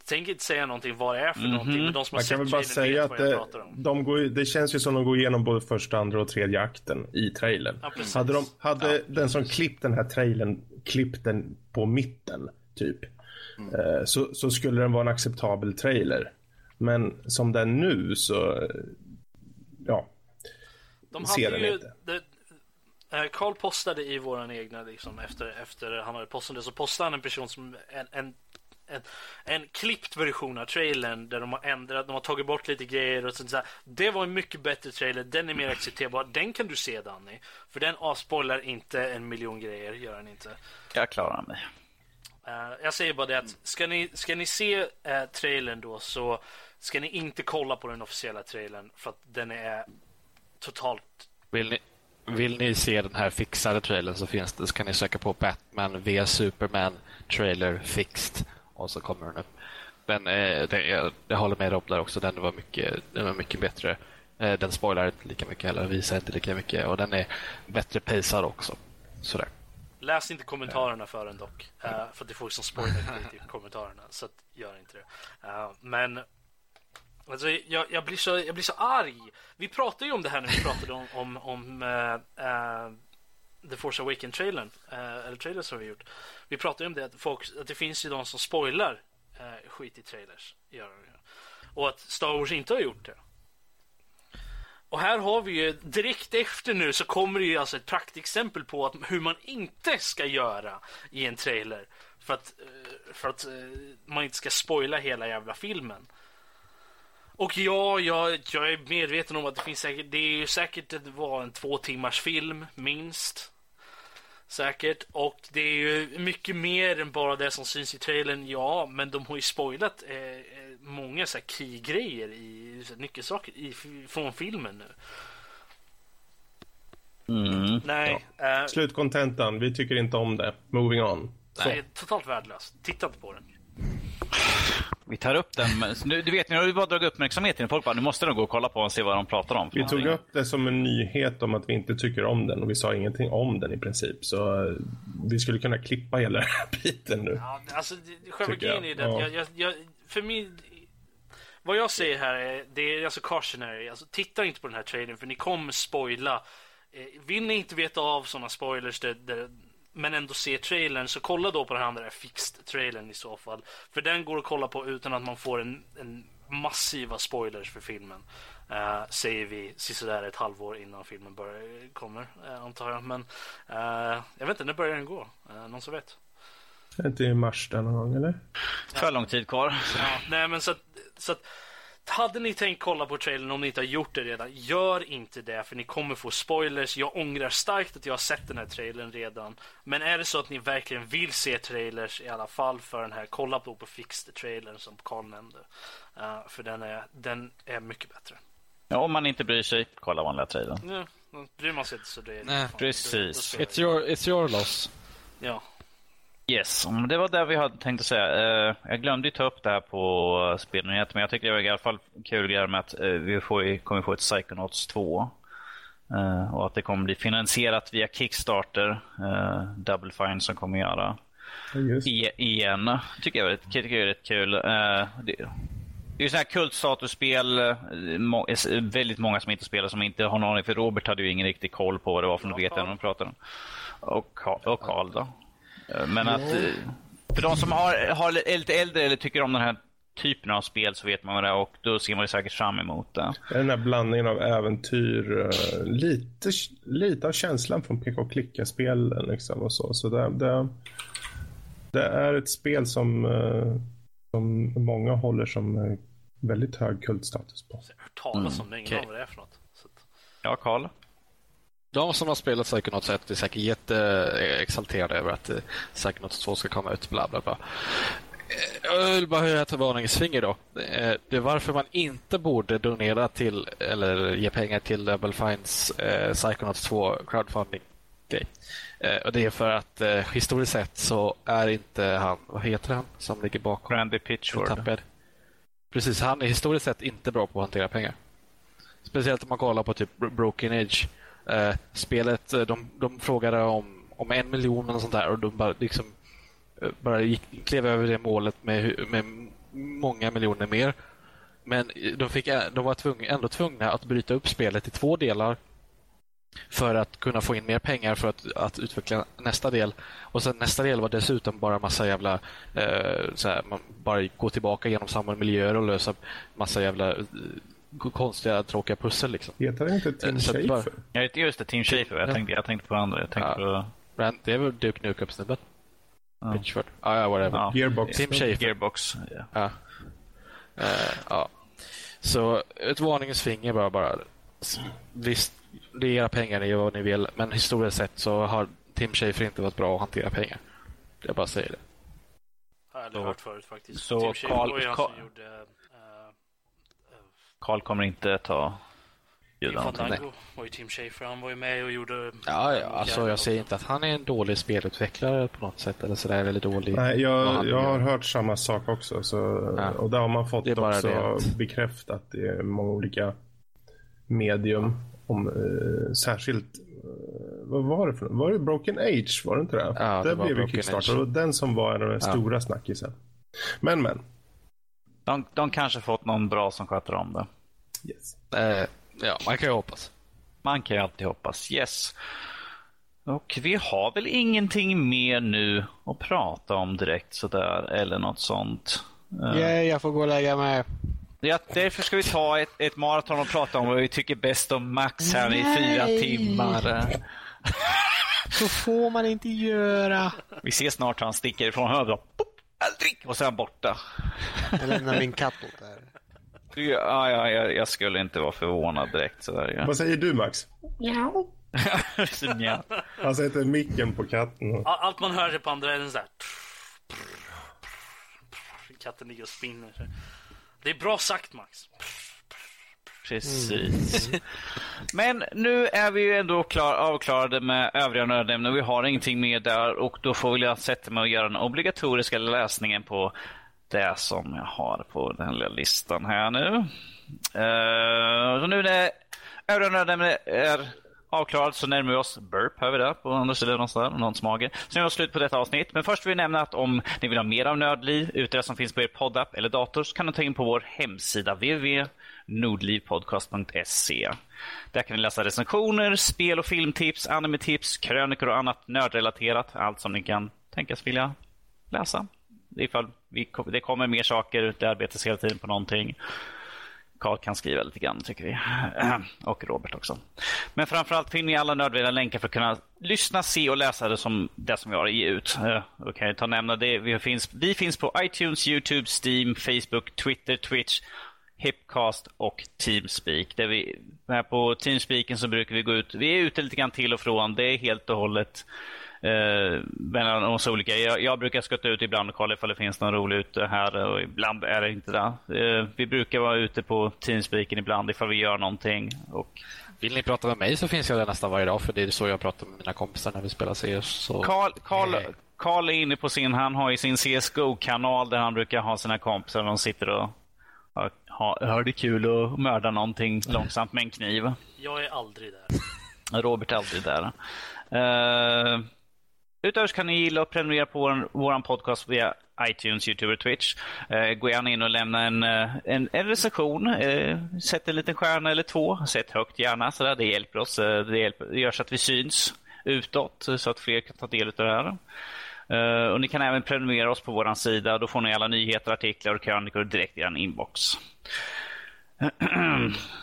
Tänker inte säga någonting vad det är för någonting, men de som har Man sett kan väl bara säga att jag det, de går, det känns ju som de går igenom både första, andra och tredje akten i trailern. Ja, precis. hade de, hade den som klippt den här trailern klippt den på mitten, typ, eh, så, så skulle den vara en acceptabel trailer. Men som den nu så, eh, ja, De ser den ju, inte. det, eh, Carl postade i våran egna, liksom, efter, efter han hade postat det, så postade han en person som en, en, en, en klippt version av trailern där de har ändrat, de har tagit bort lite grejer och sånt där. Det var en mycket bättre trailer, den är mer accepterbar. Den kan du se Danny, för den avspoilar inte en miljon grejer, gör den inte. Jag klarar mig. Eh, jag säger bara det att ska ni, ska ni se uh, trailern då så ska ni inte kolla på den officiella trailern för att den är totalt Vill ni, vill ni se den här fixade trailern så finns det, så kan ni söka på Batman via Superman trailer fixed och så kommer den upp. Men eh, det, jag, jag håller med Rob där också, den var mycket, den var mycket bättre. Eh, den spoilar inte lika mycket heller, visar inte lika mycket och den är bättre pacad också. Sådär. Läs inte kommentarerna för den dock. Uh, för det är folk som spoilar i kommentarerna. Så att, gör inte det. Uh, men alltså, jag, jag, blir så, jag blir så arg. Vi pratade ju om det här när vi pratade om, om, om uh, uh, The Force Awakens-trailern. Uh, eh, eller trailers har vi gjort. Vi pratade ju om det att, folk, att det finns ju de som spoilar uh, skit i trailers. Gör det. och att Star Wars inte har gjort det. Och här har vi ju direkt efter nu så kommer det ju alltså ett praktexempel på att, hur man inte ska göra i en trailer. För att, eh, för att eh, man inte ska spoila hela jävla filmen. Och ja, jag, jag är medveten om att det finns säkert, det är ju säkert det var en två timmars film minst. Säkert. Och det är ju mycket mer än bara det som syns i trailern, ja. Men de har ju spoilat eh, eh många så här key-grejer i så här, nyckelsaker i, från filmen nu. Mm. Nej. Ja. Eh, Slutkontentan, vi tycker inte om det. Moving on. Nej, totalt värdelöst. Titta inte på den. Vi tar upp den. Nu, du vet, nu har vi bara dragit uppmärksamheten. Folk bara, nu måste de gå och kolla på och se vad de pratar om. Vi tog upp det som en nyhet om att vi inte tycker om den och vi sa ingenting om den i princip. Så uh, vi skulle kunna klippa hela den här biten nu. Ja, alltså, själva grejen är det jag, jag, jag, för min, vad jag säger här är, det är alltså cautionary. Alltså, titta inte på den här trailern för ni kommer spoila. Eh, vill ni inte veta av sådana spoilers där, där, men ändå se trailern så kolla då på den andra fixed trailern i så fall. För den går att kolla på utan att man får en, en massiva spoilers för filmen. Uh, säger vi sådär ett halvår innan filmen börjar, kommer, uh, antar jag. Men uh, jag vet inte, när börjar den gå? Uh, någon som vet? Inte i mars den någon gång, eller? För lång tid kvar. Ja, nej, men så att, så att hade ni tänkt kolla på trailern om ni inte har gjort det redan, gör inte det för ni kommer få spoilers. Jag ångrar starkt att jag har sett den här trailern redan. Men är det så att ni verkligen vill se trailers i alla fall för den här, kolla på, på Fixed trailern som Carl nämnde. Uh, för den är, den är mycket bättre. Ja, om man inte bryr sig, kolla vanliga trailern. Ja, bryr man sig inte så det är Nej, precis. It's your, it's your loss. Ja. Yes, det var det vi hade tänkt att säga. Eh, jag glömde ju ta upp det här på spelnyheter, men jag tycker det var i alla fall kul med att eh, vi får, kommer få ett Psychonauts 2. Eh, och att det kommer bli finansierat via Kickstarter. Double Fine som kommer göra. Just. I, igen. Tycker jag rätt, tycker jag är rätt kul. Det, det är ju sådana här kultstatusspel. Väldigt många som inte spelar som inte har någon aning. För Robert hade ju ingen riktig koll på vad det var för något vet jag när de pratade om. Och Karl då. Eh, men att eh, för de som har, har är lite äldre eller tycker om den här typen av spel så vet man vad det är och då ser man säkert fram emot det. Den här blandningen av äventyr, eh, lite, lite av känslan från pk klicka-spelen liksom och så. Så det, det, det, är ett spel som, som många håller som väldigt hög kultstatus på. Jag har hört talas om det, ingen mm, okay. vad det är för något. Att... Ja, Karl? De som har spelat Psychonauts 1 är säkert jätteexalterade över att eh, Psychonauts 2 ska komma ut. Bla, bla, bla. Eh, jag vill bara höja ett varningens finger då. Eh, det är varför man inte borde donera till eller ge pengar till Double Fines eh, Psychonauts 2 crowdfunding grej. och det är för att eh, historiskt sett så är inte han, vad heter han som ligger bakom? Randy Pitchford. Precis, han är historiskt sett inte bra på att hantera pengar. Speciellt om man kollar på typ Broken Age eh, spelet. Eh, de, de frågade om, om en miljon och sånt där och de bara, liksom, eh, bara gick, klev över det målet med, med många miljoner mer. Men eh, de, fick, de var tvungna, ändå tvungna att bryta upp spelet i två delar för att kunna få in mer pengar för att, att utveckla nästa del. Och sen nästa del var dessutom bara massa jävla... Eh, så här, man bara gå tillbaka genom samma miljöer och lösa massa jävla konstiga, tråkiga pussel. Liksom. Heter det inte Tim Schafer? Bara... Ja, just det. Tim Schafer. Jag, tänkte, jag tänkte på andra. Jag tänkte ja. på... Det är väl Duke Nukem-snubben? Ja. Pitchford. Ah, ja, whatever. Ja. Gearbox. Tim Schafer. Gearbox. Ja. Ja. Uh, ja. Så ett varningens finger bara. bara. Visst, det är era pengar, ni gör vad ni vill. Men historiskt sett så har Tim Schafer inte varit bra att hantera pengar. Jag bara säger det. Jag har aldrig hört förut faktiskt. Så Tim Schafer var ju han som gjorde Karl kommer inte ta ljudet. Fandango var ju Tim Schafer. Han var ju med och gjorde... Ja, ja alltså jag säger inte att han är en dålig spelutvecklare på något sätt. Eller sådär, eller dålig. Nej, jag, jag har hört samma sak också. Så, ja. Och där har man fått också det. bekräftat i många olika medium. Om, eh, särskilt eh, vad var det för Var det Broken Age? Var det inte det? Ja, det det var blev ju Broken Kickstarter och den som var en av de Ja. stora snackisen. Men men. De, de kanske fått någon bra som sköter om det. Yes. Eh, ja, man kan ju hoppas. Man kan ju alltid hoppas. Yes. Och vi har väl ingenting mer nu att prata om direkt sådär eller något sånt. Eh, Yeah, jag får gå och lägga mig. Ja, därför ska vi ta ett, ett maraton och prata om vad vi tycker bäst om Max här i fyra timmar. Så får man inte göra. Vi ser snart hur han sticker ifrån. Pop, aldrig! Och så han borta. Jag lämnar min katt åt där. Ja, ja, jag, jag skulle inte vara förvånad direkt. Sådär, ja. Vad säger du Max? Så, ja. Han sätter micken på katten. och- Allt man hör är på andra änden sådär. Katten ligger och spinner. Det är bra sagt Max. Precis. Men nu är vi ju ändå klar, avklarade med övriga nördämnen. Vi har ingenting mer där och då får jag sätta mig och göra den obligatoriska läsningen på det som jag har på den lilla listan här nu. Uh, så nu när övriga nördämnen är avklarat så närmar vi oss Burp, hör vi där på andra sidan någonstans, någons mage. Så nu är slut på detta avsnitt. Men först vill vi nämna att om ni vill ha mer av Nördliv, ute det som finns på er poddapp eller dator, så kan ni ta in på vår hemsida Nordlivpodcast.se. Där kan ni läsa recensioner, spel och filmtips, animetips, krönikor och annat nördrelaterat. Allt som ni kan tänkas vilja läsa. Ifall vi, det kommer mer saker, det arbetas hela tiden på någonting. Carl kan skriva lite grann tycker vi. Och Robert också. Men framförallt finner ni alla nödvändiga länkar för att kunna lyssna, se och läsa det som, det som vi har att ge ut. Eh, Då kan jag ta och nämna det. Vi finns, vi finns på iTunes, Youtube, Steam, Facebook, Twitter, Twitch, Hipcast och Teamspeak. Där vi, här på Teamspeaken så brukar vi gå ut. Vi är ute lite grann till och från. Det är helt och hållet eh, mellan oss olika. Jag, jag brukar skutta ut ibland och kolla ifall det finns någon rolig ute här och ibland är det inte det. Eh, vi brukar vara ute på Teamspeaken ibland ifall vi gör någonting. Och Vill ni prata med mig så finns jag där nästan varje dag för det är så jag pratar med mina kompisar när vi spelar CS. Så... Carl, Carl. Carl är inne på sin, han har ju sin CSGO-kanal där han brukar ha sina kompisar de sitter och har, har, det kul och mördar någonting långsamt med en kniv. Jag är aldrig där. Robert är alltid där. Uh, utöver så kan ni gilla och prenumerera på vår, podcast via iTunes, Youtube och Twitch. Eh, gå gärna in och lämna en, eh, en, en recension. Eh, sätt en liten stjärna eller två. Sätt högt gärna. Sådär. Det hjälper oss. Det, hjälper, det gör så att vi syns utåt så att fler kan ta del av det här. Eh, och Ni kan även prenumerera oss på vår sida. Då får ni alla nyheter, artiklar och krönikor direkt i er inbox.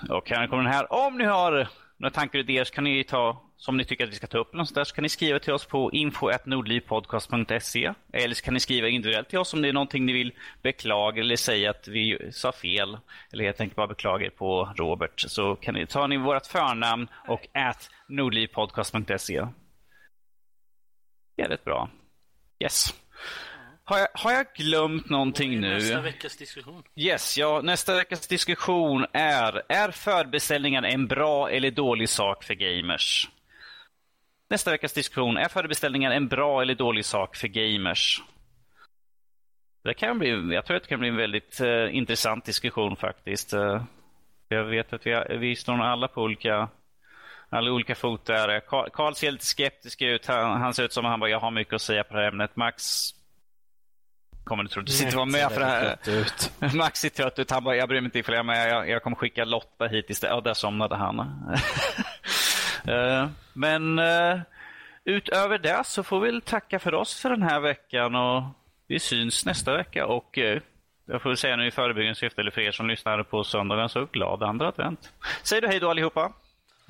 och här kommer den här. Om ni har några tankar och idéer så kan ni ta som ni tycker att vi ska ta upp eller något där, så kan ni skriva till oss på info.nordlivpodcast.se eller så kan ni skriva individuellt till oss om det är någonting ni vill beklaga eller säga att vi sa fel eller helt enkelt bara beklaga er på Robert så kan ni ta ni vårt förnamn och at nordlivpodcast.se. Det är rätt bra. Yes. Har jag, har jag glömt någonting nu? Nästa veckas diskussion. Yes, ja, nästa veckas diskussion är Är förbeställningar en bra eller dålig sak för gamers? Nästa veckas diskussion Är förbeställningar en bra eller dålig sak för gamers? Det kan bli, jag tror att det kan bli en väldigt eh, intressant diskussion faktiskt. Eh, jag vet att vi, har, vi står alla på olika alla olika fot där. Karl ser lite skeptisk ut. Han, han ser ut som att han bara, jag har mycket att säga på det här ämnet. Max kommer du tro. Du sitter och var med för det här. Ut. Max ser trött ut. Han bara, jag bryr mig inte ifall jag är med. Jag, jag kommer skicka Lotta hit istället. Ja, där somnade han. Eh, Men eh, utöver det så får vi tacka för oss för den här veckan och vi syns nästa vecka. Och eh, jag får säga nu i förebyggande syfte, eller för er som lyssnar på söndagen, så glad andra advent. Säger du hej då allihopa.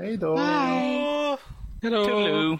Hej då! Hej! Hello. Hello.